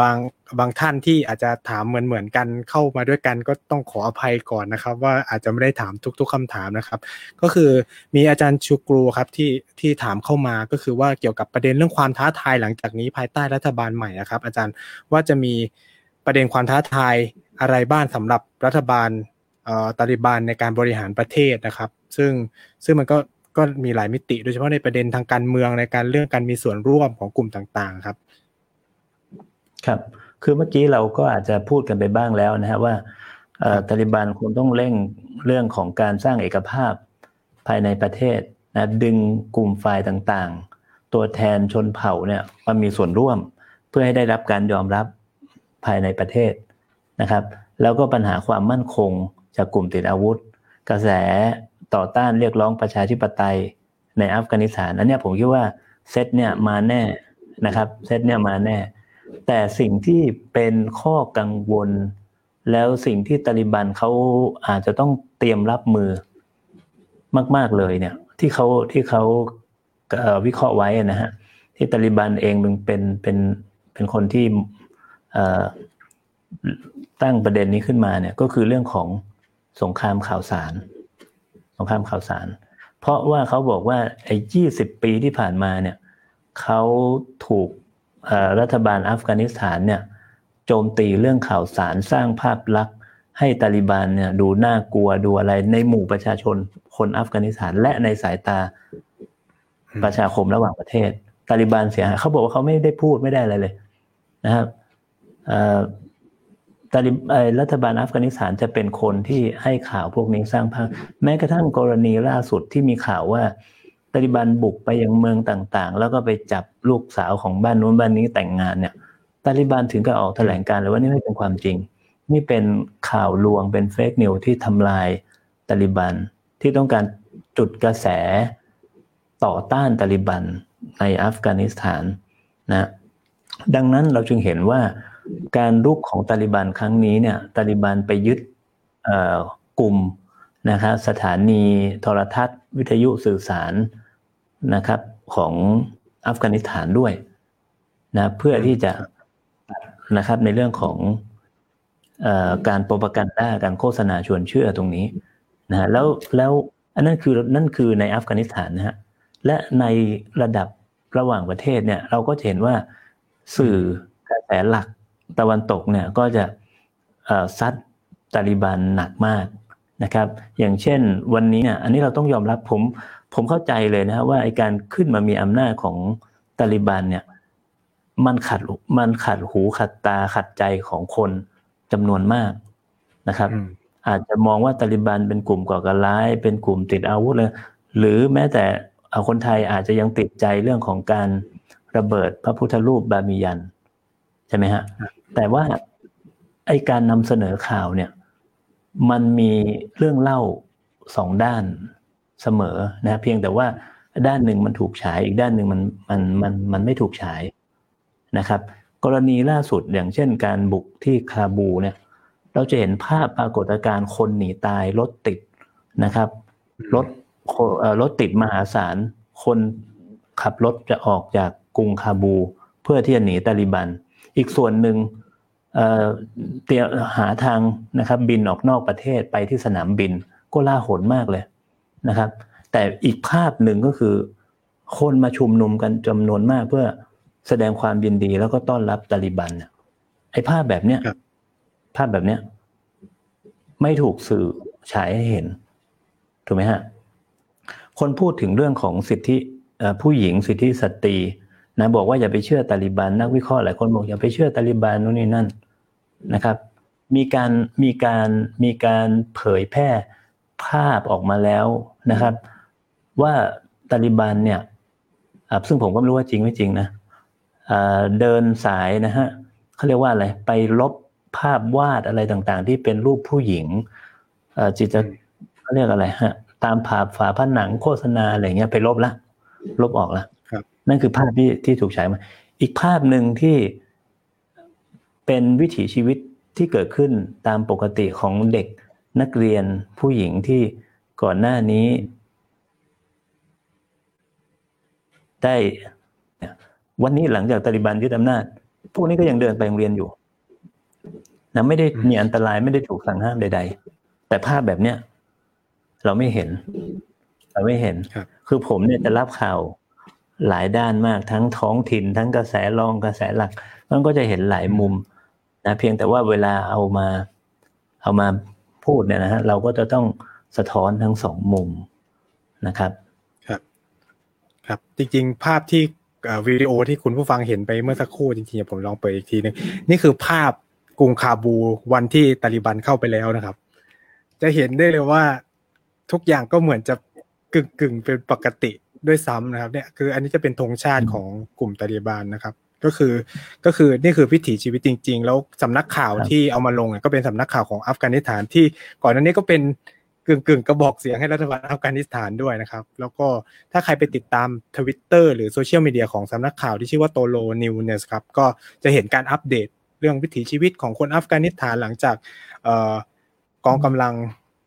บางบางท่านที่อาจจะถามเหมือนเหมือนกันเข้ามาด้วยกัน ก็ต้องขออภัยก่อนนะครับ ว่าอาจจะไม่ได้ถามทุก ๆคำถามนะครับ ก็คือมีอาจารย์ชูกรูครับที่ที่ถามเข้ามาก็คือว่าเกี่ยวกับประเด็นเรื่องความท้าทายหลังจากนี้ภายใต้รัฐบาลใหม่นะครับ อาจารย์ว่าจะมีประเด็นความท้าทายอะไรบ้างสำหรับรัฐบาลเอ่อตาลิบันในการบริหารประเทศนะครับ ซึ่งซึ่งมันก็ ก็มีหลายมิติ โดยเฉพาะในประเด็นทางการเมืองในการเรื่องการมีส่วนร่วมของกลุ่มต่างๆครับ ครับ คือเมื่อกี้เราก็อาจจะพูดกันไปบ้างแล้วนะฮะว่าเอ่อตาลิบันคงต้องเร่งเรื่องของการสร้างเอกภาพภายในประเทศนะดึงกลุ่มฝ่ายต่างๆ ตัวแทนชนเผ่าเนี่ยมามีส่วนร่วม เพื่อให้ได้รับการยอมรับภายในประเทศนะครับ แล้วก็ปัญหาความมั่นคงจากกลุ่มติดอาวุธ กระแส ต่อต้านเรียกร้องประชาธิปไตยในอัฟกานิสถาน อันนี้ผมคิดว่าเซตเนี่ยมาแน่นะครับเซตเนี่ยมาแน่ แต่สิ่งที่เป็นข้อกังวล แล้วสิ่งที่ตาลิบันเขาอาจจะต้องเตรียมรับมือมาก ๆเลยเนี่ย ที่เขาที่เขาวิเคราะห์ไว้นะฮะที่ตาลิบันเองมันเป็นเป็นเป็นคนที่ตั้งประเด็นนี้ขึ้นมาเนี่ยก็คือเรื่องของสงครามข่าวสาร สงครามข่าวสาร เพราะว่าเขาบอกว่าไอ้ยี่สิบปีที่ผ่านมาเนี่ยเขาถูกเอ่อรัฐบาลอัฟกานิสถานเนี่ยโจมตีเรื่องข่าวสารสร้างภาพลักษณ์ ให้ตาลิบันเนี่ยดูน่ากลัวดูอะไรในหมู่ประชาชนคนอัฟกานิสถานและในสายตาประชาคมระหว่างประเทศ ตาลิบันเสียหายเขาบอกว่าเขาไม่ได้พูดไม่ได้อะไรเลยนะครับเอ่อ ตาลิรัฐบาลอัฟกานิสถานจะเป็นคนที่ให้ข่าวพวกนี้สร้างภาพแม้กระทั่งกรณีล่าสุดที่มีข่าวว่าตาลิบันบุกไปยังเมืองต่างๆ แล้วก็ไปจับลูกสาวของบ้านนู้นบ้านนี้แต่งงานเนี่ยตาลิบันถึงกับออกแถลงการณ์เลยว่านี่ไม่เป็นความจริง นี่เป็นข่าวลวงเป็นเฟกนิวที่ทำลายตาลิบันที่ต้องการจุดกระแสต่อต้านตาลิบันในอัฟกานิสถานนะดังนั้นเราจึงเห็นว่า การลุกของตาลิบันครั้งนี้เนี่ยตาลิบันไปยึดกลุ่มนะครับสถานีโทรทัศน์ วิทยุสื่อสารนะครับของอัฟกานิสถานด้วยนะเพื่อที่จะนะครับในเรื่องของเอ่อการโปรปกันด้าการโฆษณาชวนเชื่อตรงนี้นะฮะแล้วแล้วอันนั้นคือนั่นคือในอัฟกานิสถานนะฮะและในระดับระหว่างประเทศเนี่ยเราก็จะเห็นว่าสื่อกระแสหลัก ตะวันตกเนี่ยก็จะเอ่อซัดตาลิบันหนักมากนะครับ อย่างเช่นวันนี้เนี่ยอันนี้เราต้องยอมรับผมผมเข้าใจเลยนะฮะว่าไอการขึ้นมามีอำนาจของตาลิบันเนี่ยมันขัดมันขัดหูขัดตาขัดใจของคนจำนวนมากนะครับอืมอาจจะมองว่าตาลิบันเป็นกลุ่มก่อการร้าย เป็นกลุ่มติดอาวุธเลยหรือแม้แต่เอาคนไทยอาจจะยังติดใจเรื่องของการระเบิดพระพุทธรูปบามิยันใช่ไหมฮะ แต่ว่าไอการนำเสนอข่าวเนี่ย มันมีเรื่องเล่าสองด้านเสมอนะเพียงแต่ว่าด้านหนึ่งมันถูกฉายอีกด้านหนึ่งมันมันมันมันไม่ถูกฉายนะครับ กรณีล่าสุดอย่างเช่น การบุกที่คาบูเนี่ย เราจะเห็นภาพปรากฏการณ์คนหนีตายรถติดนะครับรถรถติดมหาศาลคนขับรถจะออกจากกรุงคาบู เพื่อที่จะหนีตาลิบัน อีกส่วนหนึ่ง เอ่อเตรียมหาทางนะครับบินออกนอกประเทศไปที่สนามบินก็ล่าหนมากเลยนะครับ แต่อีกภาพหนึ่งก็คือ คนมาชุมนุมกันจำนวนมากเพื่อแสดงความยินดีแล้วก็ต้อนรับตาลิบันเนี่ยไอ้ภาพแบบเนี้ยครับภาพแบบเนี้ยไม่ถูกสื่อฉายให้เห็น ถูกไหมฮะ คนพูดถึงเรื่องของสิทธิผู้หญิงสิทธิสตรีนะบอกว่าอย่าไปเชื่อตาลิบันนักวิเคราะห์หลายคนบอกอย่าไปเชื่อตาลิบันนู่นนี่นั่น นะครับมีการมีการมีการเผยแพร่ภาพออกมาแล้วนะครับ ว่าตาลิบันเนี่ยซึ่งผมก็ไม่รู้ว่าจริงไม่จริงนะเดินสายนะฮะเขาเรียกว่าอะไรไปลบภาพวาดอะไรต่างๆ ที่เป็นรูปผู้หญิงจิตเขาเรียกอะไรฮะตามผาฝาผนังโฆษณาอะไรเงี้ยไปลบละลบออกละนั่นคือภาพที่ที่ถูกใช้มา อีกภาพหนึ่งที่ เป็นวิถีชีวิตที่เกิดขึ้นตามปกติของเด็กนักเรียนผู้หญิงที่ก่อนหน้านี้ ได้วันนี้หลังจากตาลิบันยึดอำนาจ พวกนี้ก็ยังเดินไปโรงเรียนอยู่นะไม่ได้มีอันตรายไม่ได้ถูกสั่งห้ามใด ๆ แต่ภาพแบบเนี้ยเราไม่เห็น เราไม่เห็นคือผมเนี่ยจะรับข่าวหลายด้านมากทั้งท้องถิ่น ทั้งกระแสรองกระแสหลัก มันก็จะเห็นหลายมุม นะเพียงแต่ว่าเวลาเอามาเอามาพูดเนี่ยนะฮะเราก็จะต้องสะท้อนทั้งสองมุมนะครับ ครับ ครับ จริง ๆ ภาพที่วิดีโอที่คุณผู้ฟังเห็นไปเมื่อสักครู่จริงๆผมลองเปิดอีกทีนึงนี่คือภาพกรุงคาบูวันที่ตาลิบันเข้าไปแล้วนะครับ จะเห็นได้เลยว่าทุกอย่างก็เหมือนจะกึ่งกึ่งเป็นปกติด้วยซ้ำนะครับ เนี่ยคืออันนี้จะเป็นธงชาติของกลุ่มตาลิบันนะครับ ก็คือก็คือนี่คือพิถีชีวิตจริง ๆ แล้วสำนักข่าวที่เอามาลงก็เป็นสำนักข่าวของอัฟกานิสถานที่ก่อนหน้านี้ก็เป็นกึ่งกึ่งกระบอกเสียงให้รัฐบาลอัฟกานิสถานด้วยนะครับ แล้วก็ถ้าใครไปติดตามทวิตเตอร์หรือโซเชียลมีเดียของสำนักข่าวที่ชื่อว่า TOLOnews ครับก็จะเห็นการอัปเดตเรื่องวิถีชีวิตของคนอัฟกานิสถานหลังจากกองกำลัง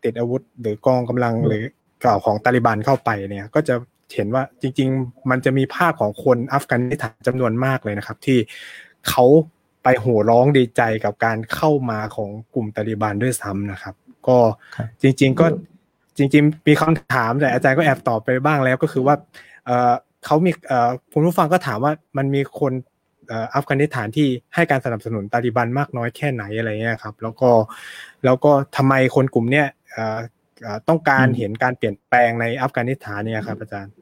ติดอาวุธ หรือกองกำลังหรือก่าของตาลิบันเข้าไปเนี่ย ก็จะ เห็นว่าจริง ๆ มันจะมีภาพของคนอัฟกานิสถานจำนวนมากเลยนะครับ ที่เขาไปโห่ร้องดีใจกับการเข้ามาของกลุ่มตาลิบันด้วยซ้ำนะครับ ก็จริง ๆ ก็จริง ๆ มีคำถามแต่อาจารย์ก็แอบตอบไปบ้างแล้วก็คือว่าเออเขามีเออคุณผู้ฟังก็ถามว่ามันมีคนอัฟกานิสถานที่ให้การสนับสนุนตาลิบันมากน้อยแค่ไหนอะไรเงี้ยครับ แล้วก็แล้วก็ทำไมคนกลุ่มเนี้ยต้องการเห็นการเปลี่ยนแปลงในอัฟกานิสถานเนี่ยครับอาจารย์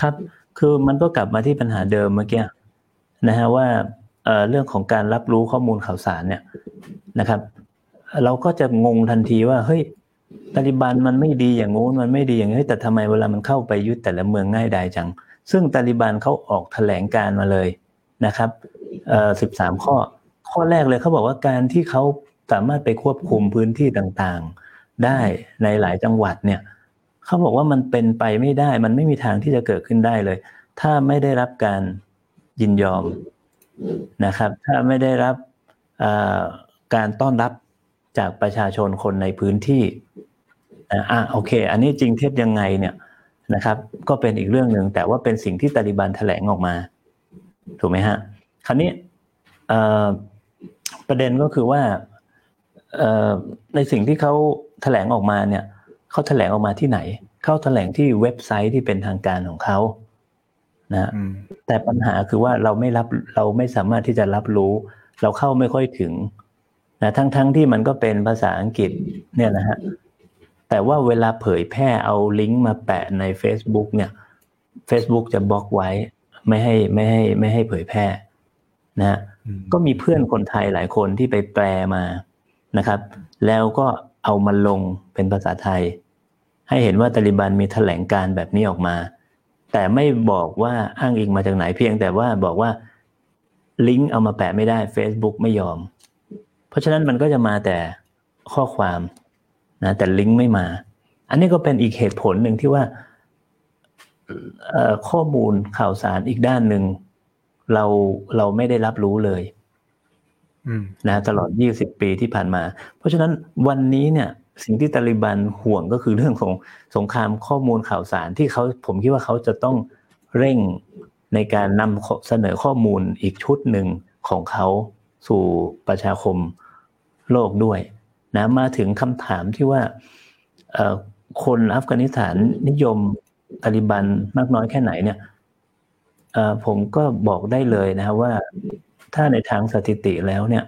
ครับ คือมันก็กลับมาที่ปัญหาเดิมเมื่อกี้นะฮะว่าเรื่องของการรับรู้ข้อมูลข่าวสารเนี่ยนะครับ เราก็จะงงทันทีว่าเฮ้ยตาลิบันมันไม่ดีอย่างงู้นมันไม่ดีอย่างนี้แต่ทำไมเวลามันเข้าไปยึดแต่ละเมืองง่ายดายจัง ซึ่งตาลิบันเขาออกแถลงการมาเลยนะครับเอ่อสิบสามข้อ ข้อแรกเลยเขาบอกว่าการที่เขาสามารถไปควบคุมพื้นที่ต่างๆ ได้ในหลายจังหวัดเนี่ย เขาบอกว่ามันเป็นไปไม่ได้ มันไม่มีทางที่จะเกิดขึ้นได้เลย ถ้าไม่ได้รับการยินยอมนะครับ ถ้าไม่ได้รับการต้อนรับจากประชาชนคนในพื้นที่อ่าโอเค อันนี้จริงเท็จยังไงเนี่ยนะครับ ก็เป็นอีกเรื่องหนึ่งแต่ว่าเป็นสิ่งที่ตาลิบันแถลงออกมา ถูกไหมฮะคราวนี้ประเด็นก็คือว่าในสิ่งที่เขาแถลงออกมาเนี่ย เขาแถลงออกมาที่ไหน เขาแถลงที่เว็บไซต์ที่เป็นทางการของเขานะแต่ปัญหาคือว่าเราไม่รับเราไม่สามารถที่จะรับรู้ เราเข้าไม่ค่อยถึงนะทั้งๆทที่มันก็เป็นภาษาอังกฤษเนี่ยนะฮะแต่ว่าเวลาเผยแพร่เอาลิงก์มาแปะใน Facebook เนี่ย Facebook จะบล็อกไว้ ไม่ให้ไม่ให้ไม่ให้เผยแพร่นะฮะก็มีเพื่อนคนไทยหลายคนที่ไปแปลมานะครับ แล้วก็เอามาลงเป็นภาษาไทย ให้เห็นว่าตาลิบันมีแถลงการแบบนี้ออกมา แต่ไม่บอกว่าอ้างอิงมาจากไหนเพียงแต่ว่าบอกว่าลิงก์เอามาแปะไม่ได้ Facebook ไม่ยอม เพราะฉะนั้นมันก็จะมาแต่ข้อความนะแต่ลิงก์ไม่มา อันนี้ก็เป็นอีกเหตุผลหนึ่งที่ว่าข้อมูลข่าวสารอีกด้านหนึ่งเราเราไม่ได้รับรู้เลยนะตลอด 20 ปีที่ผ่านมา เพราะฉะนั้นวันนี้เนี่ย สิ่งที่ตาลิบันห่วงก็คือเรื่องของสงครามข้อมูลข่าวสารที่เขาผมคิดว่าเขาจะต้องเร่งในการนำเสนอข้อมูลอีกชุดหนึ่งของเขาสู่ประชาคมโลกด้วยนะมาถึงคำถามที่ว่าคนอัฟกานิสถานนิยมตาลิบันมากน้อยแค่ไหนเนี่ยผมก็บอกได้เลยนะว่าถ้าในทางสถิติแล้วเนี่ย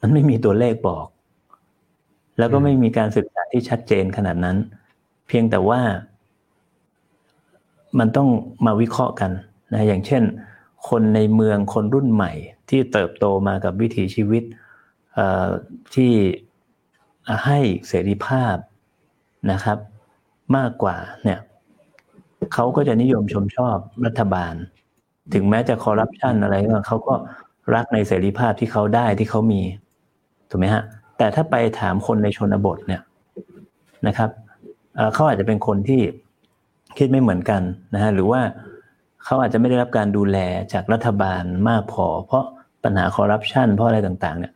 มันไม่มีตัวเลขบอก แล้วก็ไม่มีการศึกษาที่ชัดเจนขนาดนั้น เพียงแต่ว่ามันต้องมาวิเคราะห์กันนะอย่างเช่น คนในเมืองคนรุ่นใหม่ ที่เติบโตมากับวิถีชีวิตที่ให้เสรีภาพนะครับ มากกว่าเนี่ยเขาก็จะนิยมชมชอบรัฐบาล ถึงแม้จะคอร์รัปชันอะไรก็เขาก็รักในเสรีภาพที่เขาได้ที่เขามีถูกไหมฮะ แต่ถ้าไปถามคนในชนบทเนี่ยนะครับเขาอาจจะเป็นคนที่คิดไม่เหมือนกันนะฮะหรือว่าเขาอาจจะไม่ได้รับการดูแลจากรัฐบาลมากพอ เพราะปัญหาคอร์รัปชันเพราะอะไรต่างๆ เนี่ย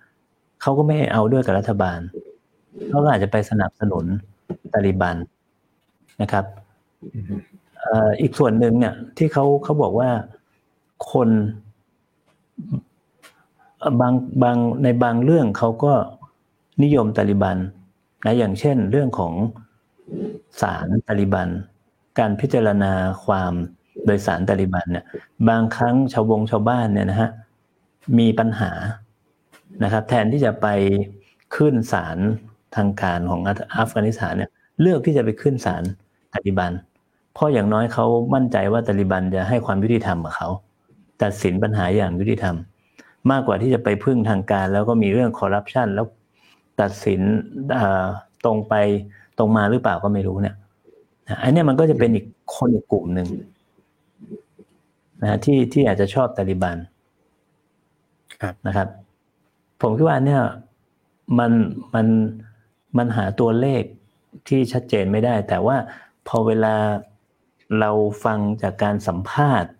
เขาก็ไม่เอาด้วยกับรัฐบาลเขาก็อาจจะไปสนับสนุนตาลิบันนะครับอีกส่วนหนึ่งเนี่ยที่เขาเขาบอกว่าคนบางบางในบางเรื่องเขาก็ นิยมตาลิบันนะอย่างเช่นเรื่องของศาลตาลิบัน การพิจารณาความโดยสารตาลิบันเนี่ยบางครั้งชาววงชาวบ้านเนี่ยนะฮะมีปัญหานะครับ แทนที่จะไปขึ้นศาลทางการของอัฟกานิสถานเนี่ยเลือกที่จะไปขึ้นศาลตาลิบัน เพราะอย่างน้อยเขามั่นใจว่าตาลิบันจะให้ความยุติธรรมกับเขาตัดสินปัญหาอย่างยุติธรรม มากกว่าที่จะไปพึ่งทางการ แล้วก็มีเรื่องคอร์รัปชันแล้ว ตัดสินตรงไปตรงมาหรือเปล่าก็ไม่รู้เนี่ยอันนี้มันก็จะเป็นอีกคนอีกกลุ่มหนึ่งนะที่ที่อาจจะชอบตาลิบันนะครับ ผมคิดว่าเนี่ยมันมันมันหาตัวเลขที่ชัดเจนไม่ได้ แต่ว่าพอเวลาเราฟังจากการสัมภาษณ์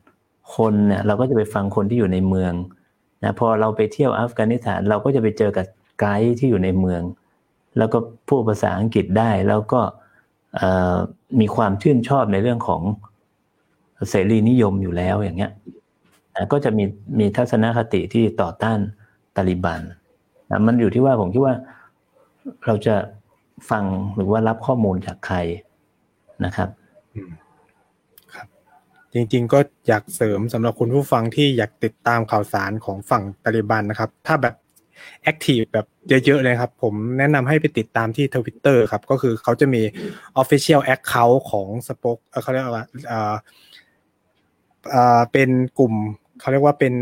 คนเนี่ยเราก็จะไปฟังคนที่อยู่ในเมืองนะพอเราไปเที่ยวอัฟกานิสถานเราก็จะไปเจอกับ ไกด์ที่อยู่ในเมือง แล้วก็พูดภาษาอังกฤษได้ แล้วก็มีความชื่นชอบในเรื่องของเสรีนิยมอยู่แล้วอย่างเงี้ยก็จะมีมีทัศนคติที่ต่อต้านตาลิบันนะมันอยู่ที่ว่าผมคิดว่าเราจะฟังหรือว่ารับข้อมูลจากใครนะครับครับ จริงๆก็อยากเสริมสำหรับคุณผู้ฟังที่อยากติดตามข่าวสารของฝั่งตาลิบันนะครับ ถ้าแบบ active แบบเยอะๆเลยครับ ผมแนะนำให้ไปติดตามที่ทวิตเตอร์ครับ ก็คือเขาจะมี Official Account ของ spoke เขาเรียกว่าเป็นกลุ่มเขาเรียกว่าเป็น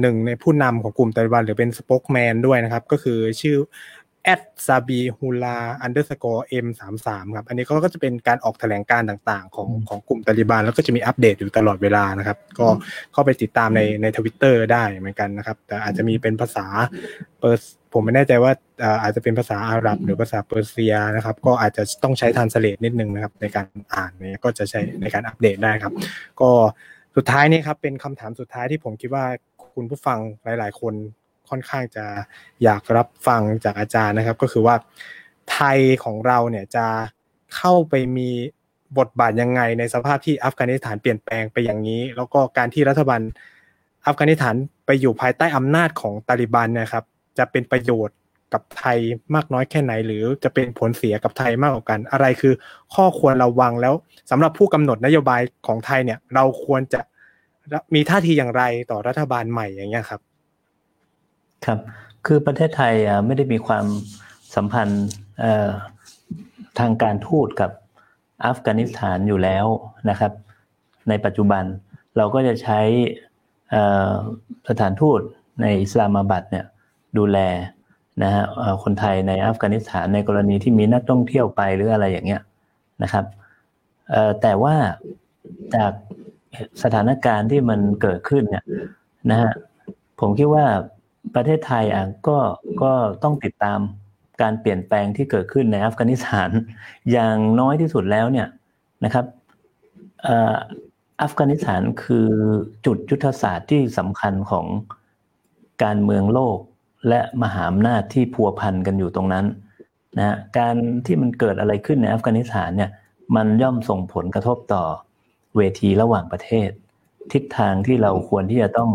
หนึ่งในผู้นำของกลุ่มตาลิบันหรือเป็น spokesman ด้วยนะครับ ก็คือชื่อ at Zabihullah underscore M สามสามครับ อันนี้ก็จะเป็นการออกแถลงการต่างๆ ของของกลุ่มตาลิบันแล้วก็จะมีอัปเดตอยู่ตลอดเวลานะครับ ก็เข้าไปติดตามในในทวิตเตอร์ได้เหมือนกันนะครับ แต่อาจจะมีเป็นภาษาเปอร์ผมไม่แน่ใจว่าอาจจะเป็นภาษาอาหรับหรือภาษาเปอร์เซียนะครับ ก็อาจจะต้องใช้ translate นิดนึงนะครับ ในการอ่านเนี่ยก็จะใช้ในการอัปเดตได้ครับ ก็สุดท้ายนี่ครับเป็นคำถามสุดท้ายที่ผมคิดว่าคุณผู้ฟังหลาย ๆ คน ค่อนข้างจะอยากรับฟังจากอาจารย์นะครับ ก็คือว่าไทยของเราเนี่ยจะเข้าไปมีบทบาทยังไงในสภาพที่อัฟกานิสถานเปลี่ยนแปลงไปอย่างนี้ แล้วก็การที่รัฐบาลอัฟกานิสถานไปอยู่ภายใต้อำนาจของตาลิบันนะครับ จะเป็นประโยชน์กับไทยมากน้อยแค่ไหน หรือจะเป็นผลเสียกับไทยมากกว่ากัน อะไรคือข้อควรระวังแล้วสำหรับผู้กำหนดนโยบายของไทยเนี่ย เราควรจะมีท่าทีอย่างไรต่อรัฐบาลใหม่อย่างเงี้ยครับ ครับ คือประเทศไทยไม่ได้มีความสัมพันธ์ทางการทูตกับอัฟกานิสถานอยู่แล้วนะครับ ในปัจจุบันเราก็จะใช้สถานทูตในอิสลามาบัดเนี่ยดูแลนะฮะคนไทยในอัฟกานิสถานในกรณีที่มีนักท่องเที่ยวไปหรืออะไรอย่างเงี้ยนะครับแต่ว่าจากสถานการณ์ที่มันเกิดขึ้นเนี่ยนะฮะผมคิดว่า ประเทศไทยอะก็ก็ต้องติดตามการเปลี่ยนแปลงที่เกิดขึ้นในอัฟกานิสถาน อย่างน้อยที่สุดแล้วเนี่ยนะครับอัฟกานิสถานคือจุดยุทธศาสตร์ที่สำคัญของการเมืองโลกและมหาอำนาจที่พัวพันกันอยู่ตรงนั้นนะการที่มันเกิดอะไรขึ้นในอัฟกานิสถานเนี่ยมันย่อมส่งผลกระทบต่อเวทีระหว่างประเทศ ทิศทางที่เราควรที่จะต้อง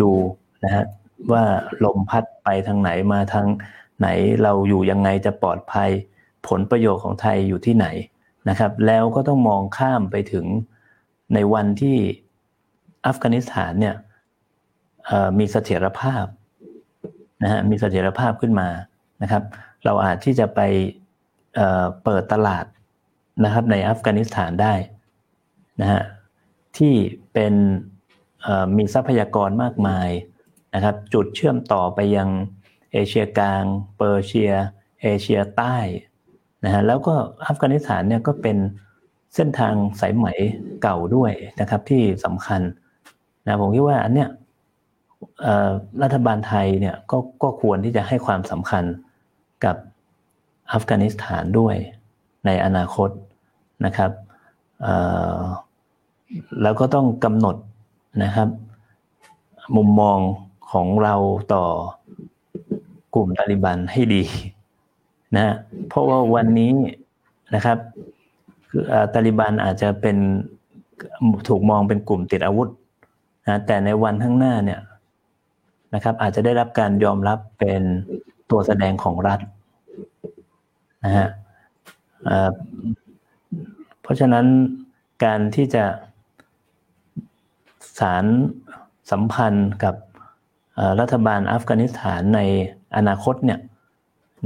ดูนะฮะ ว่าลมพัดไปทางไหนมาทางไหนเราอยู่ยังไงจะปลอดภัย ผลประโยชน์ของไทยอยู่ที่ไหนนะครับ แล้วก็ต้องมองข้ามไปถึงในวันที่อัฟกานิสถานเนี่ยมีเสถียรภาพนะฮะมีเสถียรภาพขึ้นมานะครับ เราอาจที่จะไปเปิดตลาดนะครับในอัฟกานิสถานได้นะฮะที่เป็นมีทรัพยากรมากมาย นะครับจุดเชื่อมต่อไปยังเอเชียกลางเปอร์เซีย เอเชียใต้นะฮะแล้วก็อัฟกานิสถานเนี่ยก็เป็นเส้นทางสายไหมเก่าด้วยนะครับที่สำคัญนะผมคิดว่าอันเนี้ยรัฐบาลไทยเนี่ยก็ก็ควรที่จะให้ความสำคัญกับอัฟกานิสถานด้วยในอนาคตนะครับแล้วก็ต้องกำหนดนะครับ มุมมอง ของเราต่อกลุ่มตาลิบันให้ดีนะเพราะว่าวันนี้นะครับตาลิบันอาจจะเป็นถูกมองเป็นกลุ่มติดอาวุธนะแต่ในวันข้างหน้าเนี่ยนะครับ อาจจะได้รับการยอมรับเป็นตัวแสดงของรัฐนะฮะเพราะฉะนั้นการที่จะสารสัมพันธ์กับ รัฐบาลอัฟกานิสถานในอนาคตเนี่ย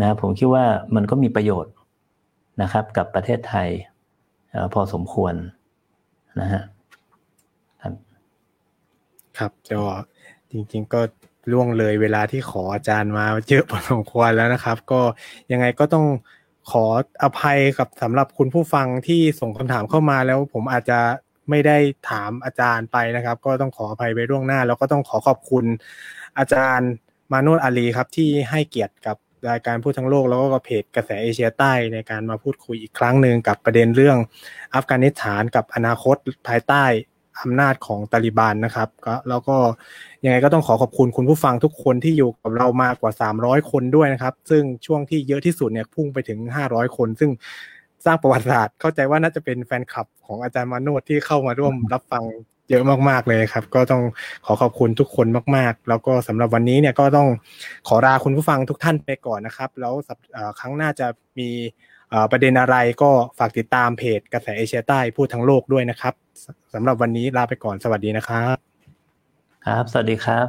นะผมคิดว่ามันก็มีประโยชน์นะครับกับประเทศไทยพอสมควรนะฮะครับครับก็จริง ๆ ก็ล่วงเลยเวลาที่ขออาจารย์มาเยอะพอสมควรแล้วนะครับ ก็ยังไงก็ต้องขออภัยกับสำหรับคุณผู้ฟังที่ส่งคำถามเข้ามาแล้วผมอาจจะไม่ได้ถามอาจารย์ไปนะครับ ก็ต้องขออภัยไปล่วงหน้า แล้วก็ต้องขอขอบคุณ อาจารย์มานุษอาลีครับที่ให้เกียรติกับรายการพูดทั้งโลกแล้วก็เพจกระแสเอเชียใต้ในการมาพูดคุยอีกครั้งหนึ่งกับประเด็นเรื่องอัฟกานิสถานกับอนาคตภายใต้อำนาจของตาลิบันนะครับก็แล้วก็ยังไงก็ต้องขอขอบคุณคุณผู้ฟังทุกคนที่อยู่กับเรามากกว่า 300 คนด้วยนะครับ ซึ่งช่วงที่เยอะที่สุดเนี่ยพุ่งไปถึง 500 คน ซึ่งสร้างประวัติศาสตร์เข้าใจว่าน่าจะเป็นแฟนคลับของอาจารย์มาโนดที่เข้ามาร่วมรับฟัง เยอะมากๆเลยครับ ก็ต้องขอขอบคุณทุกคนมาก ๆ แล้วก็สำหรับวันนี้เนี่ยก็ต้องขอลาคุณผู้ฟังทุกท่านไปก่อนนะครับ แล้วครั้งหน้าจะมีประเด็นอะไรก็ฝากติดตามเพจกระแสเอเชียใต้พูดทั้งโลกด้วยนะครับสำหรับวันนี้ลาไปก่อนสวัสดีนะครับ ครับ สวัสดีครับ